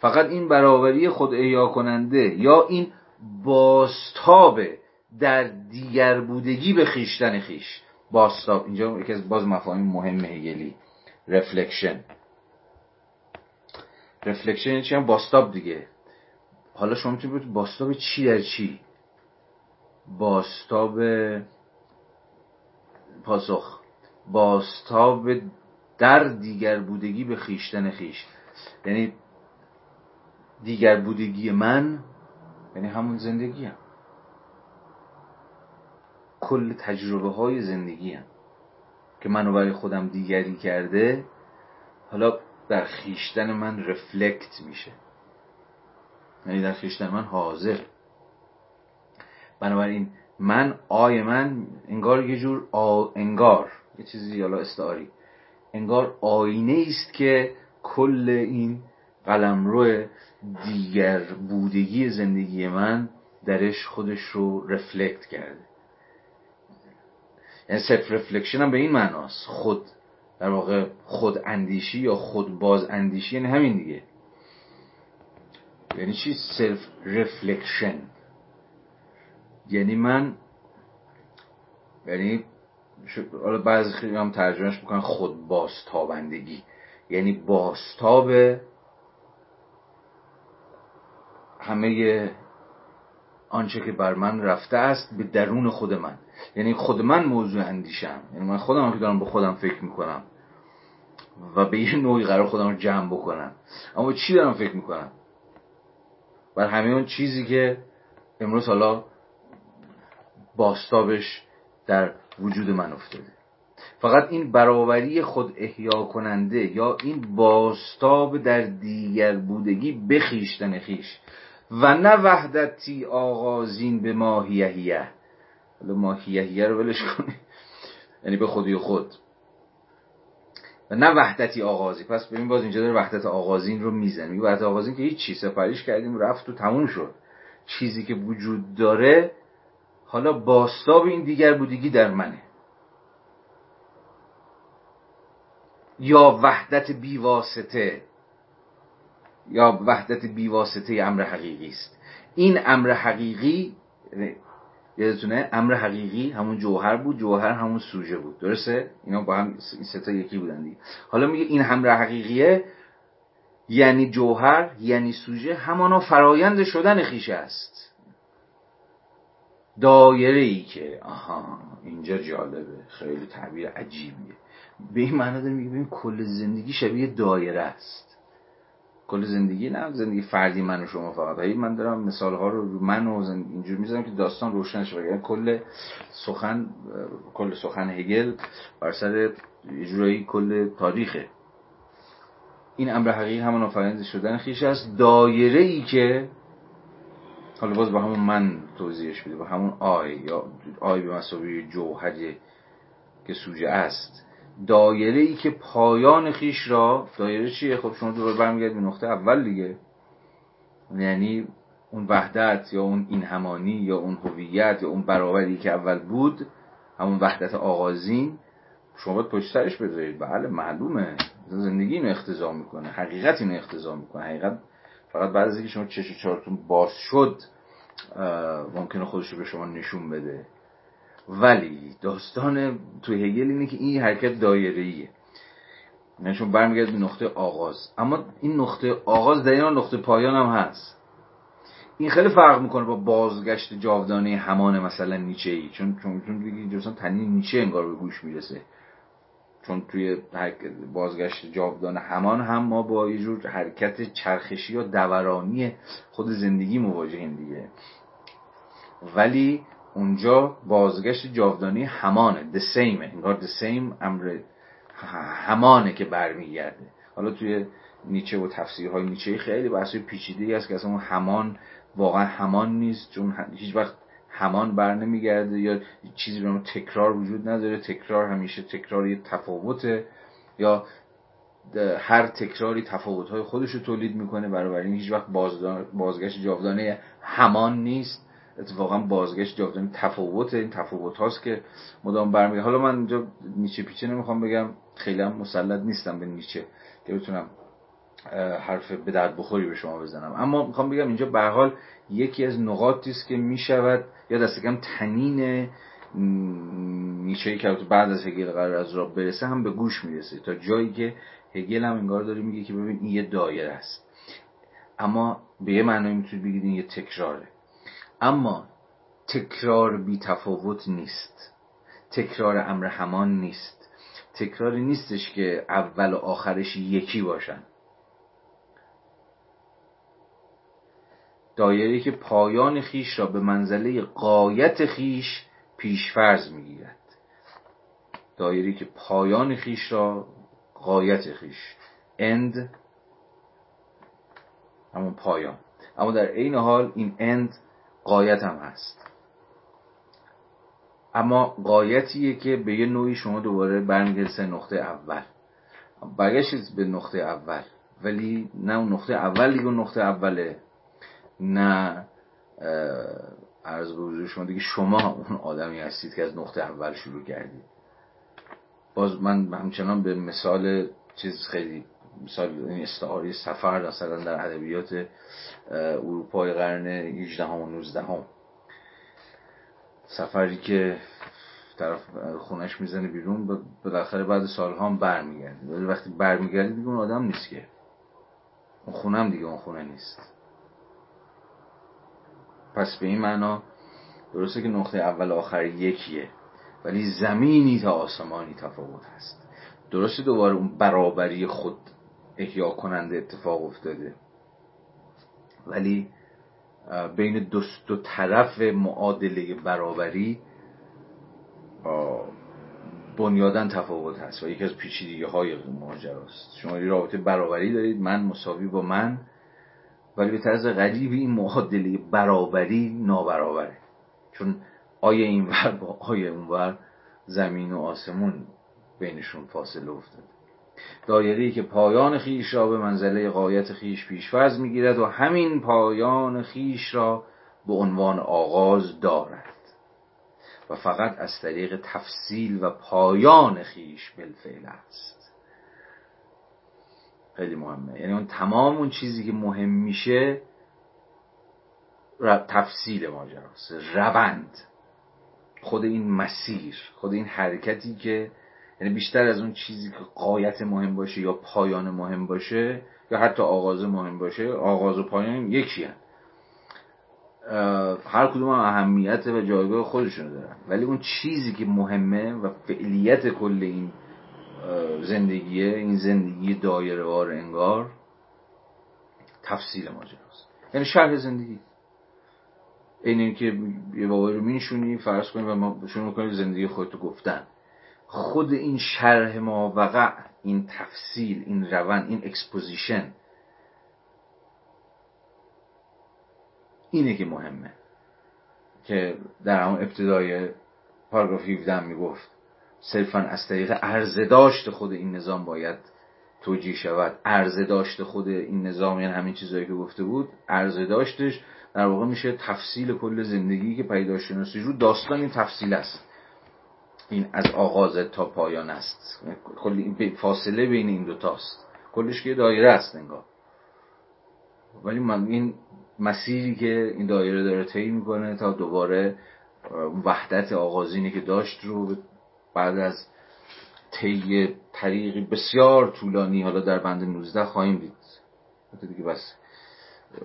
فقط این برابری خود احیا کننده یا این بازتاب در دیگر بودگی به خویشتن خویش. بازتاب اینجا یکی از باز مفاهیم مهم هگلی. reflection reflection یعنی چی؟ هم بازتاب دیگه. حالا شما می‌تونید باستاب چی در چی؟ باستاب پاسخ. باستاب در دیگر بودگی به خیشتن خیش. یعنی دیگر بودگی من یعنی همون زندگی هم. کل تجربه های زندگی هم. که منو برای خودم دیگری کرده حالا در خیشتن من رفلکت میشه یعنی در خیشتن من حاضر بنابراین من آی من انگار یه جور آ... انگار یه چیزی حالا استعاری انگار آینه است که کل این قلمرو دیگر بودگی زندگی من درش خودش رو رفلکت کرده. یعنی self-reflection هم به این معناست. خود در واقع خود اندیشی یا خود باز اندیشی یعنی همین دیگه. یعنی چی؟ self-reflection یعنی من یعنی حالا بعضی خیلی هم ترجمهش بکنن خود بازتابندگی یعنی بازتاب همه آنچه که بر من رفته است به درون خود من. یعنی خود من موضوع اندیشم. یعنی من خودم که دارم به خودم فکر می‌کنم و به یه نوعی قرار خودم رو جمع بکنم. اما چی دارم فکر می‌کنم؟ بر همه اون چیزی که امروز حالا باستابش در وجود من افتاده. فقط این برابری خود احیا کننده یا این باستاب در دیگر بودگی بخیشتن خیش. و نه وحدتی آغازین به ماهیهیه حالا ماهیهیه رو ولش کنی یعنی به خودی خود. و نه وحدتی آغازی. پس ببین باز اینجا داره وحدت آغازین رو می‌زنه. میگه وحدت آغازین که هیچ چی سپریش کردیم رفت و تموم شد. چیزی که وجود داره حالا باستاب این دیگر بودگی در منه. یا وحدت بیواسطه. یا وحدت بیواسطه امر حقیقی است. این امر حقیقی یادتونه امر حقیقی همون جوهر بود جوهر همون سوژه بود. درسته؟ اینا با هم این ستا یکی بودن دیگه. حالا میگه این امر حقیقیه یعنی جوهر یعنی سوژه همانا فرایند شدن خیشه است. دایره ای که آها اینجا جالبه. خیلی تعبیر عجیبیه. به این معنی داره میگه کل زندگی شبیه دایره است. کل زندگی نه زندگی فردی من و شما فقط. من دارم مثال ها رو من و اینجور می‌ذارم که داستان روشن شه. یعنی کل سخن کل سخن هگل بر سر اجرایی کل تاریخه. این امر حقیقی همون آفرینده شدن خیش است. دایره ای که حالا باز با همون من توضیحش میده. با همون آی یا آی به مسابقه جوهری که سوژه است. دایره ای که پایان خیش را دایره چیه؟ خب شما دوباره برمیگردید به نقطه اول دیگه. یعنی اون وحدت یا اون این همانی یا اون هویت یا اون برابری که اول بود همون وحدت آغازین شما باید پشت سرش بذارید. بله معلومه. زندگی اینو اختزام می‌کنه حقیقت اینو اختزام می‌کنه. حقیقت فقط بعد از اینکه شما چش چهارتون باز شد ممکنه خودش رو به شما نشون بده. ولی داستان تو هگل اینه که این حرکت دایره ایه یعنی چون برمیگرد به نقطه آغاز. اما این نقطه آغاز در این نقطه پایان هم هست. این خیلی فرق می‌کنه با بازگشت جاودانه همان مثلا نیچه ای چون چون چون دیگه تنین نیچه انگار به گوش می‌رسه. چون توی بازگشت جاودانه همان هم ما با یه جور حرکت چرخشی و دورانی خود زندگی مواجهیم دیگه. ولی اونجا بازگشت جاودانی همانه the same انگار the same امر همانه که برمیگرده. حالا توی نیچه و تفسیرهای نیچه خیلی بحثی پیچیده است که اصلا همان واقعا همان نیست چون هیچ وقت همان بر نمیگرده یا چیزی به تکرار وجود نداره. تکرار همیشه تکراری تفاوته یا هر تکراری تفاوت‌های خودش رو تولید می‌کنه. برای هیچ وقت بازگشت جاودانه همان نیست. اتفاقا بازگشت جاودانه تفاوت این تفاوت هاست که مدام برمیگرده حالا من اینجا نیچه پیچه نمی‌خوام بگم. خیلی هم مسلط نیستم به نیچه که بتونم حرف به درد بخوری به شما بزنم. اما می‌خوام بگم اینجا به حال یکی از نقاطی است که می‌شود یا دست کم تنین نیچه که بعد از هگل قرار از را برسه هم به گوش می‌رسه. تا جایی که هگل هم انگار داره میگه که ببین این یه دایره است. اما به یه معنی می‌تونید بگید این یه تکراره. اما تکرار بی تفاوت نیست. تکرار امر همان نیست. تکراری نیستش که اول و آخرش یکی باشن. دایره که پایان خیش را به منزله قایت خیش پیشفرز می‌گیرد. دایره که پایان خیش را قایت خیش. اند همون پایان. اما در عین حال این اند قایت هم هست. اما قایتیه که به یه نوعی شما دوباره برمیگرد نقطه اول. برگشتید به نقطه اول. ولی نه اون نقطه اول دیگه نقطه اوله. نه عرض به شما دیگه شما اون آدمی هستید که از نقطه اول شروع کردید. باز من همچنان به مثال چیز خیلی مثال این استعاره سفر مثلا در ادبیات اروپای قرن 18 و 19 هم. سفری که طرف خونش می‌زنه بیرون بالاخره بعد سالها هم برمیگرده. ولی وقتی برمیگرده دیگه اون آدم نیست که. اون خونه هم دیگه اون خونه نیست. پس به این معنا درسته که نقطه اول و آخر یکیه ولی زمینی تا آسمانی تفاوت هست. درسته دوباره اون برابری خود احیا کننده اتفاق افتاده. ولی بین دو, دو طرف معادله برابری بنیادن تفاوت هست و یکی از پیچیدگی های ماجراست. شما رابطه برابری دارید من مساوی با من ولی به طرز غریبی این معادله برابری نابرابره. چون آیا این ور با آیا اون ور زمین و آسمون بینشون فاصله افتاده. دایره که پایان خیش را به منزله قایت خیش پیشفرز می‌گیرد و همین پایان خیش را به عنوان آغاز دارد. و فقط از طریق تفصیل و پایان خیش بالفعل است. خیلی مهمه. یعنی اون تمام اون چیزی که مهم میشه تفصیل ماجراست. روند. خود این مسیر خود این حرکتی که یعنی بیشتر از اون چیزی که قایت مهم باشه یا پایان مهم باشه یا حتی آغاز مهم باشه آغاز و پایان یکی هن. هر کدوم هم اهمیت و جایگاه خودشون دارن. ولی اون چیزی که مهمه و فعلیت کل این زندگیه این زندگی دایره وار انگار تفصیل ماجراست. یعنی شرح زندگی. این اینکه یه بابایی رو مینشونی فرض کنیم و شروع می‌کنیم زندگی خودتو گفتن. خود این شرح ما وقع این تفصیل این روند این exposition اینه که مهمه که در همون ابتدای پاراگراف 17 می‌گفت صرفا از طریق عرضه داشت خود این نظام باید توجیه شود. عرضه داشت خود این نظام یعنی همین چیزهایی که گفته بود عرضه داشتش در واقع میشه تفصیل کل زندگی که پیداشناسی رو داستان این تفصیل است. این از آغاز تا پایان است. کلی فاصله بین این دوتاست کلش که دایره است انگار. ولی من این مسیری که این دایره داره طی می‌کنه تا دوباره وحدت آغازینی که داشت رو بعد از طی طریقی بسیار طولانی حالا در بند 19 خواهیم دید. دیگه بس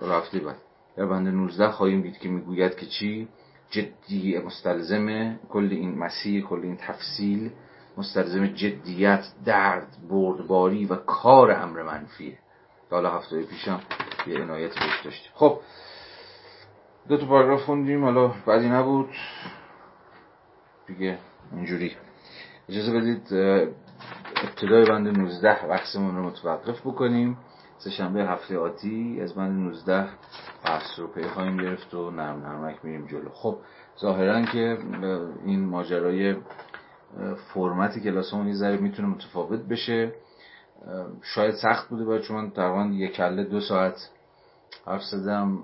رفته بعد. در بند 19 خواهیم دید که می‌گوید که چی؟ جدی مستلزم کل این مسیر کل این تفصیل مستلزم جدیت درد بردباری و کار امر منفیه. حالا هفته پیشم یه عنایت بهش داشتیم. خب دو تا پاراگراف خوندیم. حالا بعدی نبود. دیگه اینجوری. اجازه بدید ابتدای بند 19 بحثمون رو متوقف بکنیم. سه شنبه هفته آتی از بند 19 بحث رو پی خواهیم گرفت و نرم نرمک میریم جلو. خب ظاهرا که این ماجرای فرمت کلاسمون یه می‌تونه متفاوت بشه. شاید سخت بوده باید چون من یک کله دو ساعت حرف زدم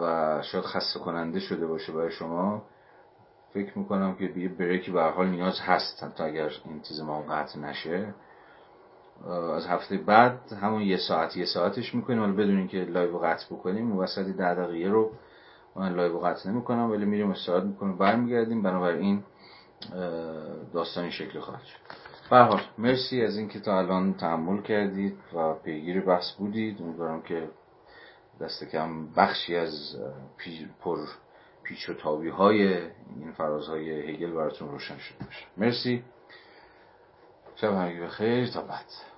و شاید خسته کننده شده باشه برای شما. فکر می‌کنم که یه break ی به حال نیاز هست تا اگر این چیز ما قطع نشه. از هفته بعد همون یه ساعت یه ساعتش می‌کنیم. حالا بدونین که live قطع بکنیم و وسط ده دقیقه رو من live قطع نمی‌کنم ولی میریم استراحت می‌کنیم. برمیگردیم بنابراین داستان این شکلی خواهد شد. حال مرسی از اینکه تا الان تحمل کردید و پیگیر بحث بودید. امیدوارم که دست کم بخشی از پر پیچ و تابی های این فرازهای هیگل براتون روشن شده باشه. مرسی. شب همگی بخیر. تا بعد.